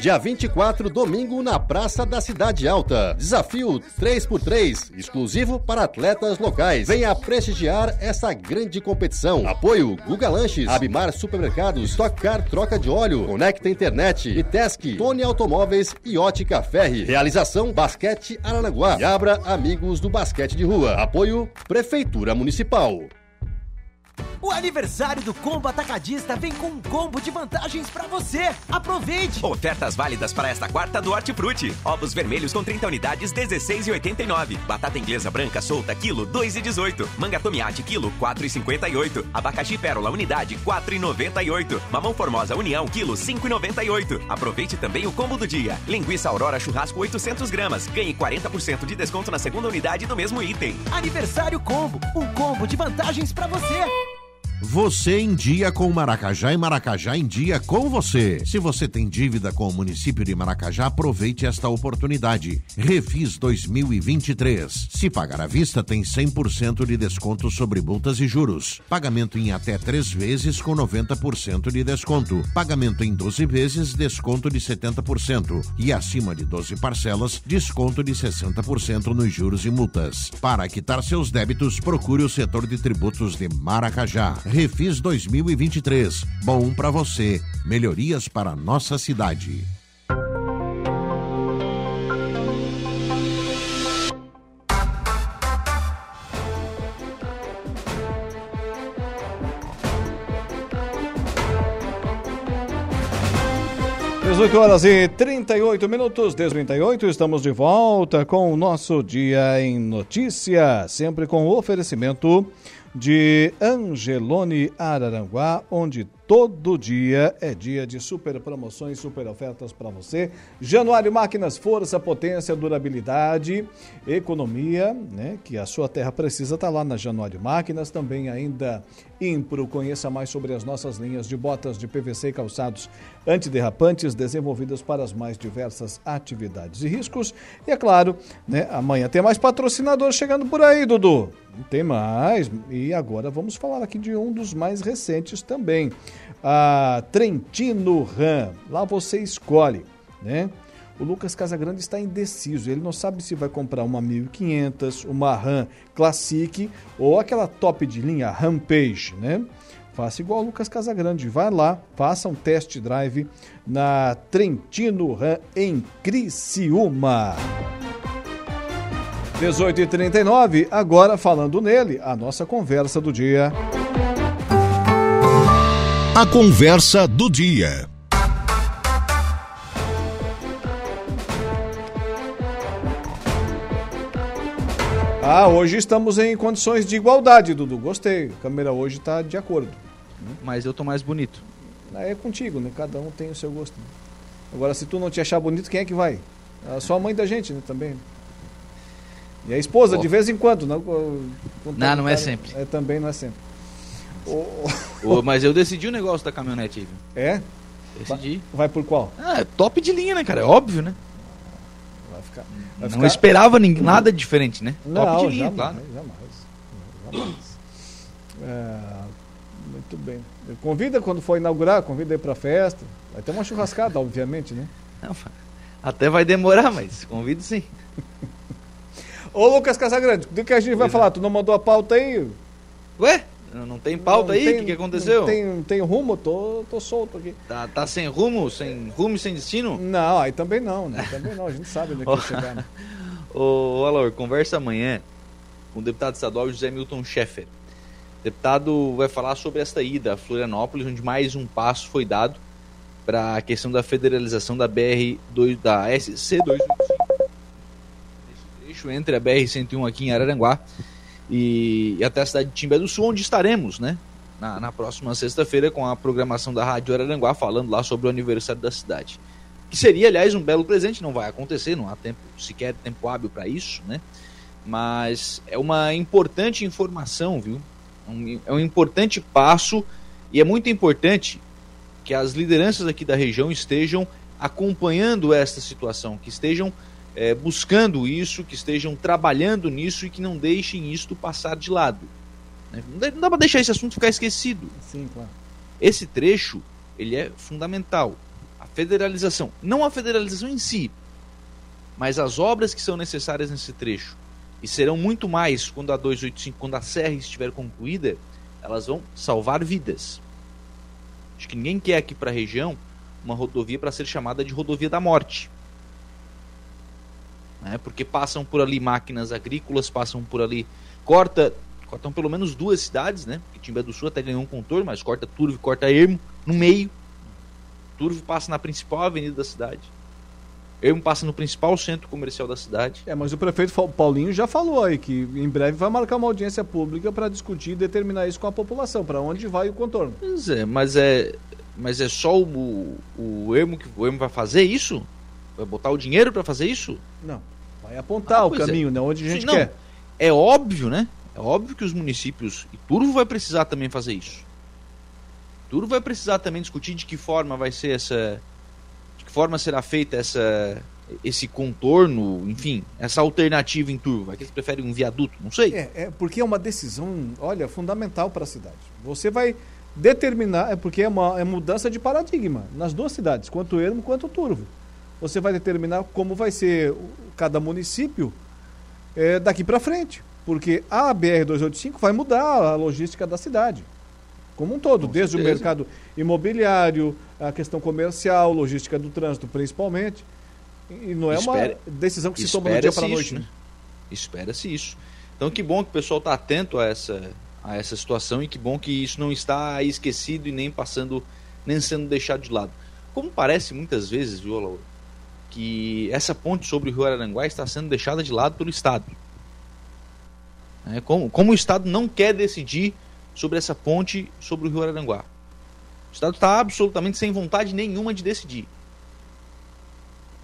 Dia 24, domingo, na Praça da Cidade Alta. Desafio 3x3, exclusivo para atletas locais. Venha prestigiar essa grande competição. Apoio Guga Lanches, Abimar Supermercados, Stock Car Troca de Óleo, Conecta Internet, Itesc, Tony Automóveis e Ótica Ferre. Realização Basquete Aranaguá. E abra Amigos do Basquete de Rua. Apoio Prefeitura Municipal. O aniversário do Combo Atacadista vem com um combo de vantagens pra você. Aproveite! Ofertas válidas para esta quarta do Hortifruti. Ovos vermelhos com 30 unidades, 16,89. Batata inglesa branca solta, quilo, 2,18. Manga tomiate, quilo, 4,58. Abacaxi pérola, unidade, 4,98. Mamão formosa, união, quilo, 5,98. Aproveite também o combo do dia. Linguiça Aurora churrasco, 800 gramas. Ganhe 40% de desconto na segunda unidade do mesmo item. Aniversário Combo, um combo de vantagens pra você. Você em dia com Maracajá e Maracajá em dia com você. Se você tem dívida com o município de Maracajá, aproveite esta oportunidade. Refis 2023. Se pagar à vista, tem 100% de desconto sobre multas e juros. Pagamento em até três vezes com 90% de desconto. Pagamento em 12 vezes, desconto de 70%. E acima de 12 parcelas, desconto de 60% nos juros e multas. Para quitar seus débitos, procure o setor de tributos de Maracajá. Refis 2023. Bom para você. Melhorias para nossa cidade. 18 horas e 38 minutos, 38, estamos de volta com o nosso Dia em Notícia, sempre com o oferecimento de Angelone Araranguá, onde todo dia é dia de super promoções, super ofertas para você. Januário Máquinas, força, potência, durabilidade, economia, né? Que a sua terra precisa estar tá lá na Januário Máquinas. Também ainda Impro, conheça mais sobre as nossas linhas de botas de PVC e calçados antiderrapantes desenvolvidas para as mais diversas atividades e riscos. E é claro, né? Amanhã tem mais patrocinador chegando por aí, Dudu. Tem mais. E agora vamos falar aqui de um dos mais recentes também a Trentino Ram. Lá você escolhe, né? O Lucas Casagrande está indeciso. Ele não sabe se vai comprar uma 1500, uma RAM Classic ou aquela top de linha Rampage, né? Faça igual o Lucas Casagrande. Vai lá, faça um test drive na Trentino Ram em Criciúma. 18h39, agora falando nele, a nossa conversa do dia. A conversa do dia. Ah, hoje estamos em condições de igualdade, Dudu. Gostei. A câmera hoje está de acordo. Mas eu tô mais bonito. É contigo, né? Cada um tem o seu gosto. Agora, se tu não te achar bonito, quem é que vai? É só a mãe da gente, né? Também. E a esposa, oh. de vez em quando. Não, não, não é sempre. É, também não é sempre. Oh, mas eu decidi o negócio da caminhonete aí, viu? É? Decidi. Vai por qual? Ah, é top de linha, né, cara? É óbvio, né? Vai ficar. Vai não ficar... esperava ninguém, nada diferente, né? Não, top de linha, jamais, claro. Jamais. jamais. É, muito bem. Convida quando for inaugurar, convida aí pra festa. Vai ter uma churrascada, obviamente, né? Não, até vai demorar, mas convido sim. Ô Lucas Casagrande, do que a gente vai é. falar? Tu não mandou a pauta aí? Ué? Não tem pauta não aí? O que, que aconteceu? Tem, tem rumo, tô, tô solto aqui. Tá, tá sem rumo, sem rumo e sem destino? Não, aí também não, né? Também não, a gente sabe onde é que chegar, né? Ô, Alor, conversa amanhã com o deputado estadual José Milton Schaeffer. O deputado vai falar sobre esta ida a Florianópolis, onde mais um passo foi dado para a questão da federalização da BR2 da SC285. Esse trecho entre a BR-101 aqui em Araranguá e, e até a cidade de Timbé do Sul, onde estaremos, né? Na, na próxima sexta-feira com a programação da Rádio Araranguá, falando lá sobre o aniversário da cidade. Que seria, aliás, um belo presente, não vai acontecer, não há tempo sequer tempo hábil para isso, né? Mas é uma importante informação, viu? É um, é um importante passo e é muito importante que as lideranças aqui da região estejam acompanhando esta situação, que estejam é, buscando isso, que estejam trabalhando nisso e que não deixem isto passar de lado. Né? Não dá para deixar esse assunto ficar esquecido. Sim, claro. Esse trecho ele é fundamental. A federalização, não a federalização em si, mas as obras que são necessárias nesse trecho e serão muito mais quando a 285, quando a serra estiver concluída, elas vão salvar vidas. Acho que ninguém quer aqui para a região uma rodovia para ser chamada de rodovia da morte né? porque passam por ali máquinas agrícolas, passam por ali, corta, cortam pelo menos duas cidades, né? Porque Timbé do Sul até ganhou um contorno, mas corta Turvo e corta Ermo no meio. Turvo passa na principal avenida da cidade. Ermo passa no principal centro comercial da cidade. É, mas o prefeito Paulinho já falou aí que em breve vai marcar uma audiência pública para discutir e determinar isso com a população, para onde vai o contorno. Pois é, mas é, mas é só o, o Ermo que o Ermo vai fazer isso? Vai botar o dinheiro para fazer isso? Não. Vai apontar ah, o é. caminho, é. né? Onde a gente Sim, não, quer. É óbvio, né? É óbvio que os municípios. E Turvo vai precisar também fazer isso. Turvo vai precisar também discutir de que forma vai ser essa. De que forma será feita essa. Esse contorno, enfim, essa alternativa em Turvo. Vai que eles preferem um viaduto? Não sei. É, é porque é uma decisão, olha, fundamental para a cidade. Você vai determinar, é porque é uma é mudança de paradigma nas duas cidades, quanto o Ermo quanto o Turvo você vai determinar como vai ser cada município é, daqui para frente. Porque a BR-285 vai mudar a logística da cidade. Como um todo, Com desde certeza. o mercado imobiliário, a questão comercial, logística do trânsito principalmente. E não é uma decisão que se toma do dia para a noite. Né? né? Espera-se isso. Então que bom que o pessoal está atento a essa, a essa situação e que bom que isso não está esquecido e nem passando, nem sendo deixado de lado. Como parece muitas vezes, viu, Laura, que essa ponte sobre o Rio Araranguá está sendo deixada de lado pelo Estado. É, como, como o Estado não quer decidir sobre essa ponte sobre o Rio Araranguá. O Estado está absolutamente sem vontade nenhuma de decidir.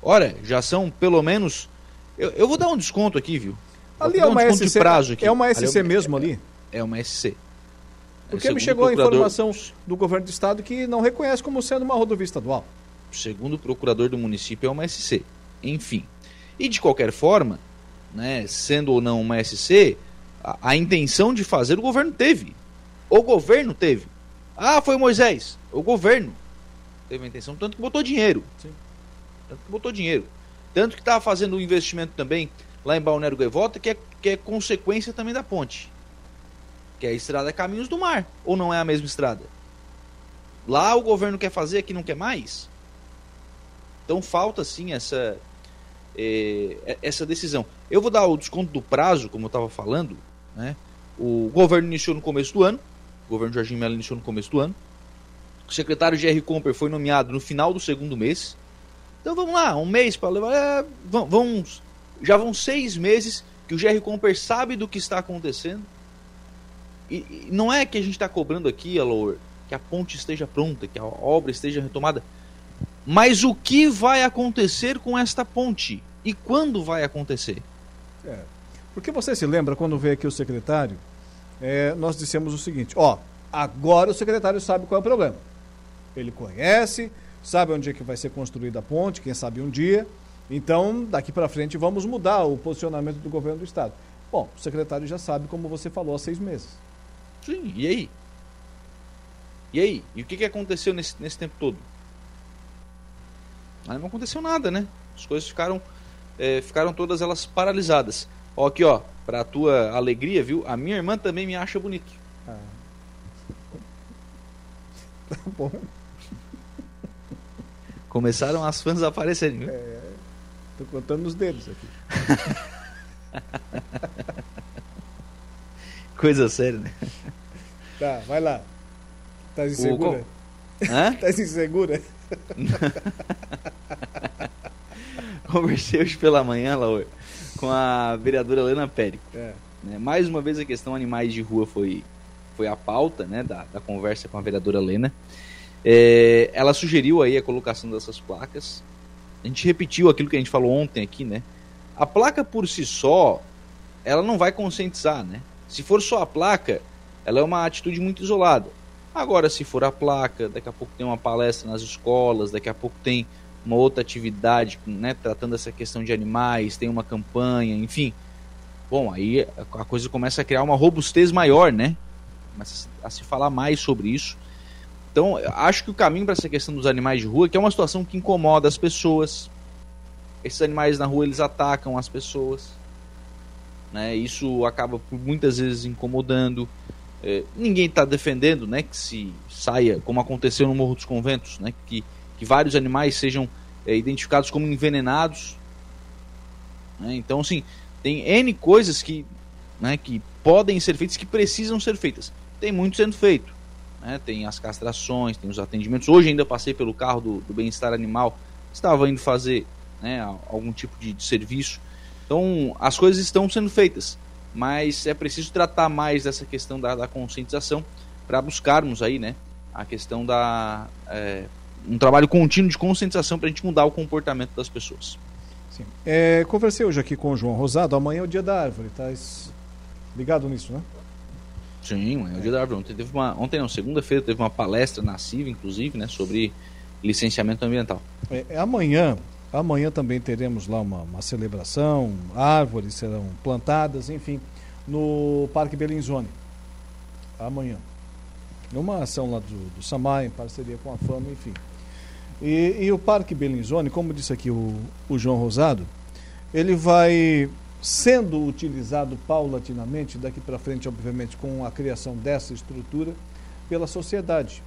Ora, já são pelo menos. Eu, eu vou dar um desconto aqui, viu? Vou Ali é um uma desconto de SC, prazo aqui. é uma Ali SC mesmo ali? É uma SC. Porque me Segundo chegou a informação do governo do estado que não reconhece como sendo uma rodovia estadual. Segundo o procurador do município, é uma SC. Enfim. E de qualquer forma, né, sendo ou não uma SC, a, a intenção de fazer o governo teve. O governo teve. Ah, foi Moisés. O governo teve a intenção, tanto que botou dinheiro. Tanto que botou dinheiro. Tanto que estava fazendo um investimento também lá em Balneário Gaivota, que é, que é consequência também da ponte. Que é a estrada Caminhos do Mar. Ou não é a mesma estrada? Lá o governo quer fazer, aqui não quer mais? Então falta sim essa eh, essa decisão. Eu vou dar o desconto do prazo, como eu estava falando. Né? O governo iniciou no começo do ano. O governo Jorginho Mello iniciou no começo do ano. O secretário Jerry Comper foi nomeado no final do segundo mês. Então vamos lá, um mês para levar. é, vamos, já vão seis meses que o Jerry Comper sabe do que está acontecendo. E, e não é que a gente está cobrando aqui, Alor, que a ponte esteja pronta, que a obra esteja retomada. Mas o que vai acontecer com esta ponte? E quando vai acontecer? É. Porque você se lembra quando veio aqui o secretário, é, nós dissemos o seguinte: ó, agora o secretário sabe qual é o problema. Ele conhece, sabe onde é que vai ser construída a ponte, quem sabe um dia. Então, daqui para frente, vamos mudar o posicionamento do governo do estado. Bom, o secretário já sabe, como você falou, há seis meses. Sim, e aí? E aí? E o que, que aconteceu nesse, nesse tempo todo? Aí não aconteceu nada, né? As coisas ficaram, é, ficaram todas elas paralisadas. Ó, aqui, ó, pra tua alegria, viu? A minha irmã também me acha bonito. Ah. Tá bom. Começaram as fãs a aparecerem, viu? É, tô contando nos dedos aqui. Coisa séria, né? Tá, vai lá. Tá insegura? Hã? tá insegura? Conversei hoje pela manhã, Laura, com a vereadora Helena Périco. É. Né, Mais uma vez a questão animais de rua foi, foi a pauta né, da, da conversa com a vereadora Helena. É, ela sugeriu aí a colocação dessas placas. A gente repetiu aquilo que a gente falou ontem aqui, né? A placa por si só, ela não vai conscientizar, né? Se for só a placa, ela é uma atitude muito isolada. Agora, se for a placa, daqui a pouco tem uma palestra nas escolas, daqui a pouco tem uma outra atividade, né, tratando essa questão de animais, tem uma campanha, enfim. Bom, aí a coisa começa a criar uma robustez maior, né? Começa a se falar mais sobre isso. Então, acho que o caminho para essa questão dos animais de rua, que é uma situação que incomoda as pessoas. Esses animais na rua, eles atacam as pessoas. Né? Isso acaba por muitas vezes incomodando. É, ninguém está defendendo né, que se saia, como aconteceu no Morro dos Conventos, né, que, que vários animais sejam é, identificados como envenenados. né? Então, assim, tem N coisas que, né, que podem ser feitas, que precisam ser feitas. Tem muito sendo feito. né? Tem as castrações, tem os atendimentos. Hoje ainda passei pelo carro do, do bem-estar animal, estava indo fazer né, algum tipo de, de serviço. Então, as coisas estão sendo feitas, mas é preciso tratar mais dessa questão da, da conscientização para buscarmos aí, né, a questão da é, um trabalho contínuo de conscientização para a gente mudar o comportamento das pessoas. Sim. É, conversei hoje aqui com o João Rosado. Amanhã é o dia da árvore, tá ligado nisso, né? Sim, é o dia da árvore. Ontem teve uma, ontem não, segunda-feira teve uma palestra na CIV, inclusive, né, sobre licenciamento ambiental. É, é amanhã, amanhã também teremos lá uma, uma celebração, árvores serão plantadas, enfim, no Parque Belinzone. Amanhã. Uma ação lá do, do Samar, em parceria com a Fama, enfim. E, e o Parque Belinzone, como disse aqui o, o João Rosado, ele vai sendo utilizado paulatinamente, daqui para frente, obviamente, com a criação dessa estrutura, pela sociedade,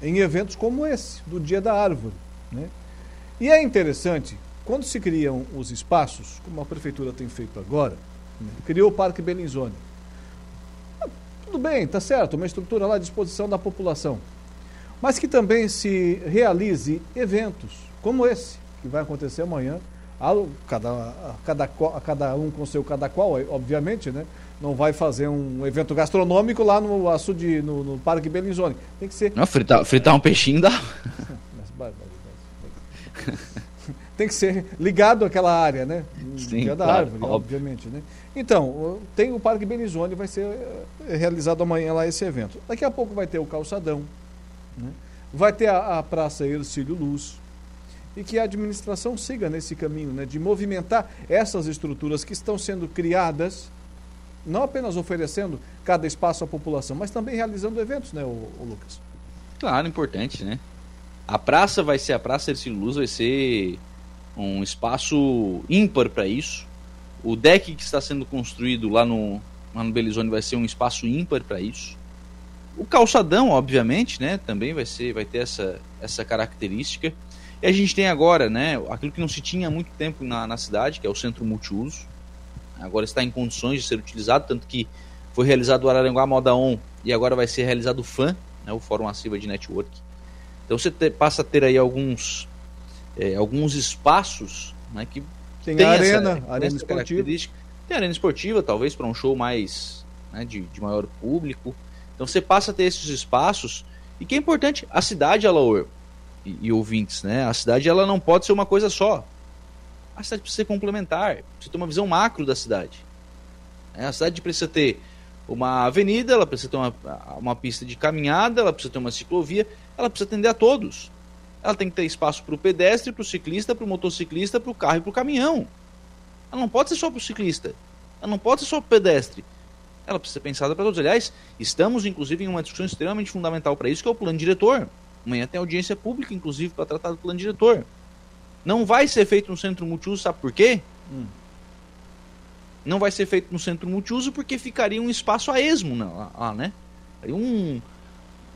em eventos como esse, do Dia da Árvore. Né? E é interessante, quando se criam os espaços, como a prefeitura tem feito agora, né? criou o Parque Belinzone. Ah, Tudo bem, tá certo, uma estrutura lá à disposição da população. Mas que também se realize eventos como esse, que vai acontecer amanhã, cada, cada, cada um com seu cada qual, obviamente, né? Não vai fazer um evento gastronômico lá no açude, no, no Parque Bellinzone. Tem que ser. Não, fritar, fritar um peixinho dá. tem que ser ligado àquela área, né? Sim, da claro, árvore, óbvio. obviamente, né? Então, tem o Parque Benizone, vai ser eh, realizado amanhã lá esse evento. Daqui a pouco vai ter o calçadão, né? vai ter a, a Praça Ercílio Luz, e que a administração siga nesse caminho, né? De movimentar essas estruturas que estão sendo criadas, não apenas oferecendo cada espaço à população, mas também realizando eventos, né, o, Lucas? Claro, importante, né? A praça vai ser a Praça Ercílio Luz, vai ser um espaço ímpar para isso. O deck que está sendo construído lá no, lá no Belizone vai ser um espaço ímpar para isso. O calçadão, obviamente, né, também vai ser, vai ter essa, essa característica. E a gente tem agora, né, aquilo que não se tinha há muito tempo na, na cidade, que é o centro multiuso. Agora está em condições de ser utilizado, tanto que foi realizado o Araranguá Moda On e agora vai ser realizado o FAN, né, o Fórum Massiva de Network. Então você te, passa a ter aí alguns, é, alguns espaços né, que Tem tem a essa- arena, arena essa esportiva. Tem arena esportiva, talvez para um show mais né, de, de maior público. Então você passa a ter esses espaços e que é importante, a cidade, Alaor e, e ouvintes, né? A cidade ela não pode ser uma coisa só. A cidade precisa ser complementar, precisa ter uma visão macro da cidade. né? A cidade precisa ter uma avenida, ela precisa ter uma, uma pista de caminhada, ela precisa ter uma ciclovia, ela precisa atender a todos. Ela tem que ter espaço para o pedestre, para o ciclista, para o motociclista, para o carro e para o caminhão. Ela não pode ser só para o ciclista. Ela não pode ser só para o pedestre. Ela precisa ser pensada para todos. Aliás, estamos inclusive em uma discussão extremamente fundamental para isso, que é o plano diretor. Amanhã tem audiência pública, inclusive, para tratar do plano diretor. Não vai ser feito no centro multiuso, sabe por quê? Não vai ser feito no centro multiuso porque ficaria um espaço a esmo né, lá, né? Um,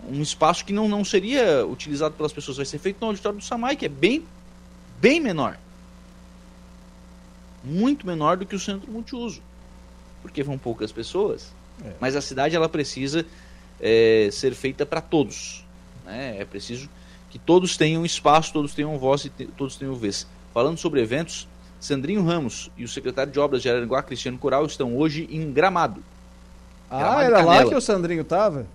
um espaço que não, não seria utilizado pelas pessoas. Vai ser feito no auditório do Samai, que é bem, bem menor. Muito menor do que o centro multiuso. Porque vão poucas pessoas. É. Mas a cidade ela precisa é, ser feita para todos. Né? É preciso que todos tenham espaço, todos tenham voz e te- todos tenham vez. Falando sobre eventos, Sandrinho Ramos e o secretário de Obras de Araranguá, Cristiano Coral, estão hoje em Gramado. Ah, Gramado e era lá que o Sandrinho estava?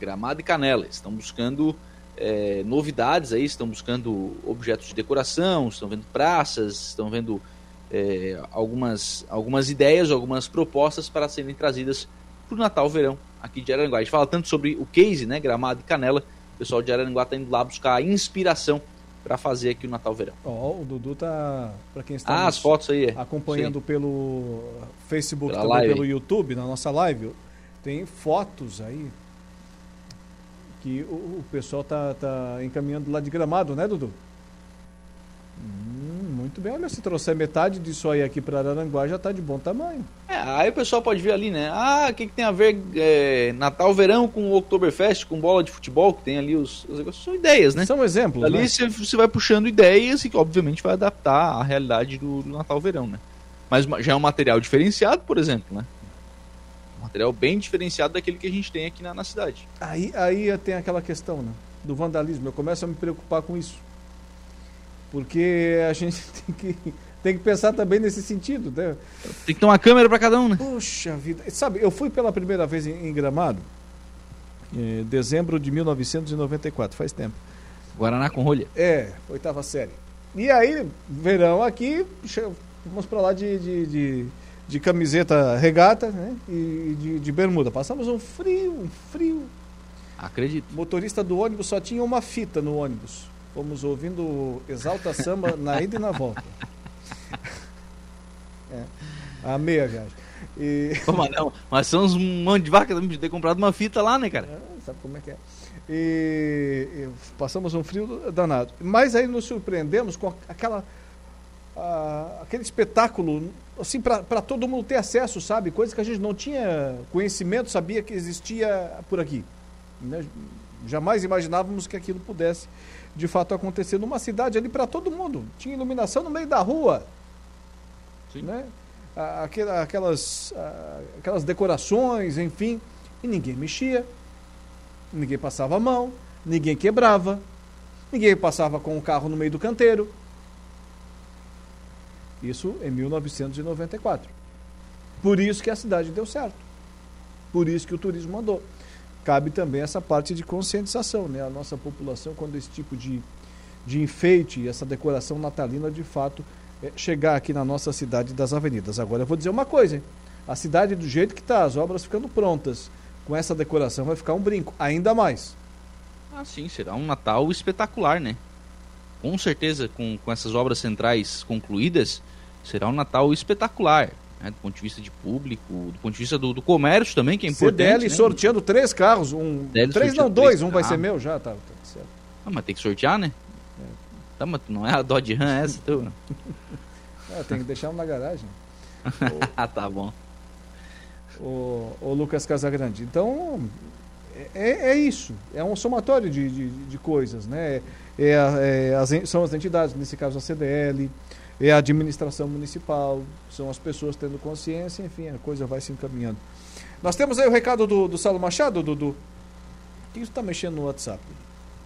Gramado e Canela. Estão buscando é, novidades aí, estão buscando objetos de decoração, estão vendo praças, estão vendo é, algumas, algumas ideias, algumas propostas para serem trazidas para o Natal Verão aqui de Araranguá. A gente fala tanto sobre o case, né, Gramado e Canela. O pessoal de Araranguá está indo lá buscar inspiração para fazer aqui o Natal Verão. Ó, o Dudu tá, para quem está Ah, nos as fotos aí. é. acompanhando Sim. pelo Facebook, Pela também live. pelo YouTube, na nossa live, tem fotos aí que o, o pessoal tá, tá encaminhando lá de gramado, né, Dudu? Hum, muito bem, olha, se trouxer metade disso aí aqui para Araranguá já tá de bom tamanho. É, aí o pessoal pode ver ali, né? Ah, o que, que tem a ver é, Natal Verão com o Oktoberfest, com bola de futebol, que tem ali os, os negócios. São ideias, né? São exemplos, Ali né? você, você vai puxando ideias e que obviamente vai adaptar à realidade do, do Natal Verão, né? Mas ma- já é um material diferenciado, por exemplo, né? Um material bem diferenciado daquele que a gente tem aqui na, na cidade. Aí, aí tem aquela questão, né, do vandalismo. Eu começo a me preocupar com isso. Porque a gente tem que, tem que pensar também nesse sentido, né? Tem que ter uma câmera para cada um, né? Puxa vida. Sabe, eu fui pela primeira vez em, em Gramado em dezembro de 1994, faz tempo. Guaraná com rolha. É, oitava série. E aí, verão aqui, fomos pra lá de, de, de, de camiseta regata né? e de, de bermuda. Passamos um frio, um frio. Acredito. O motorista do ônibus só tinha uma fita no ônibus. Fomos ouvindo Exalta Samba na ida e na volta. É, a meia viagem. E... Pô, mas, não, mas são uns monte de vaca de ter comprado uma fita lá, né, cara? sabe como é que é. E, e passamos um frio danado. Mas aí nos surpreendemos com aquela aquele espetáculo assim para todo mundo ter acesso, sabe? Coisa que a gente não tinha conhecimento, sabia que existia por aqui. né? Jamais imaginávamos que aquilo pudesse de fato acontecer numa cidade ali para todo mundo. Tinha iluminação no meio da rua. Né? Ah, aquela- Aquelas, aquelas decorações, enfim, e ninguém mexia ninguém passava a mão. ninguém quebrava, ninguém passava com o carro no meio do canteiro. Isso em 1994. Por isso que a cidade deu certo. Por isso que o turismo andou. Cabe também essa parte de conscientização, né? A nossa população, quando esse tipo de, de enfeite, essa decoração natalina, de fato, é, chegar aqui na nossa cidade das avenidas. Agora, eu vou dizer uma coisa, hein? A cidade, do jeito que está, as obras ficando prontas, com essa decoração, vai ficar um brinco, ainda mais. Ah, sim, será um Natal espetacular, né? Com certeza, com, com essas obras centrais concluídas, será um Natal espetacular. Né? Do ponto de vista de público, do ponto de vista do, do comércio também, que é importante. CDL né? sorteando três carros, um. CDL três não, dois, três um vai ser meu já, tá, tá certo. Ah, mas tem que sortear, né? Tá, mas não é a Dodge Ram essa, tu? É, tem que deixar um na garagem. ah, tá bom. o, o Lucas Casagrande. Então, é, é isso. É um somatório de, de, de coisas, né? É, a- é as, são as entidades, nesse caso a CDL, é a administração municipal, são as pessoas tendo consciência, enfim, a coisa vai se encaminhando. Nós temos aí o recado do, do Salo Machado, Dudu. Por que está mexendo no WhatsApp?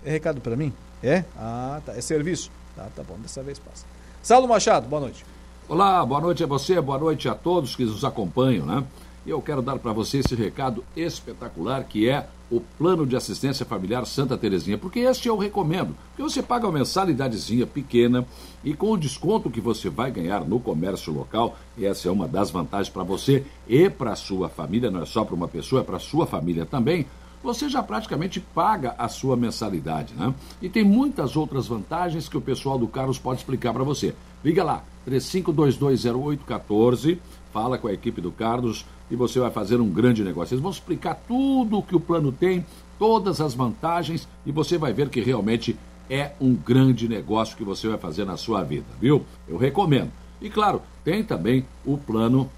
É recado para mim? É? Ah, tá. É serviço? Tá, tá bom, dessa vez passa. Salo Machado, boa noite. Olá, boa noite a você, boa noite a todos que nos acompanham, né? E eu quero dar para você esse recado espetacular que é o Plano de Assistência Familiar Santa Terezinha, porque este eu recomendo, porque você paga uma mensalidadezinha pequena e com o desconto que você vai ganhar no comércio local, essa é uma das vantagens para você e para sua família, não é só para uma pessoa, é para sua família também, você já praticamente paga a sua mensalidade, né? E tem muitas outras vantagens que o pessoal do Carlos pode explicar para você. Liga lá, 35220814, fala com a equipe do Carlos e você vai fazer um grande negócio. Eles vão explicar tudo o que o plano tem, todas as vantagens e você vai ver que realmente é um grande negócio que você vai fazer na sua vida, viu? Eu recomendo. E claro, tem também o plano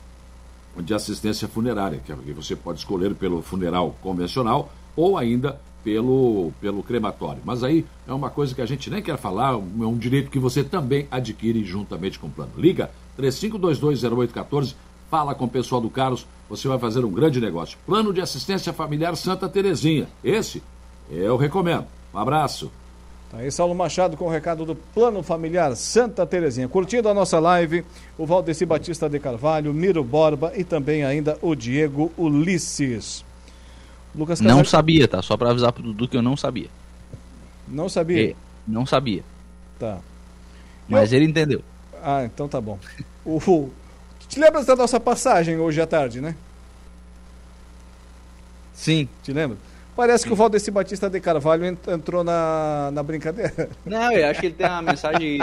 de assistência funerária, que é você pode escolher pelo funeral convencional ou ainda pelo, pelo crematório. Mas aí é uma coisa que a gente nem quer falar, é um direito que você também adquire juntamente com o plano. Liga 35220814, fala com o pessoal do Carlos, você vai fazer um grande negócio. Plano de assistência familiar Santa Terezinha. Esse eu recomendo. Um abraço. Tá aí Saulo Machado com o recado do Plano Familiar Santa Terezinha. Curtindo a nossa live, o Valdeci Batista de Carvalho, Miro Borba e também ainda o Diego Ulisses. Lucas Não Casar- sabia, tá? Só pra avisar pro Dudu que eu não sabia. Não sabia? É, não sabia. Tá. Mas ele entendeu. Ah, então tá bom. O, o- te lembras da nossa passagem hoje à tarde, né? Sim. Te lembra? Parece que o Valdeci Batista de Carvalho ent- entrou na, na brincadeira. Não, eu acho que ele tem uma mensagem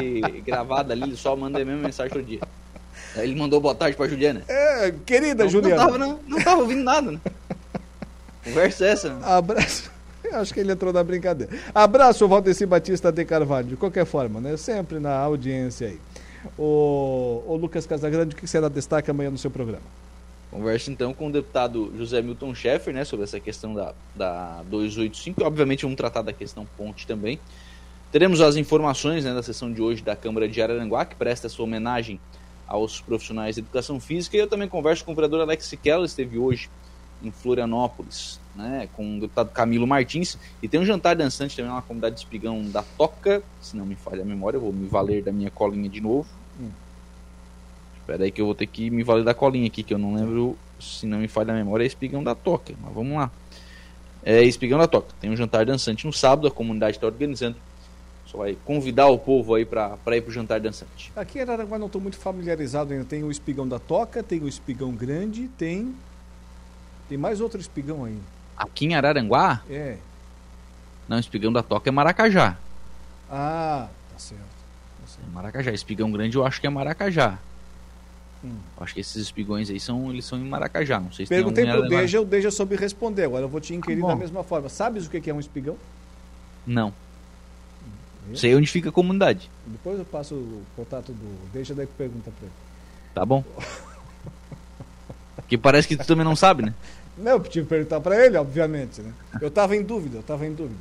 gravada ali, ele só manda a mesma mensagem todo dia. Ele mandou boa tarde pra Juliana. É, querida não, Juliana. Não tava, não, não tava ouvindo nada, né? Conversa essa. né? Abraço. Eu acho que ele entrou na brincadeira. Abraço, Valdeci Batista de Carvalho. De qualquer forma, né? Sempre na audiência aí. O, o Lucas Casagrande, o que será destaque amanhã no seu programa? Conversa então com o deputado José Milton Schaeffer, né, sobre essa questão da, da 285. E, obviamente, vamos tratar da questão ponte também. Teremos as informações né, da sessão de hoje da Câmara de Araranguá, que presta sua homenagem aos profissionais de educação física. E eu também converso com o vereador Alex Siquela, esteve hoje em Florianópolis, né, com o deputado Camilo Martins. E tem um jantar dançante também na comunidade de Espigão da Toca, se não me falha a memória, eu vou me valer da minha colinha de novo. Espera aí que eu vou ter que me valer da colinha aqui, que eu não lembro, se não me falha a memória, é Espigão da Toca. Mas vamos lá. É Espigão da Toca. Tem um jantar dançante no sábado, a comunidade está organizando. Só vai convidar o povo aí para ir pro jantar dançante. Aqui em Araranguá não estou muito familiarizado ainda. Tem o espigão da Toca, tem o espigão grande, tem. Tem mais outro espigão aí. Aqui em Araranguá, É. não, Espigão da Toca é Maracajá. Ah, tá certo. É Maracajá. Espigão grande eu acho que é Maracajá. Hum. Eu Acho que esses espigões aí são, eles são em Maracajá. Não sei se Perguntei tem algum em pro. Deja, o Deja soube responder. Agora eu vou te inquirir Tá da mesma forma. Sabes o que que é um espigão? Não. Sei onde fica a comunidade. Depois eu passo o contato do Deja, daí pergunta pra ele. Tá bom? Que parece que tu também não sabe, né? Não, eu tive que perguntar para ele, obviamente, né? Eu estava em dúvida, eu estava em dúvida.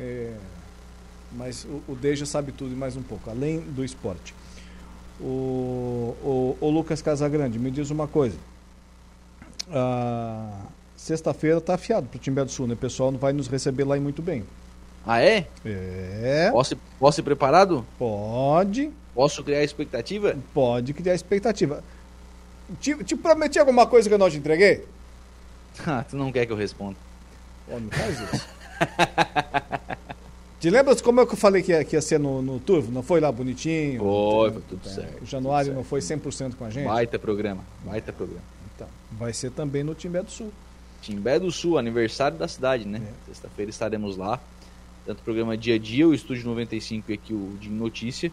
É, mas o, o Deja sabe tudo e mais um pouco, além do esporte. O, o, o Lucas Casagrande, me diz uma coisa. Ah, Sexta-feira está afiado para o Timbé do Sul, né? O pessoal não vai nos receber lá e muito bem. Ah, é? É. Posso, posso ir preparado? Pode. Posso criar expectativa? Pode criar expectativa. Te, te prometi alguma coisa que eu não te entreguei? Ah, tu não quer que eu responda. Pô, não faz isso. Te lembras como é que eu falei que ia, que ia ser no, no Turvo? Não foi lá bonitinho? Foi, foi tudo É, certo. O Januário não foi 100% com a gente? Baita programa, baita programa. Então, vai ser também no Timbé do Sul. Timbé do Sul, aniversário da cidade, né? Sexta-feira estaremos lá. Tanto o programa Dia a Dia, o Estúdio 95 e aqui o de Notícia.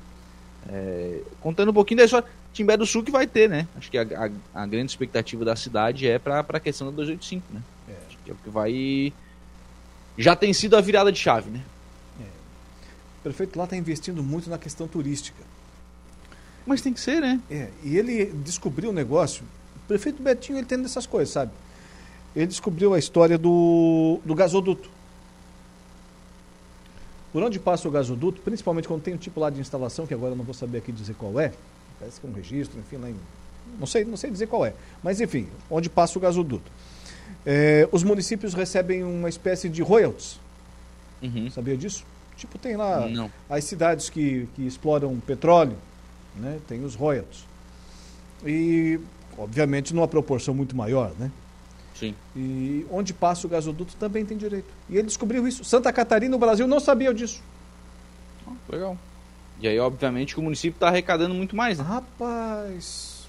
É, contando um pouquinho da história. Timbé do Sul que vai ter, né? Acho que a, a- a grande expectativa da cidade é para a questão da 285, né? Acho que é o que vai. Já tem sido a virada de chave, né? O prefeito lá está investindo muito na questão turística. Mas tem que ser, né? É, e ele descobriu um negócio. O prefeito Betinho ele tem dessas coisas, sabe? Ele descobriu a história do, do gasoduto. Por onde passa o gasoduto, principalmente quando tem um tipo lá de instalação, que agora eu não vou saber aqui dizer qual é, parece que é um registro, enfim, lá em, não sei, não sei dizer qual é, mas enfim, onde passa o gasoduto. É, os municípios recebem uma espécie de royalties. Sabia disso? Tipo, tem lá Não. as cidades que, que exploram petróleo, né? tem os royalties. E, obviamente, numa proporção muito maior, né? Sim. E onde passa o gasoduto também tem direito. E ele descobriu isso. Santa Catarina, o Brasil, não sabia disso. Legal. E aí, obviamente, que o município está arrecadando muito mais, né? Rapaz.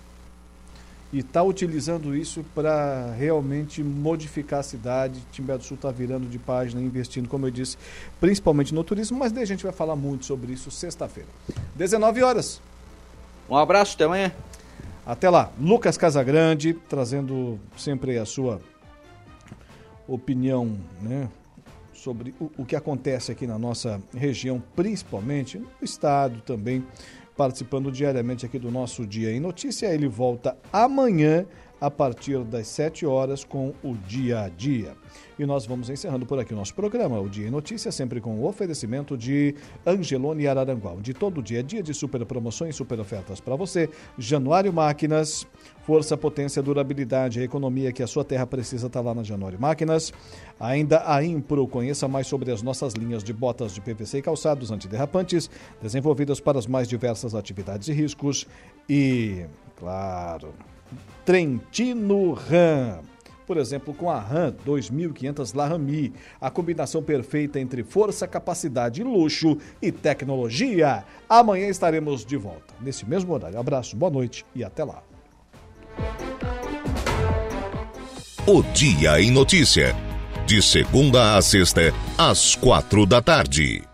E está utilizando isso para realmente modificar a cidade. Timbé do Sul está virando de página, investindo, como eu disse, principalmente no turismo, mas daí a gente vai falar muito sobre isso sexta-feira. 19 horas. Um abraço, até amanhã. Até lá. Lucas Casagrande, trazendo sempre a sua opinião né, sobre o, o que acontece aqui na nossa região, principalmente no estado também, participando diariamente aqui do nosso Dia em Notícia. Ele volta amanhã a partir das 7 horas com o Dia a Dia. E nós vamos encerrando por aqui o nosso programa, o Dia em Notícia, sempre com o oferecimento de Angelone Araranguá, onde todo dia é dia de super promoções, super ofertas para você. Januário Máquinas, força, potência, durabilidade, a economia que a sua terra precisa está lá na Januário Máquinas. Ainda a Impro, conheça mais sobre as nossas linhas de botas de PVC e calçados antiderrapantes, desenvolvidas para as mais diversas atividades e riscos. E, claro, Trentino Ram. Por exemplo, com a RAM 2500 Lahami, a combinação perfeita entre força, capacidade, luxo e tecnologia. Amanhã estaremos de volta, nesse mesmo horário. Abraço, boa noite e até lá. O Dia em Notícia. De segunda a sexta, às quatro da tarde.